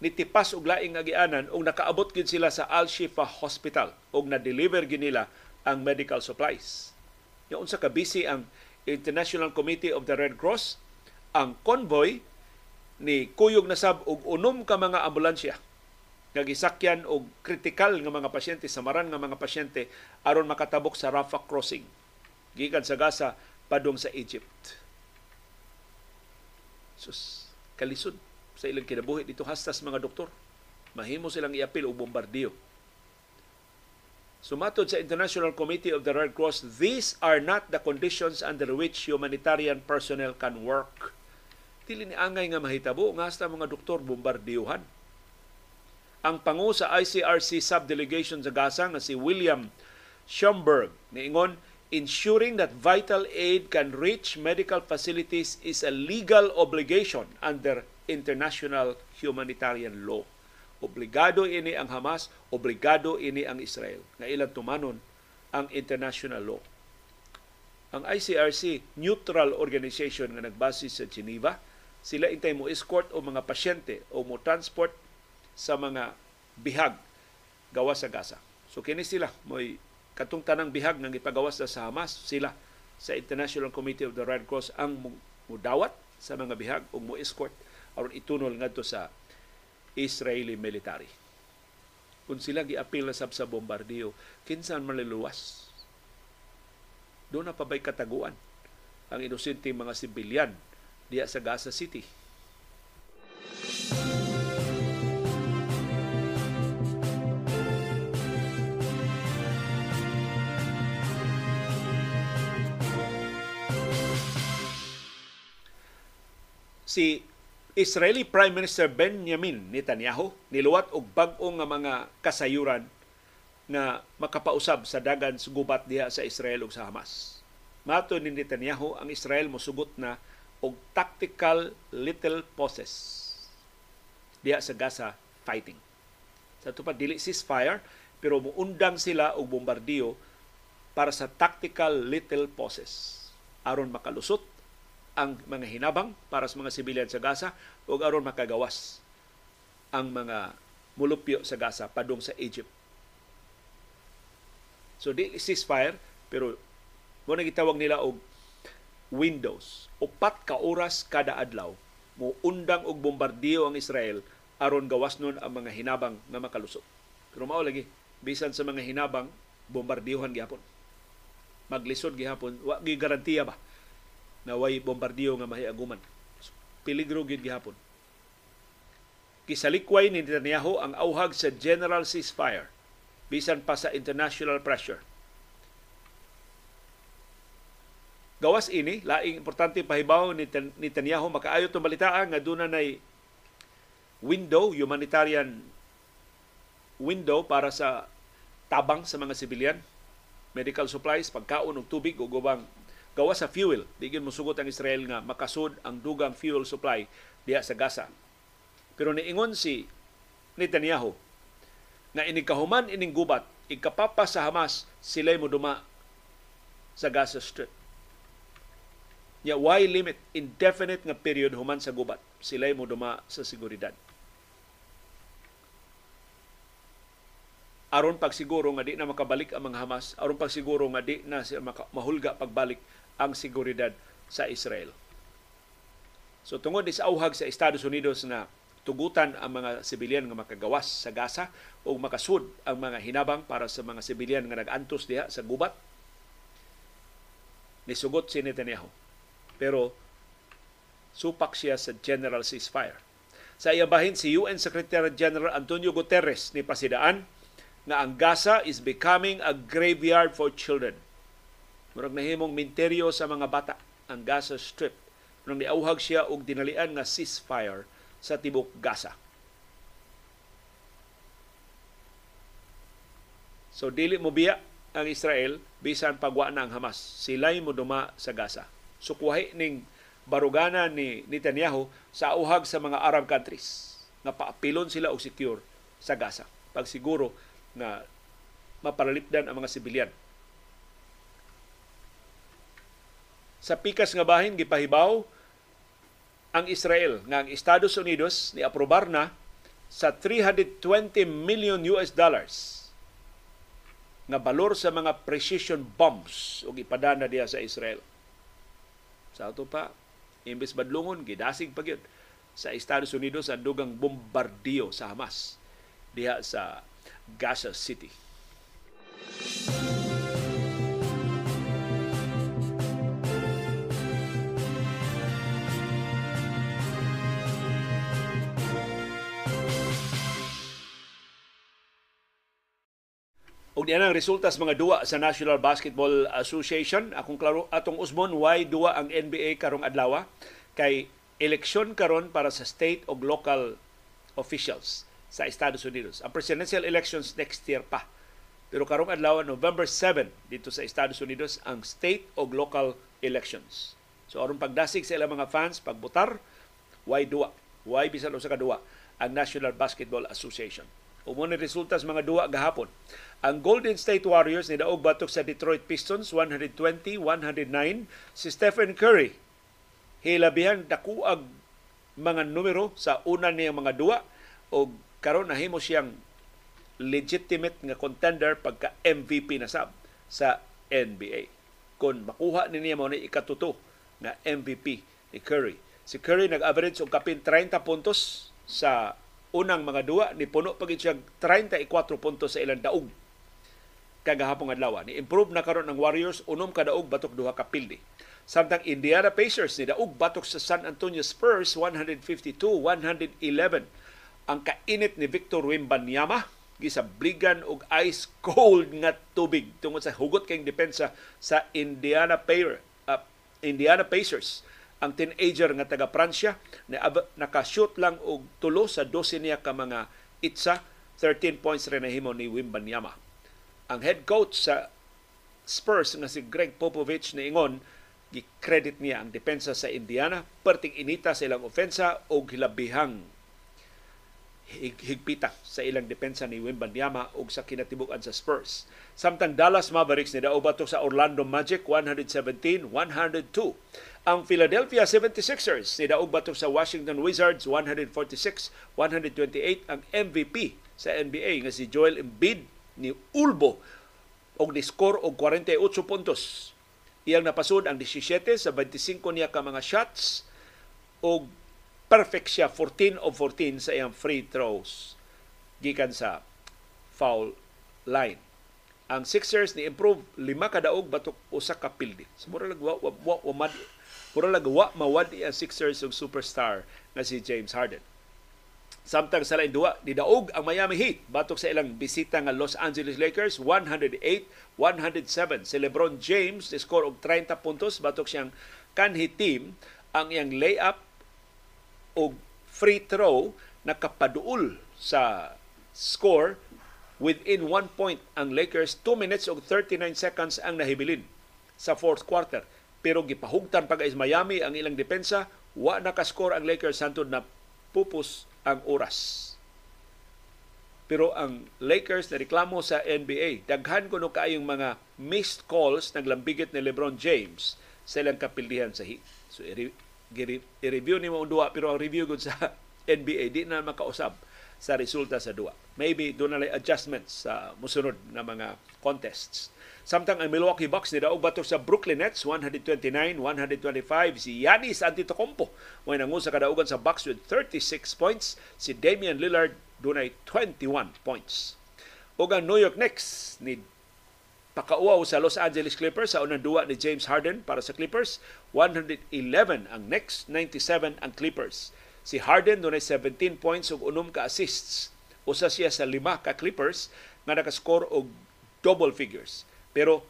ni tipas og laing agianan og nakaabot gid sila sa Al-Shifa Hospital og na-deliver gid nila ang medical supplies. Yung unsa ka busy ang International Committee of the Red Cross ang convoy ni kuyog na sab og unom ka mga ambulansya nga gisakyan og kritikal nga mga pasyente samaran nga mga pasyente aron makatabok sa Rafah crossing gikan sa Gaza padung sa Egypt. Sus, kalisod sa ilang kinabuhi dito hastas mga doktor. Mahimo silang iapil o bombardiyo. Sumatod sa International Committee of the Red Cross, these are not the conditions under which humanitarian personnel can work. Dili ni angay nga mahitabo nga hasta mga doktor bombardiyuhan. Ang pangu sa ICRC subdelegation sa Gaza nga si William Schomburg niingon ensuring that vital aid can reach medical facilities is a legal obligation under international humanitarian law. Obligado ini ang Hamas, obligado ini ang Israel nga ilang tumanon ang international law. Ang ICRC, neutral organization nga nagbase sa Geneva, sila intay mo escort o mga pasyente o mo transport sa mga bihag gawa sa Gaza. So kini sila mo'y katong tanang bihag nga gipagawas sa Hamas sila sa International Committee of the Red Cross ang mudawat sa mga bihag ug mo escort aron itunol ngadto sa Israeli military. Kung sila giapil na sab sa bombardiyo, kinsan maluluwas? Doon na pa ba'y kataguan ang inosente mga sibilyan diya sa Gaza City? si Israeli Prime Minister Benjamin Netanyahu niluwat og bag-o nga mga kasayuran nga makapausab sa dagan sugubat diha sa Israel ug sa Hamas. Mato ni Netanyahu ang Israel mosugot na og tactical little pauses diha sa Gaza fighting. Sa tupad dili ceasefire pero muundang sila og bombardiyo para sa tactical little pauses aron makalusot ang mga hinabang para sa mga sibilyan sa Gaza ug aron makagawas ang mga mulupyo sa Gaza padung sa Egypt. So di ceasefire pero mo na gitawag nila og windows. Upat ka oras kada adlaw mo undang og bombardiyo ang Israel aron gawas nun ang mga hinabang nga makalusot. Pero mao lagi bisan sa mga hinabang bombardiyohan gihapon. Maglisod gihapon, wa gi garantiya ba na way bombardiyo nga mahiaguman. Peligro gid gihapon. Kisalikway ni Netanyahu ang auhag sa general ceasefire bisan pa sa international pressure. Gawas ini, laing importante pahibaw ni Netanyahu makaayo itong balitaan nga doon na window, humanitarian window para sa tabang sa mga sibilyan, medical supplies, pagkaon og tubig ug ubang gawa sa fuel. Digin mo sugot ang Israel nga makasud ang dugang fuel supply diha sa Gaza. Pero niingon si Netanyahu na inikahuman ining gubat, ikapapa sa Hamas, sila mo duma sa Gaza Strip. Ya, why limit? Indefinite nga period human sa gubat. Sila mo duma sa seguridad. aron pagsiguro nga di na makabalik ang mga Hamas, aron pagsiguro nga di na mahulga pagbalik ang seguridad sa Israel. So tungod sa auhag sa Estados Unidos na tugutan ang mga sibilyan nga makagawas sa Gaza o makasud ang mga hinabang para sa mga sibilyan nga nagantos diha sa gubat, nisugot si Netanyahu. Pero supak siya sa general ceasefire. Sa iyabahin si UN Secretary General Antonio Guterres ni pasidaan nga ang Gaza is becoming a graveyard for children Murag nahimong minteryo sa mga bata ang Gaza Strip. Nang niauhag siya og dinalian nga ceasefire sa tibok Gaza. So dili mo biya ang Israel bisan pagwa na ang Hamas. Sila'y mo duma sa Gaza. Sukuhay ning barugana ni Netanyahu sa auhag sa mga Arab countries nga paapilon sila og secure sa Gaza. Pagsiguro nga mapalipdan ang mga sibilyan. Sa pikas nga bahin gipahibaw ang Israel nga ang Estados Unidos ni aprobar na sa 320 million US dollars nga balor sa mga precision bombs o ipadana diya sa Israel. Sa ato pa, imbes badlungon, gidasig pa gyud sa Estados Unidos ang dugang bombardiyo sa Hamas diha sa Gaza City. Og diyan ang resulta sa mga duwa sa National Basketball Association. Akong klaro atong usbon why duwa ang NBA karong adlaw kay eleksyon karon para sa state o local officials sa Estados Unidos. Ang presidential elections next year pa. Pero karong adlaw November 7 dito sa Estados Unidos ang state o local elections. So aron pagdasig sa ilang mga fans pagbotar, why duwa? Why bisan usa ka duwa ang National Basketball Association. Umo ni resulta sa mga duwa gahapon. Ang Golden State Warriors ni daog batok sa Detroit Pistons 120-109. Si Stephen Curry hilabihang dakuag mga numero sa una niya mga duwa o karon nahimo siyang legitimate nga contender pagka MVP na sab sa NBA. Kung makuha ni niya mo ni ikatuto nga MVP ni Curry. Si Curry nag-average og kapin 30 puntos sa unang mga duwa ni puno pagid siya 34 puntos sa ilang daog kagahapon adlaw. Ni improve na karon ang Warriors unom ka daog batok duha ka pildi. Samtang Indiana Pacers ni daog batok sa San Antonio Spurs 152-111 ang kainit ni Victor Wembanyama gisabligan og ice cold nga tubig tungod sa hugot kay depensa sa Indiana Pacers uh, Indiana Pacers ang teenager nga taga Pransya na naka-shoot lang og tulo sa 12 niya ka mga itsa 13 points rin nahimo ni Wimbanyama. Ang head coach sa Spurs nga si Greg Popovich na ingon gi-credit niya ang depensa sa Indiana perting inita sa ilang ofensa og hilabihang higpita sa ilang depensa ni Wimbanyama ug sa kinatibukan sa Spurs. Samtang Dallas Mavericks ni daog batok sa Orlando Magic 117-102. Ang Philadelphia 76ers ni daog batok sa Washington Wizards 146-128 ang MVP sa NBA nga si Joel Embiid ni Ulbo og ni score og 48 puntos. Iyang napasud ang 17 sa 25 niya ka mga shots og perfect siya 14 of 14 sa iyang free throws gikan sa foul line. Ang Sixers ni improve lima ka daog batok usa ka pildi. So mura lag wa wa, wa, wa mad, mura lag wa mawadi ang Sixers og superstar nga si James Harden. Samtang sa lain duwa, nidaog ang Miami Heat batok sa ilang bisita nga Los Angeles Lakers 108-107. Si LeBron James score og 30 puntos batok siyang kanhi team ang iyang layup og free throw nakapaduol sa score within one point ang Lakers. 2 minutes og 39 seconds ang nahibilin sa fourth quarter. Pero gipahugtan pag is Miami ang ilang depensa. Wa nakascore ang Lakers santod na pupus ang oras. Pero ang Lakers na reklamo sa NBA daghan kuno kaayong mga missed calls naglambigit ni LeBron James sa ilang kapildihan sa Heat. So i-review ni mo ang duwa pero ang review gud sa NBA di na makausab sa resulta sa duwa. Maybe doon na adjustments sa musunod na mga contests. Samtang ang Milwaukee Bucks ni daog batok sa Brooklyn Nets 129-125 si Giannis Antetokounmpo may nangun sa kadaugan sa Bucks with 36 points si Damian Lillard dunay 21 points. Ug New York Knicks ni pakauaw sa Los Angeles Clippers sa unang duwa ni James Harden para sa Clippers. 111 ang next, 97 ang Clippers. Si Harden dunay 17 points ug unom ka assists. Usa siya sa lima ka Clippers nga nakascore og double figures. Pero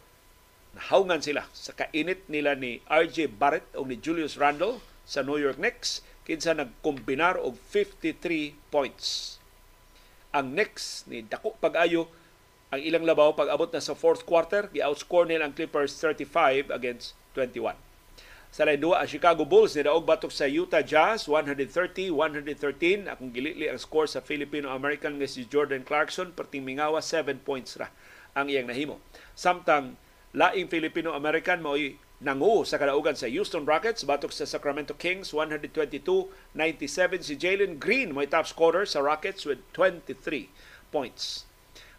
nahawngan sila sa kainit nila ni RJ Barrett o ni Julius Randle sa New York Knicks kinsa nagkombinar og 53 points. Ang Knicks ni dako pag-ayo ang ilang labaw pag abot na sa fourth quarter, gi-outscore nila ang Clippers 35 against 21. Sa lain duwa, ang Chicago Bulls nidaog batok sa Utah Jazz 130-113. Akong gilili ang score sa Filipino-American nga si Jordan Clarkson perting mingawa 7 points ra ang iyang nahimo. Samtang laing Filipino-American mo'y nangu sa kadaugan sa Houston Rockets batok sa Sacramento Kings 122-97 si Jalen Green mo'y top scorer sa Rockets with 23 points.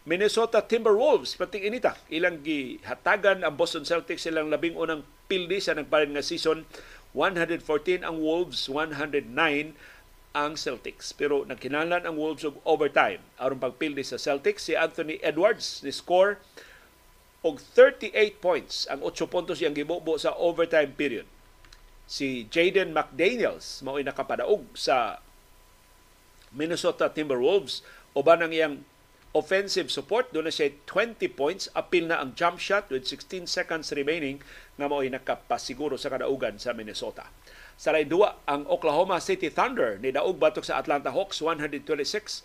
Minnesota Timberwolves pating inita ilang gihatagan ang Boston Celtics silang labing unang pildi sa nagpalit nga season. 114 ang Wolves 109 ang Celtics. Pero nagkinahanglan ang Wolves og overtime. Aron pagpildi sa Celtics si Anthony Edwards ni score og 38 points. Ang 8 puntos yang gibubo sa overtime period. Si Jaden McDaniels mao nakapadaog sa Minnesota Timberwolves. Uban ang iyang offensive support. Doon na siya 20 points. Apil na ang jump shot with 16 seconds remaining nga mao'y nakapasiguro sa kadaugan sa Minnesota. Sa duwa, ang Oklahoma City Thunder ni daog batok sa Atlanta Hawks 126-117.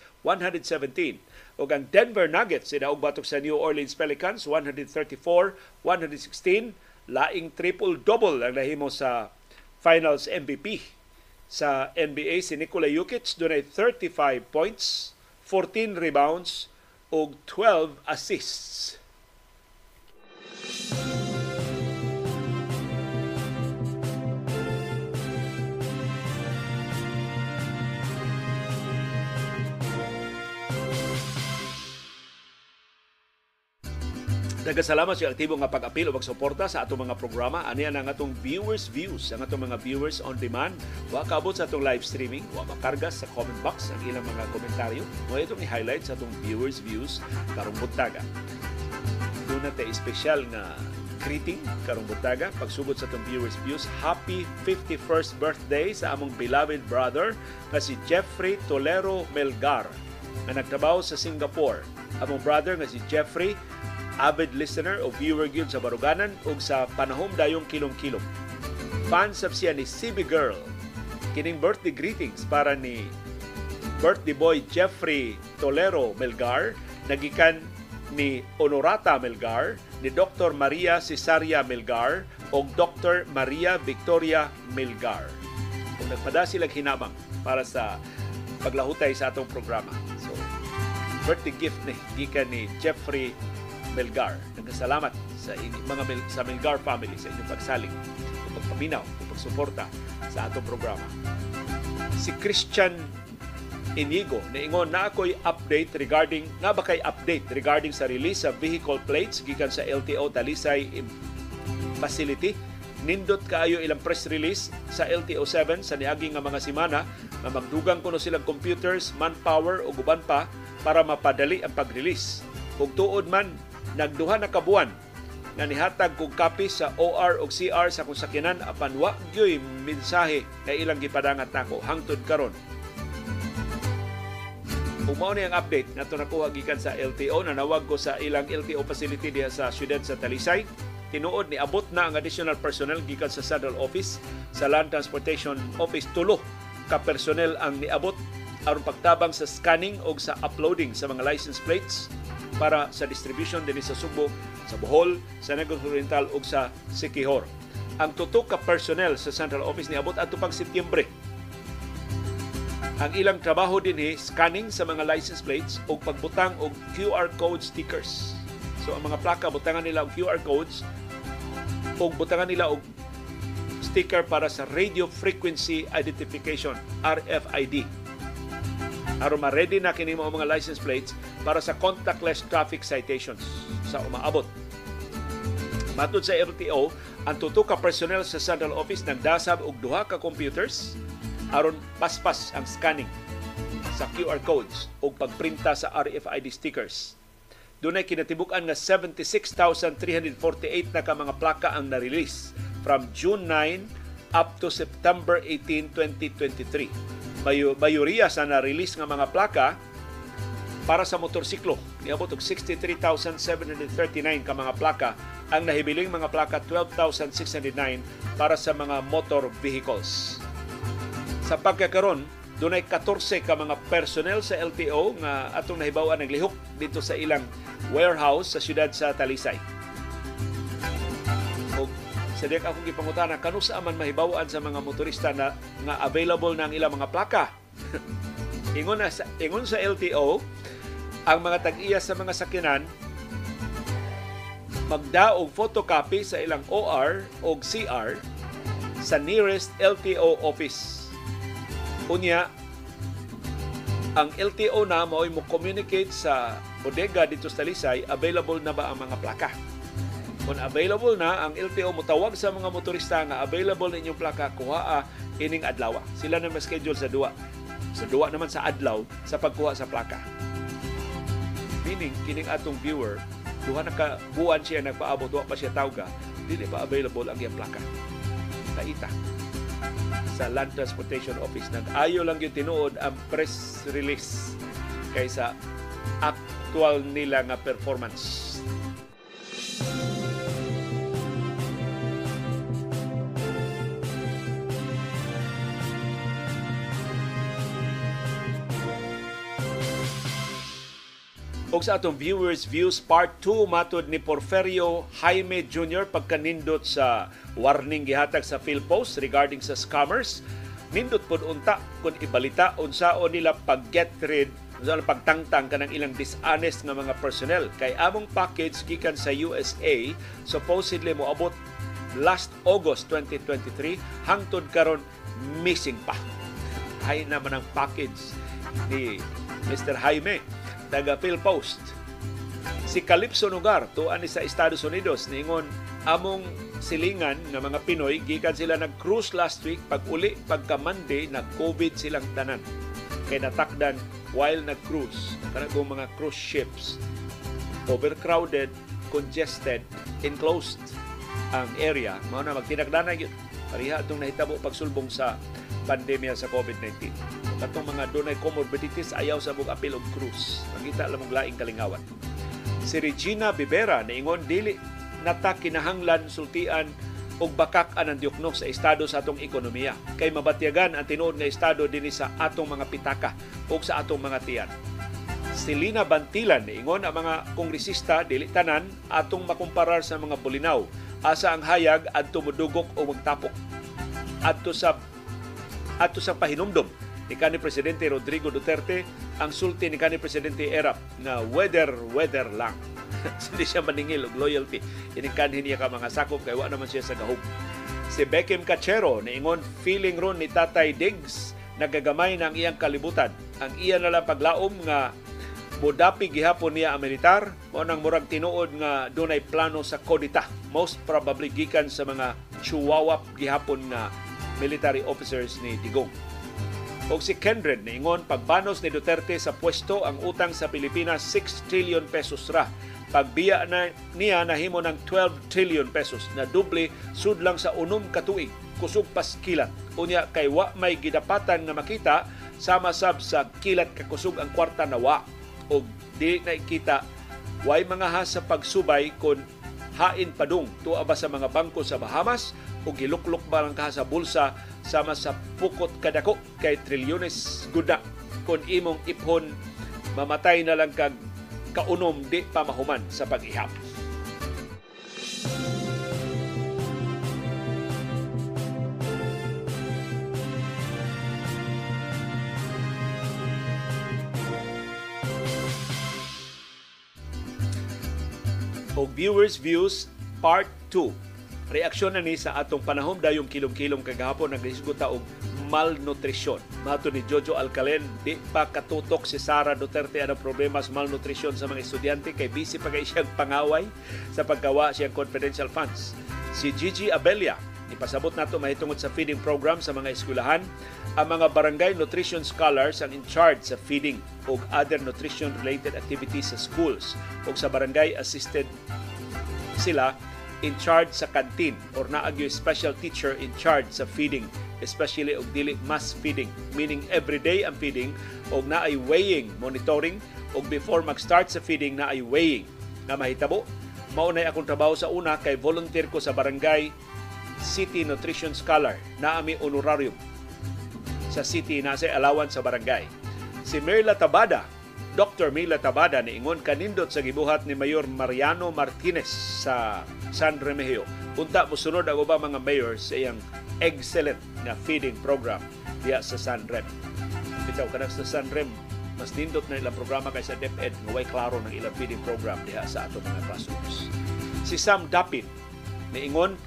O ang Denver Nuggets ni daog batok sa New Orleans Pelicans 134-116. Laing triple-double ang nahimo sa Finals MVP sa NBA si Nikola Jokic dunay 35 points, 14 rebounds, og 12 assists. Nagasalamat sa aktibo nga pag-apil o pagsuporta sa atong mga programa. Ani ang atong viewers views, ang atong mga viewers on demand. Wa kaabot sa atong live streaming, wa makarga sa comment box ang ilang mga komentaryo. Mo itong i-highlight sa atong viewers views karong buntaga. Doon natin espesyal nga greeting karong buntaga pagsugod sa atong viewers views. Happy 51st birthday sa among beloved brother nga si Jeffrey Tolero Melgar na nagtrabaho sa Singapore. Among brother nga si Jeffrey avid listener o viewer gyud sa Baruganan ug sa panahom dayong kilong-kilong. Fans of siya ni CB Girl. Kining birthday greetings para ni birthday boy Jeffrey Tolero Melgar nagikan ni Honorata Melgar, ni Dr. Maria Cesaria Melgar o Dr. Maria Victoria Melgar. Kung nagpada sila hinabang para sa paglahutay sa atong programa. So, birthday gift ni gikan ni Jeffrey Melgar. Nagkasalamat sa ini, mga Mel, sa Melgar family sa inyong pagsalig o pagpaminaw o pagsuporta sa atong programa. Si Christian Inigo na ingon na ako'y update regarding nga ba kay update regarding sa release sa vehicle plates gikan sa LTO Talisay facility nindot kaayo ilang press release sa LTO 7 sa niagi nga mga semana na magdugang kuno silang computers, manpower o guban pa para mapadali ang pag-release. Kung tuod man nagduha na kabuan nga nihatag kog kapi sa OR o CR sa kung sakinan apan wa gyoy mensahe na ilang gipadangat nako. Hangtod karon. Kung mao ni ang update. Na to nakuha gikan sa LTO na nawag ko sa ilang LTO facility diha sa siyudad sa Talisay. Tinuod ni abot na ang additional personnel gikan sa Central Office. Sa Land Transportation Office tulo ka personnel ang niabot aron pagtabang sa scanning o sa uploading sa mga license plates para sa distribution din sa Subo, sa Bohol, sa Negros Oriental ug sa Siquijor. Ang tutok ka personnel sa Central Office ni abot adto pang Setyembre. Ang ilang trabaho din hi scanning sa mga license plates ug pagbutang og QR code stickers. So ang mga plaka butangan nila og QR codes ug butangan nila og sticker para sa radio frequency identification RFID aron ma-ready na kini mga license plates para sa contactless traffic citations sa umaabot. Matod sa RTO, ang tuto ka personnel sa Central Office nagdasab og duha ka computers aron paspas ang scanning sa QR codes o pagprinta sa RFID stickers. Doon ay kinatibuk-an nga 76,348 na ka mga plaka ang na-release from June 9 up to September 18, 2023 mayoriya sa na-release nga mga plaka para sa motorsiklo. Niabot og 63,739 ka mga plaka. Ang nahibiling mga plaka 12,609 para sa mga motor vehicles. Sa pagkakaron, dunay 14 ka mga personnel sa LTO nga atong nahibawan ng lihok dito sa ilang warehouse sa siyudad sa Talisay. O sa dek akong gipangutana kanu sa man mahibawaan sa mga motorista na nga available na ang ilang mga plaka. ingon na sa ingon sa LTO ang mga tag-iya sa mga sakinan magdaog photocopy sa ilang OR o CR sa nearest LTO office. Unya, ang LTO na mo mo communicate sa bodega dito sa Talisay, available na ba ang mga plaka? Kung available na, ang LTO mo tawag sa mga motorista nga available na inyong plaka, kuha ining adlaw. Sila na schedule sa duwa. Sa duwa naman sa adlaw sa pagkuha sa plaka. Meaning, kining atong viewer, duha na ka buwan siya nagpaabot, duha pa siya tawga, dili pa available ang iyang plaka. Kaita sa Land Transportation Office. Nag-ayo lang yung tinuod ang press release kaysa actual nila nga performance. Og sa atong viewers views part 2 matod ni Porferio Jaime Jr. pagkanindot sa warning gihatag sa PhilPost regarding sa scammers. Nindot pod unta kung ibalita unsaon nila pag get rid unsa pagtangtang kanang ilang dishonest nga mga personnel kay among package gikan sa USA supposedly moabot last August 2023 hangtod karon missing pa. Hay naman ang package ni Mr. Jaime taga Post. Si Calypso Nugar, tuan ni sa Estados Unidos, niingon, among silingan ng mga Pinoy, gikan sila nag-cruise last week, pag uli, pagka Monday, nag-COVID silang tanan. Kay natakdan while nag-cruise. Kanagong mga cruise ships. Overcrowded, congested, enclosed ang area. Mao na magtinagdanan yun. Pariha itong nahitabo pagsulbong sa pandemya sa COVID-19 katong mga dunay comorbidities ayaw sa mong apil og cruise. Mangita lang mong laing kalingawan. Si Regina Bibera niingon dili nata kinahanglan sultian og bakak ang diokno sa estado sa atong ekonomiya kay mabatyagan ang tinuod nga estado dinhi sa atong mga pitaka o sa atong mga tiyan. Si Lina Bantilan niingon ang mga kongresista dili tanan atong makumparar sa mga bulinaw asa ang hayag adto modugok o magtapok adto sa adto sa pahinumdom ni kanhi presidente Rodrigo Duterte ang sulti ni kanhi presidente Erap na weather weather lang. Hindi siya maningil og loyalty. Ini kanhi niya ka mga sakop kay wa naman siya sa gahom. Si Beckham Cachero niingon feeling ron ni Tatay Diggs nagagamay ng iyang kalibutan. Ang iya na lang paglaom nga modapi gihapon niya ang militar mo nang murag tinuod nga dunay plano sa kodita. Most probably gikan sa mga chihuahua gihapon nga military officers ni Digong o si Kendred niingon pagbanos ni Duterte sa pwesto ang utang sa Pilipinas 6 trillion pesos ra. Pagbiya na niya nahimo ng 12 trillion pesos na doble sudlang sa unom katuig kusog pas kilat. Unya kay wa may gidapatan nga makita sama sab sa kilat kakusog ang kwarta na wa og di na ikita way mga has sa pagsubay kon hain padung. Tuwa ba sa mga bangko sa Bahamas? O giluklok ba lang sa bulsa sama sa pukot kadako kay trilyones? Guda kung imong iphon mamatay na lang kag kaunom di pa mahuman sa pag-ihap. O viewers views part 2 reaksyon na ni sa atong panahon dayong kilom-kilom kagahapon naghisguta og malnutrisyon. Mato ni Jojo Alcalen, di pa katutok si Sara Duterte ang problema sa malnutrisyon sa mga estudyante kay busy pa kay siyang pangaway sa paggawa siyang confidential funds. Si Gigi Abelia, ipasabot nato mahitungod sa feeding program sa mga eskwelahan. Ang mga barangay nutrition scholars ang in charge sa feeding o other nutrition related activities sa schools o sa barangay assisted sila in charge sa canteen or naagyo special teacher in charge sa feeding especially og dili mass feeding meaning everyday ang feeding og naay weighing monitoring og before mag-start sa feeding naay weighing nga mahitabo mao nay akong trabaho sa una kay volunteer ko sa barangay City Nutrition Scholar na ami honorarium sa city na sa allowance sa barangay si Merla Tabada Dr. Mila Tabada niingon kanindot sa gibuhat ni Mayor Mariano Martinez sa San Remigio. Unta mosunod ang ubang mga mayors sa iyang excellent na feeding program diya sa San Rem. Bitaw kanang sa San Rem, mas nindot na ilang programa kaysa DepEd nga way klaro ng ilang feeding program diha sa ato mga classrooms. Si Sam Dapin niingon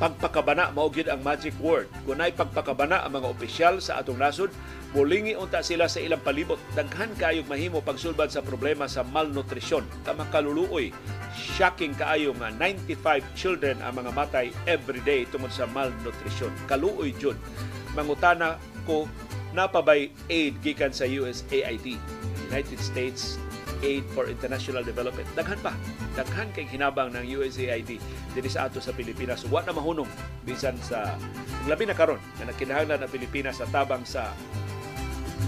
pagpakabana mao gyud ang magic word. Kunay pagpakabana ang mga opisyal sa atong nasod, mulingi unta sila sa ilang palibot. Daghan kayog mahimo pagsulbad sa problema sa malnutrisyon. Kamakaluluoy, shocking kaayo nga 95 children ang mga matay every day tungod sa malnutrisyon. Kaluoy jud. Mangutana ko napabay aid gikan sa USAID, United States Aid for International Development. Daghan pa. Daghan kay hinabang ng USAID diri sa ato sa Pilipinas. Wa na mahunong bisan sa labi na karon na nakinahanglan ang Pilipinas sa tabang sa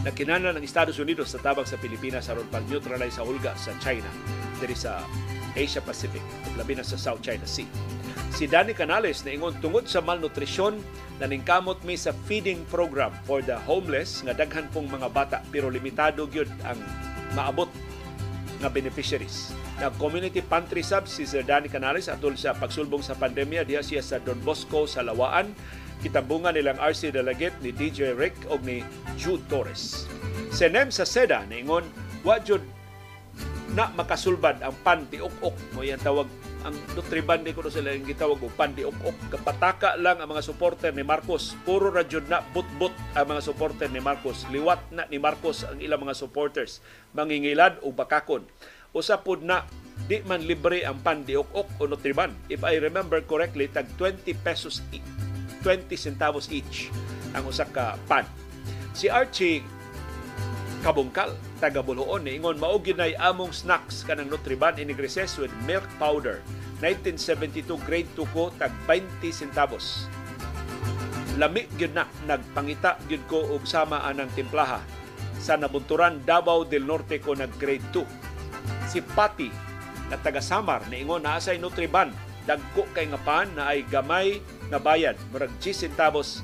nakinahanglan ng Estados Unidos sa tabang sa Pilipinas aron pag-neutralize sa hulga sa China diri sa Asia Pacific, labi na sa South China Sea. Si Danny Canales na ingon tungod sa malnutrisyon naningkamot mi sa feeding program for the homeless nga daghan pong mga bata pero limitado gyud ang maabot nga beneficiaries. Nag community pantry sub si Sir Danny Canales atol sa pagsulbong sa pandemya diha siya sa Don Bosco sa Lawaan. Kitambungan nilang RC Delegate ni DJ Rick o ni Jude Torres. Senem sa SEDA niingon wa jud na makasulbad ang pantiok-ok mo yan tawag ang Nutriban ko sila yung gitawag og pantiok-ok kapataka lang ang mga supporter ni Marcos. Puro ra jud na but-but ang mga supporter ni Marcos. Liwat na ni Marcos ang ilang mga supporters. Mangingilad o bakakon. Usa pud na di man libre ang pantiok-ok o Nutriban if I remember correctly tag 20 pesos 20 centavos each ang usa ka pan. Si Archie kabungkal taga Buluon niingon mao ginay among snacks kanang Nutriban inigreses with milk powder 1972 grade 2 ko tag 20 centavos. Lami gyud na nagpangita gyud ko og sama anang timplaha. Sa nabunturan Davao del Norte ko nag grade 2 si Pati na taga Samar niingon naa say Nutriban. Dagko kay nga pan na ay gamay nga bayad murag 10 centavos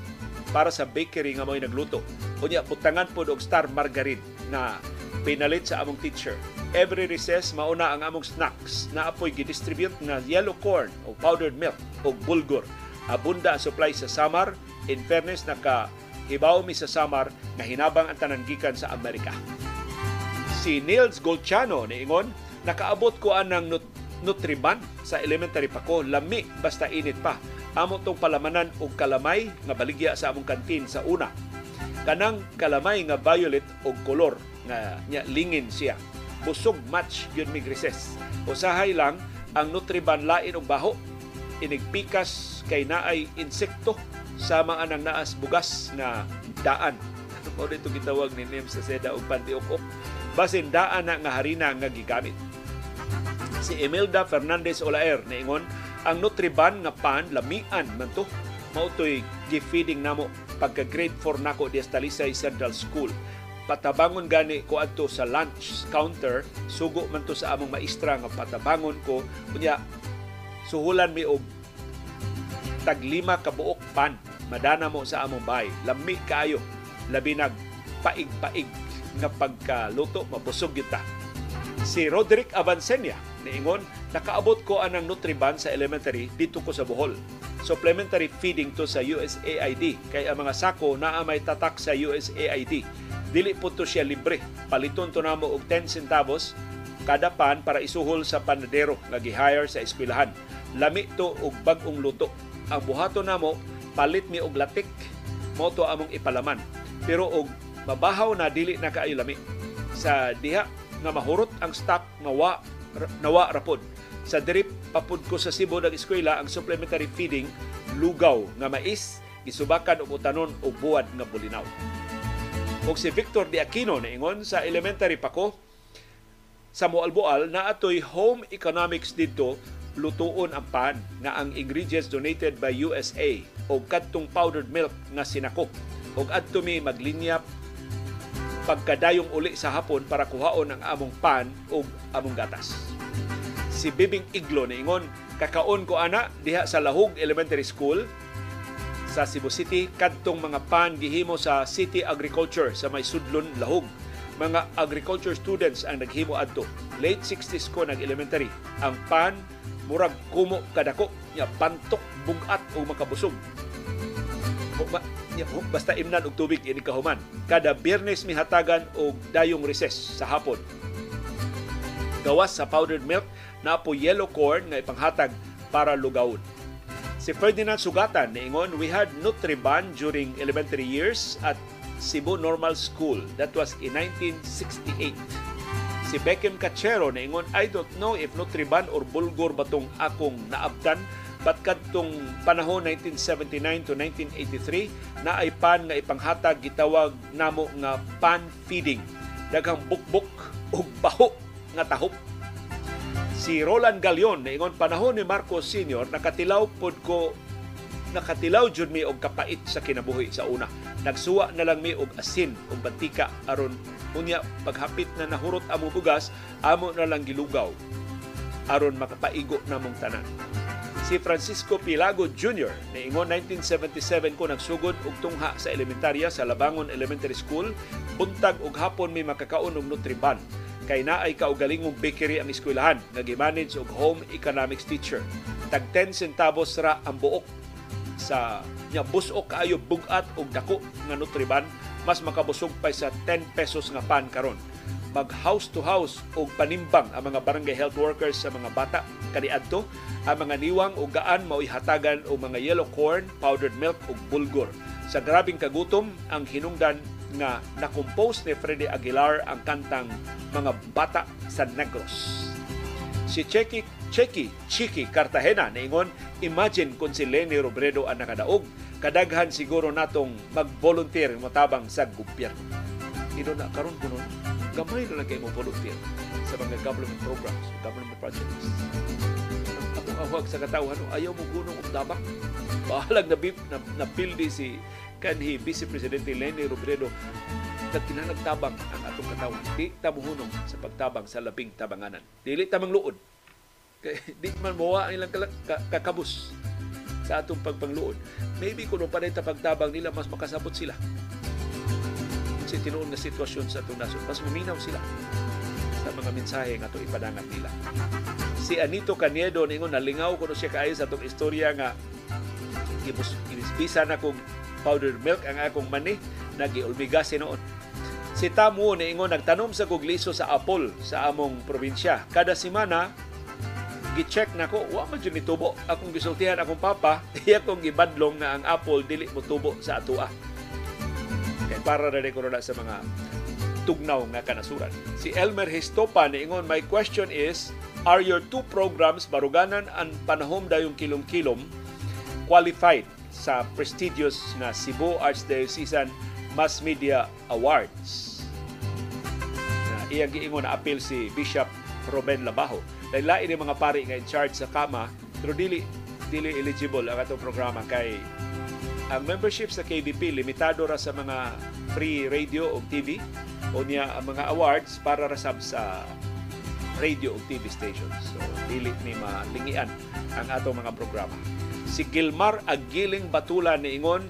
para sa bakery nga mo'y nagluto. Unya, butangan po og star margarine na pinalit sa among teacher. Every recess, mauna ang among snacks na apoy gidistribute na yellow corn o powdered milk o bulgur. Abunda ang supply sa Samar. In fairness, naka hibaw mi sa Samar na hinabang ang tanan gikan sa Amerika. Si Nils Golchano niingon, nakaabot ko anang nut- Nutriban sa elementary pa ko, lami basta init pa amo tong palamanan og kalamay nga baligya sa among kantin sa una. Kanang kalamay nga violet og kolor nga nya lingin siya. Busog match yun mig recess. Usahay lang ang Nutriban lain og baho. Inigpikas kay naay insekto sa mga nang naas bugas nga daan. Mao dito gitawag ni Nim sa seda og pantiok-ok. Basin daan na nga harina nga gigamit. Si Imelda Fernandez Olaer niingon ang Nutriban nga pan lamian man to. Mao toy gi-feeding namo pagka grade 4 nako di Talisay Central School. Patabangon gani ko adto sa lunch counter sugo man to sa among maestra nga patabangon ko. Unya suhulan mi og tag lima ka buok pan. Madana mo sa among bahay. Lami kaayo. Labi nag paig-paig nga pagkaluto mabusog gyud ta si Roderick Avancenia niingon nakaabot ko anang Nutriban sa elementary dito ko sa Bohol. Supplementary feeding to sa USAID kay ang mga sako naa may tatak sa USAID. Dili po to siya libre. Paliton to namo og 10 centavos kada pan para isuhol sa panadero nga gi-hire sa eskwelahan. Lami to og bag-ong luto. Ang buhato namo palit mi og latik mo to among ipalaman. Pero og mabahaw na dili na kaayo lami. Sa diha nga mahurot ang stock mawa nawa rapod. Sa drip papud ko sa Cebu ng eskwela ang supplementary feeding lugaw nga mais gisubakan og utanon og buwad nga bulinaw. Og si Victor de Aquino niingon sa elementary pa ko sa Moalboal na atoy home economics dito lutuon ang pan nga ang ingredients donated by USA o kadtong powdered milk nga sinako og adto mi maglinya pagkadayong uli sa hapon para kuhaon ang among pan o among gatas. Si Bibing Iglo niingon, kakaon ko ana diha sa Lahog Elementary School sa Cebu City kadtong mga pan gihimo sa City Agriculture sa may sudlon Lahog. mga agriculture students ang naghimo adto. Late 60s ko nag elementary. Ang pan murag kumo kadako nya pantok bugat o makabusog. Basta imnan og tubig ini kahuman. Kada Biyernes mihatagan og dayong recess sa hapon. Gawas sa powdered milk na po yellow corn nga ipanghatag para lugawon. Si Ferdinand Sugatan niingon, we had Nutriban during elementary years at Cebu Normal School. That was in 1968. Si Beckham Cachero niingon, I don't know if Nutriban or Bulgur batong akong naabtan but kadtong panahon 1979 to 1983 na ay pan nga ipanghatag gitawag namo nga pan feeding daghang bukbuk ug baho nga tahop si Roland Galion niingon panahon ni Marcos Sr. nakatilaw pod ko nakatilaw jud mi og kapait sa kinabuhi sa una. Nagsuwa na lang mi og asin ug bantika aron unya paghapit na nahurot amo bugas amo na lang gilugaw aron makapaigo namong tanan. Si Francisco Pilago Jr. niingon 1977 ko nagsugod og tungha sa elementarya sa Labangon Elementary School. Buntag og hapon may makakaon og Nutriban kay naay kaugalingong bakery ang eskwelahan nga gimanage og home economics teacher. Tag 10 centavos ra ang buok sa nya busok kaayo bugat og dako nga Nutriban mas makabusog pa sa 10 pesos nga pan karon mag house to house og panimbang ang mga barangay health workers sa mga bata kaniadto ang mga niwang ug gaan mao hatagan og mga yellow corn, powdered milk ug bulgur. Sa grabing kagutom ang hinungdan nga na-compose ni Freddy Aguilar ang kantang Mga Bata sa Negros. Si Cheki Cheki Chiki Cartagena niingon, imagine kung si Lenny Robredo ang nakadaog, kadaghan siguro natong mag-volunteer matabang sa gobyerno. Ino na karon kuno gamay na lang kayo mo volunteer sa mga government programs, government projects. Ang awag sa katawhan, ayaw mo gunong og tabak. Bahalag na, na, na pildi si kanhi Vice Presidente Lenny Robredo nagtinanagtabang ang atong katawan. Di tamuhunong sa pagtabang sa labing tabanganan. Dili tamang luod. di man mowa ang ilang kakabus sa atong pagpangluod. Maybe kung pa pagtabang nila, mas makasabot sila. Kasi tinuon na sitwasyon sa atong nasod. Mas muminaw sila sa mga mensahe nga ito ipadangat nila. Si Anito Caniedo, ningon, nalingaw ko siya kaayo sa atong istorya nga ibisa na kong powdered milk ang akong mani nagiulmigasi noon Si Tamu niingon nagtanom sa kugliso sa apple sa among probinsya. Kada semana gi-check nako wa man jud tubo. Akong gisultihan akong papa, iya kong gibadlong nga ang apple dili mo tubo sa atua. Kay para na na sa mga tugnaw nga kanasuran. Si Elmer Histopa niingon, my question is, are your two programs, Baruganan and Panahom Dayong Kilom-Kilom, qualified sa prestigious na Cebu Archdiocesan Mass Media Awards? iyang giingon na appeal si Bishop Ruben Labajo. Dahil lain mga pari nga in charge sa kama, pero dili dili eligible ang atong programa kay ang membership sa KBP limitado ra sa mga free radio o TV o niya ang mga awards para ra sab sa radio o TV stations. So dili ni malingian ang atong mga programa. Si Gilmar Agiling Batula niingon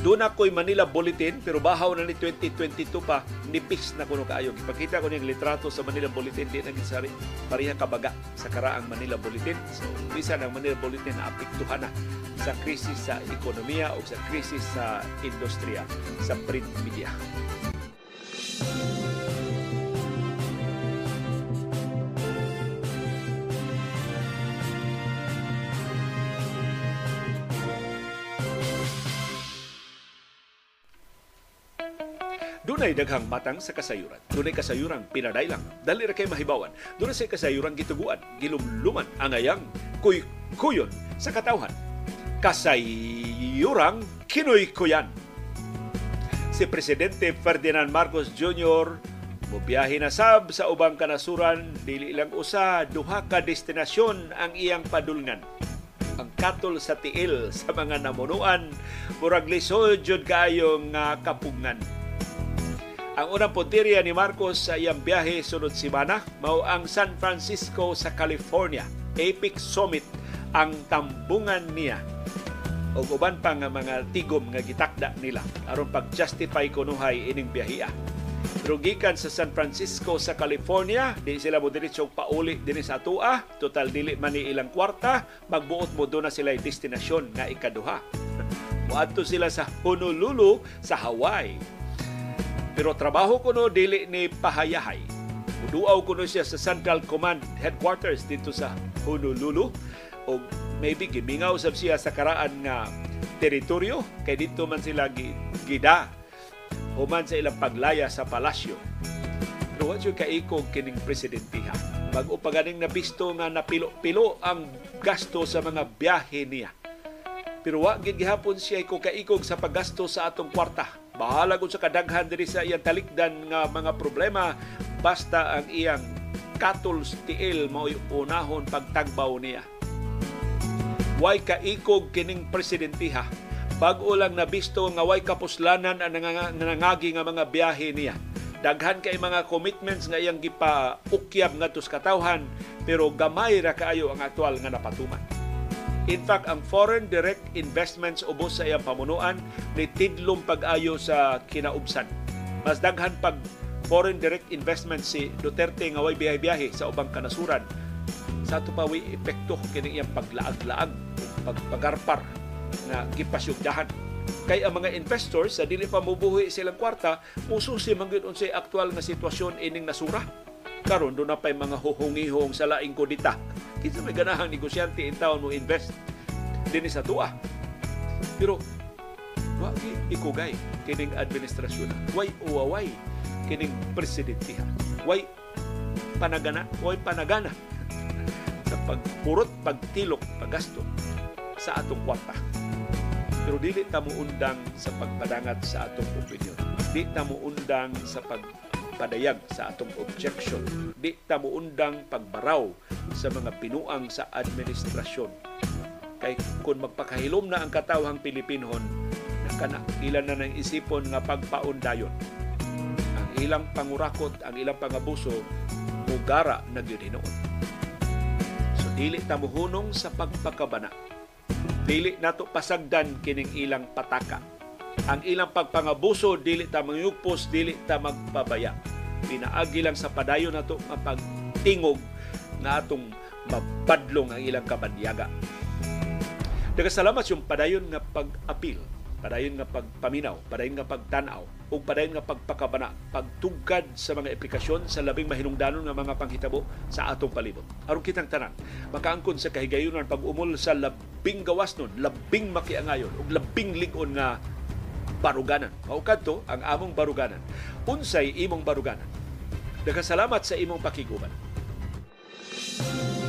doon ako'y Manila Bulletin, pero bahaw na ni 2022 pa, nipis na kuno kaayo. Ipakita ko niyang litrato sa Manila Bulletin, di na gisari pariha kabaga sa karaang Manila Bulletin. So, bisa ng Manila Bulletin na apektuhan na sa krisis sa ekonomiya o sa krisis sa industriya sa print media. Dunay daghang matang sa kasayuran. Dunay kasayuran pinadailang. Dali ra kay mahibawan. Dunay sa kasayuran gituguan, gilumluman ang ayang kuy-kuyon sa katawhan. Kasayuran kinoy-kuyan. Si Presidente Ferdinand Marcos Jr. Mubiyahe na sab sa ubang kanasuran, dili lang usa, duha ka destinasyon ang iyang padulngan ang katol sa tiil sa mga namunuan murag lisod jud kayo nga kapugnan ang unang punteriya ni Marcos sa iyang biyahe sunod simana mao ang San Francisco sa California. Epic Summit ang tambungan niya o uban pa nga mga tigom nga gitakda nila aron pag-justify kunuhay ining biyahiya. Pero gikan sa San Francisco sa California, di sila mo diretsyo pauli dinhi sa atua, total dili man ni ilang kwarta, magbuot mo doon na sila destinasyon nga ikaduha. Muadto sila sa Honolulu sa Hawaii. Pero trabaho ko no dili ni pahayahay. Uduaw ko no siya sa Central Command Headquarters dito sa Honolulu o maybe gimingaw sab siya sa karaan nga teritoryo kay dito man sila gi- gida human sa ilang paglaya sa palasyo. Pero what yung kaikog kining presidentiha? Bago pa ganing nabisto nga napilo-pilo ang gasto sa mga biyahe niya. Pero wa gid gihapon siya ko kaikog sa paggasto sa atong kwarta. Bahala gud sa kadaghan diri sa iyang talikdan nga mga problema basta ang iyang katol tiil mao unahon pagtagbaw niya. Way kaikog kining presidentiha bag-o lang nabisto nga way kapuslanan ang nanganga- nangangagi nga mga biyahe niya. Daghan kay mga commitments nga iyang gipaukyab ngadto sa katawhan pero gamay ra kaayo ang aktual nga napatuman. In fact, ang foreign direct investments ubos sa iyang pamunuan ni tidlong pag-ayo sa kinaubsan. Mas daghan pag foreign direct investments si Duterte nga way biyahe-biyahe sa ubang kanasuran. Sa ato pa epekto kini iyang paglaag-laag, pagpagarpar na gipasyugdahan. Kay ang mga investors sa dili pa mubuhi silang kwarta, mususi man gyud unsay aktual nga sitwasyon ining nasura. Karon do na pay mga huhungihong sa laing kodita. Kinsa may ganahang negosyante in town mo invest dinhi sa tuwa. Pero wa gi ikugay kining administrasyon. Way uwaway kining presidentiha. Way panagana, way panagana sa pagpurot, pagtilok, paggasto sa atong kwarta. Pero dili ta mo undang sa pagpadangat sa atong opinion. Di ta mo undang sa pagpadayag sa atong objection. Di ta mo undang pagbaraw sa mga pinuang sa administrasyon. Kay kung magpakahilom na ang katawhang Pilipinon, nakana ilan na nang isipon nga pagpaundayon. Ang ilang pangurakot, ang ilang pangabuso, mugara na gyud hinuon. So dili ta mohunong sa pagpakabana dili nato pasagdan kining ilang pataka. Ang ilang pagpangabuso dili ta mangyugpos, dili ta magpabaya. Pinaagi lang sa padayon nato nga pagtingog nga atong mabadlong ang ilang kabanyaga. Nagasalamat yung padayon nga pag-apil, padayon nga pagpaminaw, padayon nga pagtanaw, o padayon nga pagpakabana, pagtugkad sa mga aplikasyon sa labing mahinungdanon nga mga panghitabo sa atong palibot. Aron kitang tanan, makaangkon sa kahigayunan pag-umol sa labing gawas nun, labing makiangayon, o labing ligon nga baruganan. Maukadto ang among baruganan. Unsay imong baruganan. Nagkasalamat sa imong pakiguban. Thank you